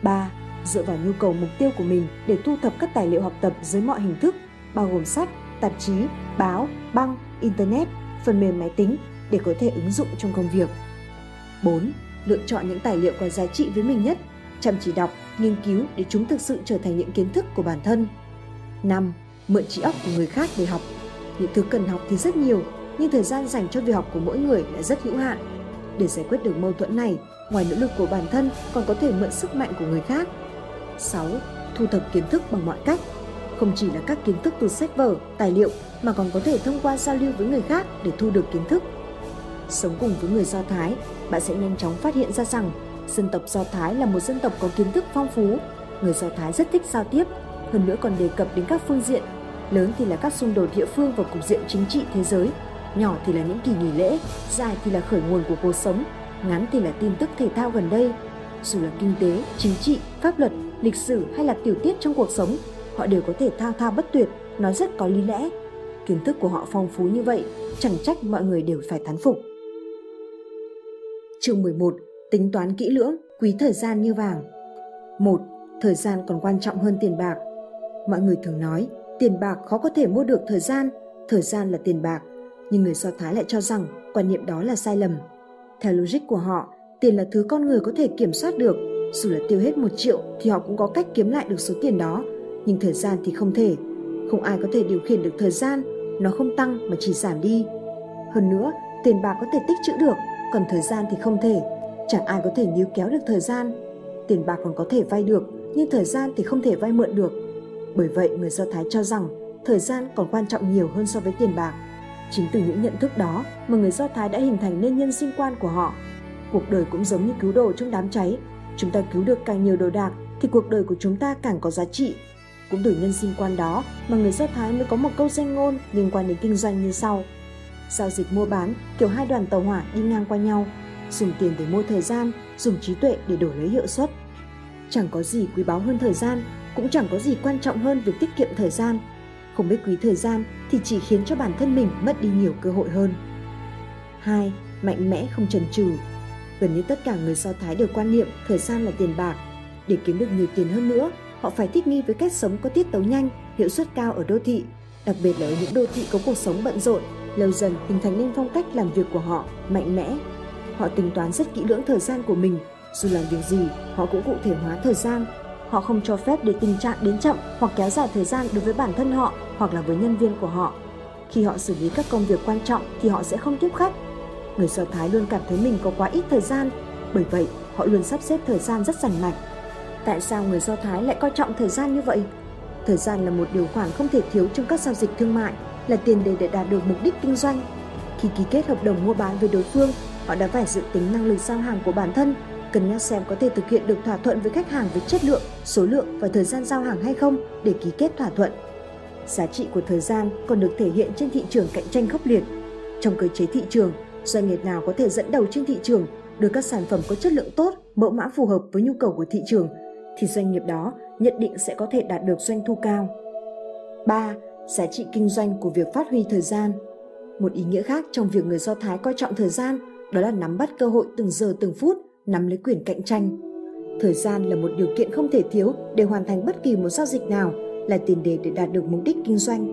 3. Dựa vào nhu cầu mục tiêu của mình để thu thập các tài liệu học tập dưới mọi hình thức, bao gồm sách, tạp chí, báo, băng, internet, phần mềm máy tính để có thể ứng dụng trong công việc. 4. Lựa chọn những tài liệu có giá trị với mình nhất, chăm chỉ đọc, nghiên cứu để chúng thực sự trở thành những kiến thức của bản thân. 5. Mượn trí óc của người khác để học. Những thứ cần học thì rất nhiều, nhưng thời gian dành cho việc học của mỗi người lại rất hữu hạn. Để giải quyết được mâu thuẫn này, ngoài nỗ lực của bản thân còn có thể mượn sức mạnh của người khác. 6. Thu thập kiến thức bằng mọi cách. Không chỉ là các kiến thức từ sách vở, tài liệu mà còn có thể thông qua giao lưu với người khác để thu được kiến thức. Sống cùng với người Do Thái, bạn sẽ nhanh chóng phát hiện ra rằng dân tộc Do Thái là một dân tộc có kiến thức phong phú. Người Do Thái rất thích giao tiếp, hơn nữa còn đề cập đến các phương diện. Lớn thì là các xung đột địa phương và cục diện chính trị thế giới, nhỏ thì là những kỳ nghỉ lễ, dài thì là khởi nguồn của cuộc sống, ngắn thì là tin tức thể thao gần đây. Dù là kinh tế, chính trị, pháp luật, lịch sử hay là tiểu tiết trong cuộc sống, họ đều có thể thao thao bất tuyệt, nói rất có lý lẽ. Kiến thức của họ phong phú như vậy, chẳng trách mọi người đều phải thán phục. Chương 11. Tính toán kỹ lưỡng, quý thời gian như vàng. 1. Thời gian còn quan trọng hơn tiền bạc. Mọi người thường nói, tiền bạc khó có thể mua được thời gian, thời gian là tiền bạc. Nhưng người Do Thái lại cho rằng quan niệm đó là sai lầm. Theo logic của họ, tiền là thứ con người có thể kiểm soát được. Dù là tiêu hết một triệu thì họ cũng có cách kiếm lại được số tiền đó. Nhưng thời gian thì không thể. Không ai có thể điều khiển được thời gian, nó không tăng mà chỉ giảm đi. Hơn nữa, tiền bạc có thể tích trữ được, còn thời gian thì không thể. Chẳng ai có thể níu kéo được thời gian. Tiền bạc còn có thể vay được, nhưng thời gian thì không thể vay mượn được. Bởi vậy, người Do Thái cho rằng thời gian còn quan trọng nhiều hơn so với tiền bạc. Chính từ những nhận thức đó mà người Do Thái đã hình thành nên nhân sinh quan của họ. Cuộc đời cũng giống như cứu đồ trong đám cháy. Chúng ta cứu được càng nhiều đồ đạc thì cuộc đời của chúng ta càng có giá trị. Cũng từ nhân sinh quan đó mà người Do Thái mới có một câu danh ngôn liên quan đến kinh doanh như sau. Giao dịch mua bán kiểu hai đoàn tàu hỏa đi ngang qua nhau, dùng tiền để mua thời gian, dùng trí tuệ để đổi lấy hiệu suất. Chẳng có gì quý báu hơn thời gian, cũng chẳng có gì quan trọng hơn việc tiết kiệm thời gian. Không biết quý thời gian thì chỉ khiến cho bản thân mình mất đi nhiều cơ hội hơn. 2. Mạnh mẽ không chần chừ. Gần như tất cả người Do Thái đều quan niệm thời gian là tiền bạc. Để kiếm được nhiều tiền hơn nữa, họ phải thích nghi với cách sống có tiết tấu nhanh, hiệu suất cao ở đô thị, đặc biệt là ở những đô thị có cuộc sống bận rộn, lâu dần hình thành nên phong cách làm việc của họ mạnh mẽ. Họ tính toán rất kỹ lưỡng thời gian của mình, dù làm việc gì, họ cũng cụ thể hóa thời gian. Họ không cho phép để tình trạng đến chậm hoặc kéo dài thời gian đối với bản thân họ hoặc là với nhân viên của họ. Khi họ xử lý các công việc quan trọng thì họ sẽ không tiếp khách. Người Do Thái luôn cảm thấy mình có quá ít thời gian, bởi vậy họ luôn sắp xếp thời gian rất rành mạch. Tại sao người Do Thái lại coi trọng thời gian như vậy? Thời gian là một điều khoản không thể thiếu trong các giao dịch thương mại, là tiền đề để đạt được mục đích kinh doanh. Khi ký kết hợp đồng mua bán với đối phương, họ đã phải dự tính năng lực giao hàng của bản thân, cân nhắc xem có thể thực hiện được thỏa thuận với khách hàng về chất lượng, số lượng và thời gian giao hàng hay không để ký kết thỏa thuận. Giá trị của thời gian còn được thể hiện trên thị trường cạnh tranh khốc liệt. Trong cơ chế thị trường, doanh nghiệp nào có thể dẫn đầu trên thị trường, đưa các sản phẩm có chất lượng tốt, mẫu mã phù hợp với nhu cầu của thị trường, thì doanh nghiệp đó nhận định sẽ có thể đạt được doanh thu cao. 3. Giá trị kinh doanh của việc phát huy thời gian Một ý nghĩa khác trong việc người Do Thái coi trọng thời gian đó là nắm bắt cơ hội từng giờ từng phút, nắm lấy quyền cạnh tranh. Thời gian là một điều kiện không thể thiếu để hoàn thành bất kỳ một giao dịch nào, là tiền đề để đạt được mục đích kinh doanh.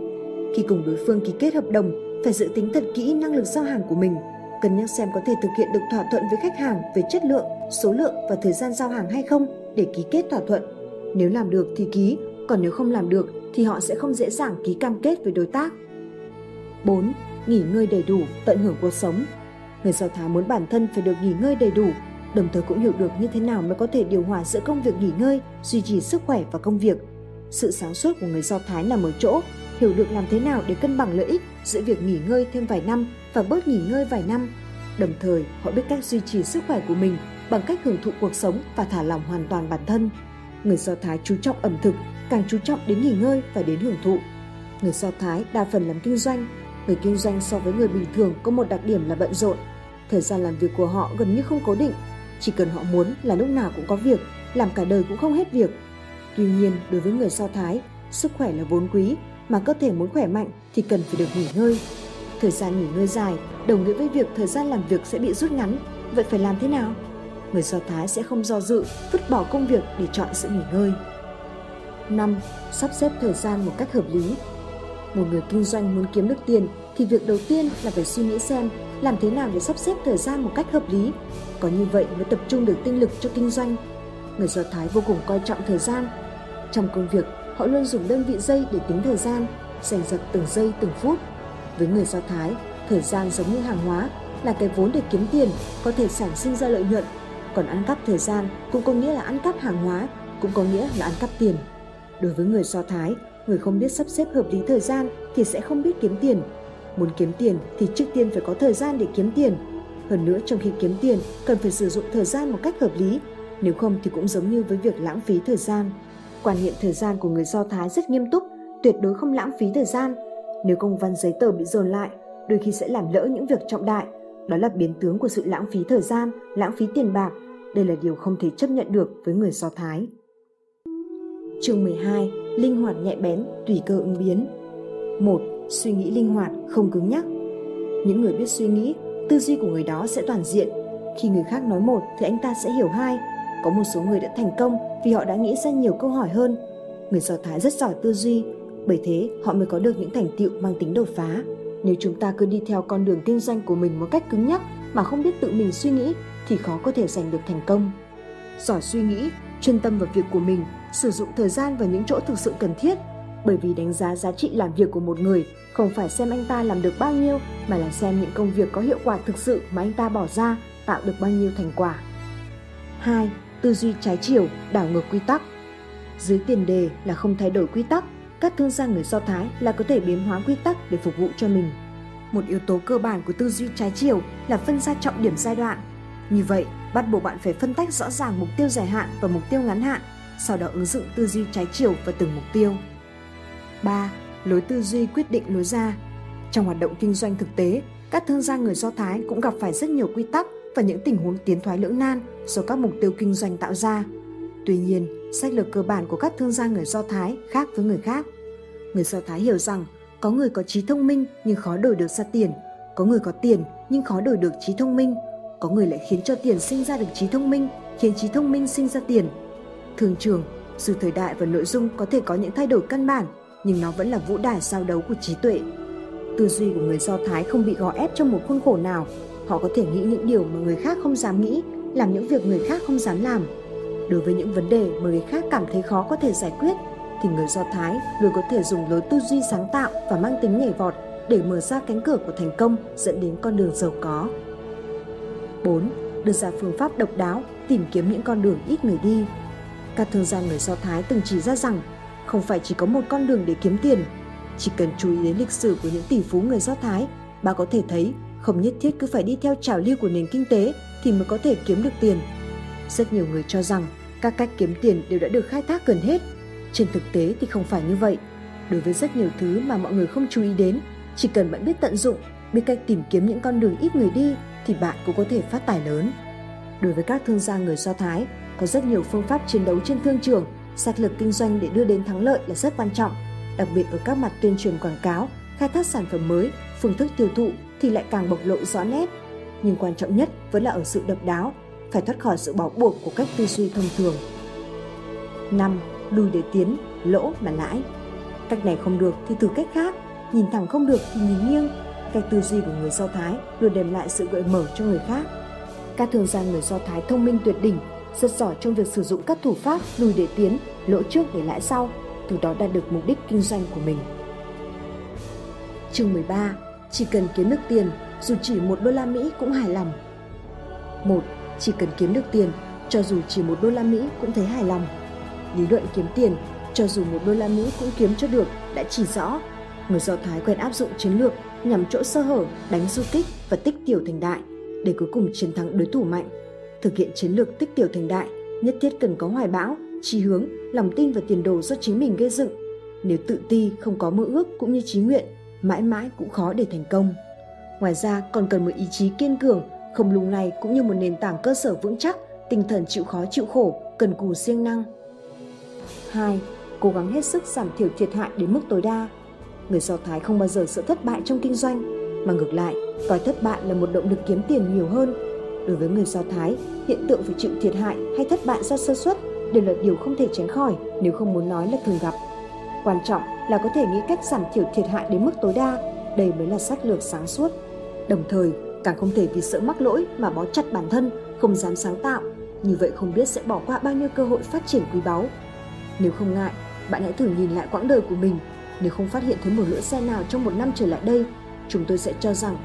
Khi cùng đối phương ký kết hợp đồng, phải dự tính thật kỹ năng lực giao hàng của mình, cân nhắc xem có thể thực hiện được thỏa thuận với khách hàng về chất lượng, số lượng và thời gian giao hàng hay không để ký kết thỏa thuận. Nếu làm được thì ký, còn nếu không làm được thì họ sẽ không dễ dàng ký cam kết với đối tác. 4. Nghỉ ngơi đầy đủ, tận hưởng cuộc sống. Người Do Thái muốn bản thân phải được nghỉ ngơi đầy đủ, đồng thời cũng hiểu được như thế nào mới có thể điều hòa giữa công việc nghỉ ngơi, duy trì sức khỏe và công việc. Sự sáng suốt của người Do Thái nằm ở chỗ hiểu được làm thế nào để cân bằng lợi ích giữa việc nghỉ ngơi thêm vài năm và bớt nghỉ ngơi vài năm. Đồng thời, họ biết cách duy trì sức khỏe của mình bằng cách hưởng thụ cuộc sống và thả lỏng hoàn toàn bản thân. Người Do Thái chú trọng ẩm thực, càng chú trọng đến nghỉ ngơi và đến hưởng thụ. Người Do Thái đa phần làm kinh doanh, người kinh doanh so với người bình thường có một đặc điểm là bận rộn. Thời gian làm việc của họ gần như không cố định, chỉ cần họ muốn là lúc nào cũng có việc, làm cả đời cũng không hết việc. Tuy nhiên, đối với người Do Thái, sức khỏe là vốn quý mà cơ thể muốn khỏe mạnh thì cần phải được nghỉ ngơi. Thời gian nghỉ ngơi dài đồng nghĩa với việc thời gian làm việc sẽ bị rút ngắn. Vậy phải làm thế nào? Người Do Thái sẽ không do dự, vứt bỏ công việc để chọn sự nghỉ ngơi. 5. Sắp xếp thời gian một cách hợp lý. Một người kinh doanh muốn kiếm được tiền thì việc đầu tiên là phải suy nghĩ xem làm thế nào để sắp xếp thời gian một cách hợp lý. Có như vậy mới tập trung được tinh lực cho kinh doanh. Người Do Thái vô cùng coi trọng thời gian. Trong công việc, họ luôn dùng đơn vị giây để tính thời gian, giành giật từng giây từng phút. Với người Do Thái, thời gian giống như hàng hóa, là cái vốn để kiếm tiền, có thể sản sinh ra lợi nhuận. Còn ăn cắp thời gian cũng có nghĩa là ăn cắp hàng hóa, cũng có nghĩa là ăn cắp tiền. Đối với người Do Thái, người không biết sắp xếp hợp lý thời gian thì sẽ không biết kiếm tiền. Muốn kiếm tiền thì trước tiên phải có thời gian để kiếm tiền. Hơn nữa trong khi kiếm tiền cần phải sử dụng thời gian một cách hợp lý, nếu không thì cũng giống như với việc lãng phí thời gian. Quan niệm thời gian của người Do Thái rất nghiêm túc, tuyệt đối không lãng phí thời gian. Nếu công văn giấy tờ bị dồn lại, đôi khi sẽ làm lỡ những việc trọng đại. Đó là biến tướng của sự lãng phí thời gian, lãng phí tiền bạc. Đây là điều không thể chấp nhận được với người Do Thái. Chương 12. Linh hoạt nhẹ bén, tùy cơ ứng biến. 1. Suy nghĩ linh hoạt, không cứng nhắc. Những người biết suy nghĩ, tư duy của người đó sẽ toàn diện. Khi người khác nói một thì anh ta sẽ hiểu hai. Có một số người đã thành công vì họ đã nghĩ ra nhiều câu hỏi hơn. Người Do Thái rất giỏi tư duy, bởi thế họ mới có được những thành tựu mang tính đột phá. Nếu chúng ta cứ đi theo con đường kinh doanh của mình một cách cứng nhắc mà không biết tự mình suy nghĩ thì khó có thể giành được thành công. Giỏi suy nghĩ, chuyên tâm vào việc của mình, sử dụng thời gian vào những chỗ thực sự cần thiết, bởi vì đánh giá giá trị làm việc của một người không phải xem anh ta làm được bao nhiêu mà là xem những công việc có hiệu quả thực sự mà anh ta bỏ ra tạo được bao nhiêu thành quả. 2 tư duy trái chiều, đảo ngược quy tắc. Dưới tiền đề là không thay đổi quy tắc, các thương gia người Do Thái là có thể biến hóa quy tắc để phục vụ cho mình. Một yếu tố cơ bản của tư duy trái chiều là phân ra trọng điểm giai đoạn. Như vậy, bắt buộc bạn phải phân tách rõ ràng mục tiêu dài hạn và mục tiêu ngắn hạn, sau đó ứng dụng tư duy trái chiều vào từng mục tiêu. 3. Lối tư duy quyết định lối ra. Trong hoạt động kinh doanh thực tế, các thương gia người Do Thái cũng gặp phải rất nhiều quy tắc và những tình huống tiến thoái lưỡng nan do các mục tiêu kinh doanh tạo ra. Tuy nhiên, sách lược cơ bản của các thương gia người Do Thái khác với người khác. Người Do Thái hiểu rằng có người có trí thông minh nhưng khó đổi được ra tiền, có người có tiền nhưng khó đổi được trí thông minh, có người lại khiến cho tiền sinh ra được trí thông minh, khiến trí thông minh sinh ra tiền. Thường trường, dù thời đại và nội dung có thể có những thay đổi căn bản, nhưng nó vẫn là vũ đài giao đấu của trí tuệ. Tư duy của người Do Thái không bị gò ép trong một khuôn khổ nào, Họ có thể nghĩ những điều mà người khác không dám nghĩ, làm những việc người khác không dám làm. Đối với những vấn đề mà người khác cảm thấy khó có thể giải quyết, thì người Do Thái luôn có thể dùng lối tư duy sáng tạo và mang tính nhảy vọt để mở ra cánh cửa của thành công dẫn đến con đường giàu có. 4. Đưa ra phương pháp độc đáo tìm kiếm những con đường ít người đi. Các thương gia người Do Thái từng chỉ ra rằng không phải chỉ có một con đường để kiếm tiền. Chỉ cần chú ý đến lịch sử của những tỷ phú người Do Thái, bà có thể thấy không nhất thiết cứ phải đi theo trào lưu của nền kinh tế thì mới có thể kiếm được tiền. Rất nhiều người cho rằng các cách kiếm tiền đều đã được khai thác gần hết. Trên thực tế thì không phải như vậy. Đối với rất nhiều thứ mà mọi người không chú ý đến, chỉ cần bạn biết tận dụng, biết cách tìm kiếm những con đường ít người đi thì bạn cũng có thể phát tài lớn. Đối với các thương gia người Do Thái, có rất nhiều phương pháp chiến đấu trên thương trường, sát lược kinh doanh để đưa đến thắng lợi là rất quan trọng, đặc biệt ở các mặt tuyên truyền quảng cáo, khai thác sản phẩm mới, phương thức tiêu thụ thì lại càng bộc lộ rõ nét. Nhưng quan trọng nhất vẫn là ở sự độc đáo, phải thoát khỏi sự bó buộc của cách tư duy thông thường. 5. Lùi để tiến, lỗ mà lãi. Cách này không được thì thử cách khác, nhìn thẳng không được thì nhìn nghiêng. Cách tư duy của người Do Thái luôn đem lại sự gợi mở cho người khác. Các thương gia người Do Thái thông minh tuyệt đỉnh, rất giỏi trong việc sử dụng các thủ pháp lùi để tiến, lỗ trước để lãi sau, từ đó đạt được mục đích kinh doanh của mình. Chương 13. Chỉ cần kiếm được tiền, dù chỉ một đô la Mỹ cũng hài lòng. 1. Chỉ cần kiếm được tiền, cho dù chỉ một đô la Mỹ cũng thấy hài lòng. Lý luận kiếm tiền, cho dù một đô la Mỹ cũng kiếm cho được, đã chỉ rõ. Người Do Thái quen áp dụng chiến lược nhằm chỗ sơ hở, đánh du kích và tích tiểu thành đại để cuối cùng chiến thắng đối thủ mạnh. Thực hiện chiến lược tích tiểu thành đại, nhất thiết cần có hoài bão, chí hướng, lòng tin và tiền đồ do chính mình gây dựng. Nếu tự ti không có mơ ước cũng như chí nguyện, mãi mãi cũng khó để thành công. Ngoài ra còn cần một ý chí kiên cường, không lung lay cũng như một nền tảng cơ sở vững chắc, tinh thần chịu khó chịu khổ, cần cù siêng năng. 2. Cố gắng hết sức giảm thiểu thiệt hại đến mức tối đa. Người Do Thái không bao giờ sợ thất bại trong kinh doanh, mà ngược lại, coi thất bại là một động lực kiếm tiền nhiều hơn. Đối với người Do Thái, hiện tượng phải chịu thiệt hại hay thất bại do sơ suất đều là điều không thể tránh khỏi nếu không muốn nói là thường gặp. Quan trọng là có thể nghĩ cách giảm thiểu thiệt hại đến mức tối đa, đây mới là sách lược sáng suốt. Đồng thời, càng không thể vì sợ mắc lỗi mà bó chặt bản thân, không dám sáng tạo. Như vậy không biết sẽ bỏ qua bao nhiêu cơ hội phát triển quý báu. Nếu không ngại, bạn hãy thử nhìn lại quãng đời của mình. Nếu không phát hiện thấy một lỗi sai nào trong một năm trở lại đây, chúng tôi sẽ cho rằng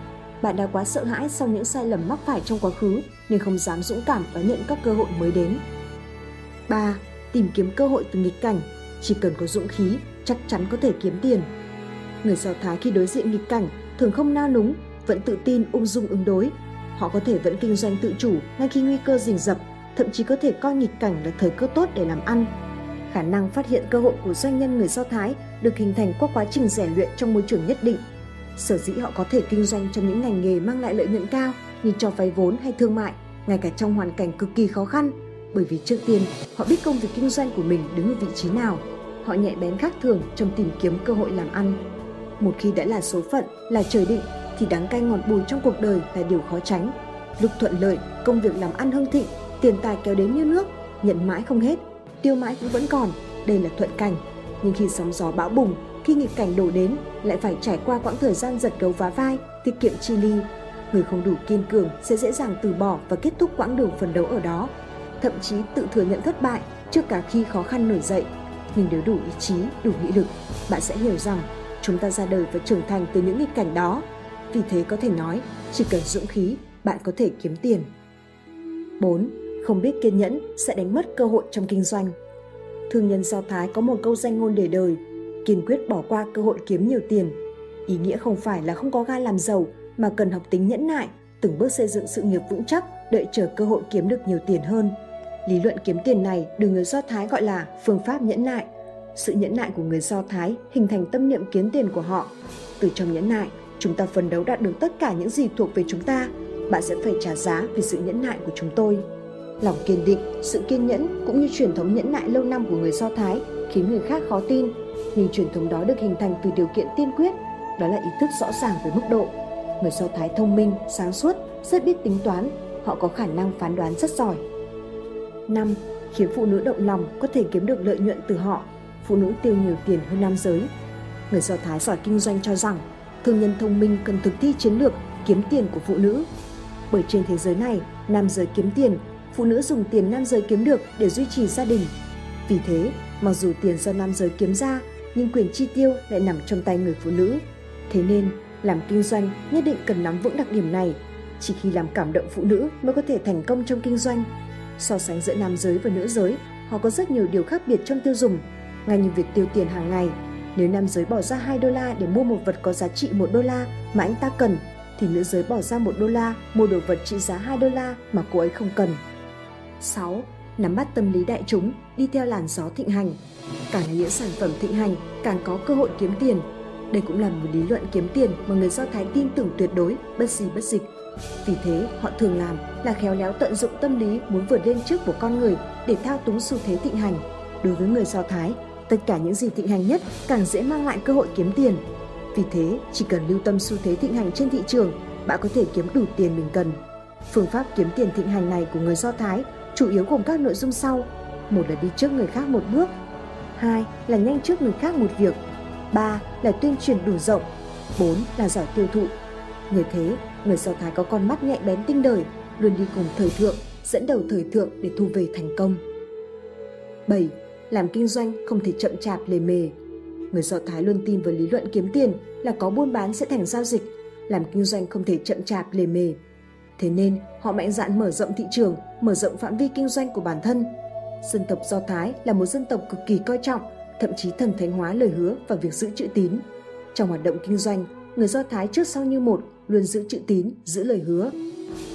bạn đã quá sợ hãi sau những sai lầm mắc phải trong quá khứ nên không dám dũng cảm đón nhận các cơ hội mới đến. 3. Tìm kiếm cơ hội từ nghịch cảnh. Chỉ cần có dũng khí, chắc chắn có thể kiếm tiền. Người Do Thái khi đối diện nghịch cảnh thường không nao núng, vẫn tự tin ung dung ứng đối. Họ có thể vẫn kinh doanh tự chủ ngay khi nguy cơ rình rập, thậm chí có thể coi nghịch cảnh là thời cơ tốt để làm ăn. Khả năng phát hiện cơ hội của doanh nhân người Do Thái được hình thành qua quá trình rèn luyện trong môi trường nhất định. Sở dĩ họ có thể kinh doanh trong những ngành nghề mang lại lợi nhuận cao như cho vay vốn hay thương mại, ngay cả trong hoàn cảnh cực kỳ khó khăn, bởi vì trước tiên họ biết công việc kinh doanh của mình đứng ở vị trí nào. Họ nhạy bén khác thường trong tìm kiếm cơ hội làm ăn. Một khi đã là số phận, là trời định thì đắng cay ngọt bùi trong cuộc đời là điều khó tránh. Lúc thuận lợi, công việc làm ăn hưng thịnh, tiền tài kéo đến như nước, nhận mãi không hết, tiêu mãi cũng vẫn còn, đây là thuận cảnh. Nhưng khi sóng gió bão bùng, khi nghịch cảnh đổ đến, lại phải trải qua quãng thời gian giật gấu vá vai, tiết kiệm chi ly. Người không đủ kiên cường sẽ dễ dàng từ bỏ và kết thúc quãng đường phấn đấu ở đó, thậm chí tự thừa nhận thất bại trước cả khi khó khăn nổi dậy. Nhưng nếu đủ ý chí, đủ nghị lực, bạn sẽ hiểu rằng chúng ta ra đời và trưởng thành từ những nghịch cảnh đó vì thế có thể nói, chỉ cần dũng khí, bạn có thể kiếm tiền. 4. Không biết kiên nhẫn sẽ đánh mất cơ hội trong kinh doanh. Thương nhân Do Thái có một câu danh ngôn để đời, kiên quyết bỏ qua cơ hội kiếm nhiều tiền. Ý nghĩa không phải là không có gan làm giàu, mà cần học tính nhẫn nại, từng bước xây dựng sự nghiệp vững chắc, đợi chờ cơ hội kiếm được nhiều tiền hơn. Lý luận kiếm tiền này được người Do Thái gọi là phương pháp nhẫn nại. Sự nhẫn nại của người Do Thái hình thành tâm niệm kiếm tiền của họ. Từ trong nhẫn nại, Chúng ta phấn đấu đạt được tất cả những gì thuộc về chúng ta. Bạn sẽ phải trả giá vì sự nhẫn nại của chúng tôi. Lòng kiên định, sự kiên nhẫn cũng như truyền thống nhẫn nại lâu năm của người Do Thái khiến người khác khó tin. Nhưng truyền thống đó được hình thành từ điều kiện tiên quyết, đó là ý thức rõ ràng về mức độ. Người Do Thái thông minh, sáng suốt, rất biết tính toán, họ có khả năng phán đoán rất giỏi. 5. Khiến phụ nữ động lòng có thể kiếm được lợi nhuận từ họ. Phụ nữ tiêu nhiều tiền hơn nam giới. Người Do Thái giỏi kinh doanh cho rằng thương nhân thông minh cần thực thi chiến lược kiếm tiền của phụ nữ. Bởi trên thế giới này, nam giới kiếm tiền, phụ nữ dùng tiền nam giới kiếm được để duy trì gia đình. Vì thế, mặc dù tiền do nam giới kiếm ra, nhưng quyền chi tiêu lại nằm trong tay người phụ nữ. Thế nên, làm kinh doanh nhất định cần nắm vững đặc điểm này. Chỉ khi làm cảm động phụ nữ mới có thể thành công trong kinh doanh. So sánh giữa nam giới và nữ giới, họ có rất nhiều điều khác biệt trong tiêu dùng. Ngay như việc tiêu tiền hàng ngày, nếu nam giới bỏ ra 2 đô la để mua một vật có giá trị 1 đô la mà anh ta cần, thì nữ giới bỏ ra 1 đô la mua đồ vật trị giá 2 đô la mà cô ấy không cần. 6. Nắm bắt tâm lý đại chúng, đi theo làn gió thịnh hành. Càng là những sản phẩm thịnh hành, càng có cơ hội kiếm tiền. Đây cũng là một lý luận kiếm tiền mà người Do Thái tin tưởng tuyệt đối, bất gì bất dịch. Vì thế, họ thường làm là khéo léo tận dụng tâm lý muốn vượt lên trước của con người để thao túng xu thế thịnh hành. Đối với người Do Thái, Tất cả những gì thịnh hành nhất càng dễ mang lại cơ hội kiếm tiền. Vì thế, chỉ cần lưu tâm xu thế thịnh hành trên thị trường, bạn có thể kiếm đủ tiền mình cần. Phương pháp kiếm tiền thịnh hành này của người Do Thái chủ yếu gồm các nội dung sau. Một là đi trước người khác một bước, hai là nhanh trước người khác một việc, ba là tuyên truyền đủ rộng, bốn là giỏi tiêu thụ. nhờ thế, người Do Thái có con mắt nhạy bén tinh đời, luôn đi cùng thời thượng, dẫn đầu thời thượng để thu về thành công. 7. Làm kinh doanh không thể chậm chạp lề mề. Người Do Thái luôn tin vào lý luận kiếm tiền là có buôn bán sẽ thành giao dịch, làm kinh doanh không thể chậm chạp lề mề. Thế nên, họ mạnh dạn mở rộng thị trường, mở rộng phạm vi kinh doanh của bản thân. Dân tộc Do Thái là một dân tộc cực kỳ coi trọng, thậm chí thần thánh hóa lời hứa và việc giữ chữ tín. Trong hoạt động kinh doanh, người Do Thái trước sau như một luôn giữ chữ tín, giữ lời hứa.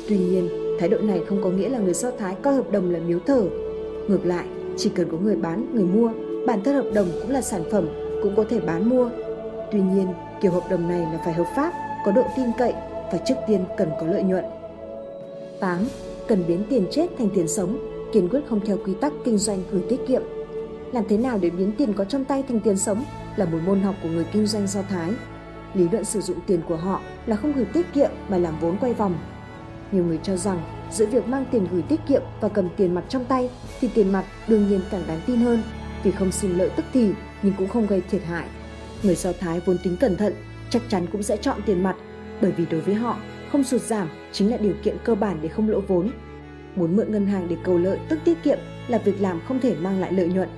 Tuy nhiên, thái độ này không có nghĩa là người Do Thái coi hợp đồng là miếu thờ. Ngược lại, chỉ cần có người bán, người mua, bản thân hợp đồng cũng là sản phẩm, cũng có thể bán mua. Tuy nhiên, kiểu hợp đồng này là phải hợp pháp, có độ tin cậy và trước tiên cần có lợi nhuận. 8. Cần biến tiền chết thành tiền sống, kiên quyết không theo quy tắc kinh doanh gửi tiết kiệm. Làm thế nào để biến tiền có trong tay thành tiền sống là một môn học của người kinh doanh Do Thái. Lý luận sử dụng tiền của họ là không gửi tiết kiệm mà làm vốn quay vòng. Nhiều người cho rằng giữa việc mang tiền gửi tiết kiệm và cầm tiền mặt trong tay thì tiền mặt đương nhiên càng đáng tin hơn vì không sinh lợi tức thì nhưng cũng không gây thiệt hại. Người Do Thái vốn tính cẩn thận chắc chắn cũng sẽ chọn tiền mặt bởi vì đối với họ không sụt giảm chính là điều kiện cơ bản để không lỗ vốn. Muốn mượn ngân hàng để cầu lợi tức tiết kiệm là việc làm không thể mang lại lợi nhuận.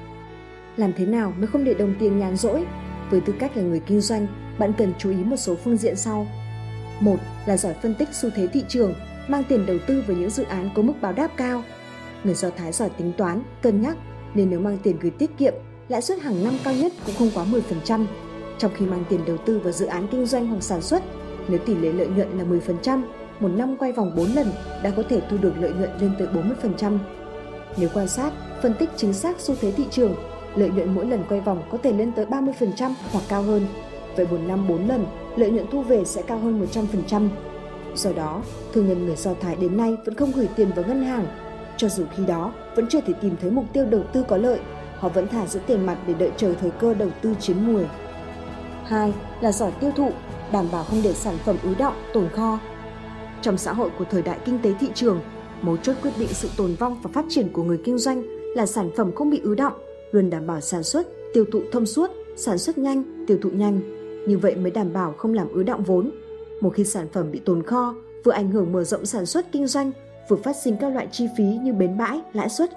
Làm thế nào mới không để đồng tiền nhàn rỗi? Với tư cách là người kinh doanh, bạn cần chú ý một số phương diện sau. Một là giỏi phân tích xu thế thị trường, mang tiền đầu tư vào những dự án có mức báo đáp cao. Người Do Thái giỏi tính toán, cân nhắc, nên nếu mang tiền gửi tiết kiệm, lãi suất hàng năm cao nhất cũng không quá 10%. Trong khi mang tiền đầu tư vào dự án kinh doanh hoặc sản xuất, nếu tỷ lệ lợi nhuận là 10%, một năm quay vòng 4 lần đã có thể thu được lợi nhuận lên tới 40%. Nếu quan sát, phân tích chính xác xu thế thị trường, lợi nhuận mỗi lần quay vòng có thể lên tới 30% hoặc cao hơn. Vậy một năm 4 lần, lợi nhuận thu về sẽ cao hơn 100%. Do đó, thương nhân người Do Thái đến nay vẫn không gửi tiền vào ngân hàng. Cho dù khi đó vẫn chưa thể tìm thấy mục tiêu đầu tư có lợi, họ vẫn thả giữ tiền mặt để đợi chờ thời cơ đầu tư chiếm mùi. 2. Là giỏi tiêu thụ, đảm bảo không để sản phẩm ứ động, tồn kho. Trong xã hội của thời đại kinh tế thị trường, mấu chốt quyết định sự tồn vong và phát triển của người kinh doanh là sản phẩm không bị ứ động, luôn đảm bảo sản xuất, tiêu thụ thông suốt, sản xuất nhanh, tiêu thụ nhanh. Như vậy mới đảm bảo không làm ứ động vốn. Một khi sản phẩm bị tồn kho, vừa ảnh hưởng mở rộng sản xuất kinh doanh, vừa phát sinh các loại chi phí như bến bãi, lãi suất.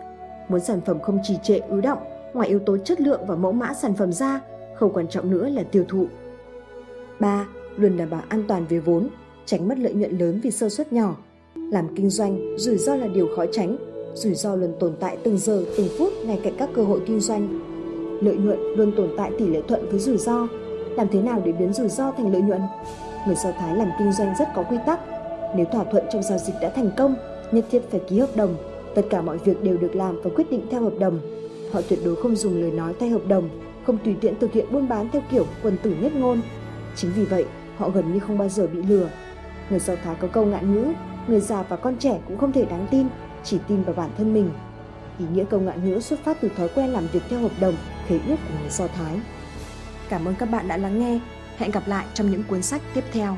Muốn sản phẩm không trì trệ ứ động, ngoài yếu tố chất lượng và mẫu mã sản phẩm ra, không quan trọng nữa là tiêu thụ. 3. Luôn đảm bảo an toàn về vốn, tránh mất lợi nhuận lớn vì sơ suất nhỏ. Làm kinh doanh, rủi ro là điều khó tránh, rủi ro luôn tồn tại từng giờ, từng phút ngay cạnh các cơ hội kinh doanh. Lợi nhuận luôn tồn tại tỷ lệ thuận với rủi ro. Làm thế nào để biến rủi ro thành lợi nhuận? Người Do Thái làm kinh doanh rất có quy tắc. Nếu thỏa thuận trong giao dịch đã thành công, nhất thiết phải ký hợp đồng. Tất cả mọi việc đều được làm và quyết định theo hợp đồng. Họ tuyệt đối không dùng lời nói thay hợp đồng, không tùy tiện thực hiện buôn bán theo kiểu quần tử nhất ngôn. Chính vì vậy, họ gần như không bao giờ bị lừa. Người Do Thái có câu ngạn ngữ, người già và con trẻ cũng không thể đáng tin, chỉ tin vào bản thân mình. Ý nghĩa câu ngạn ngữ xuất phát từ thói quen làm việc theo hợp đồng, khế ước của người Do Thái. Cảm ơn các bạn đã lắng nghe. Hẹn gặp lại trong những cuốn sách tiếp theo.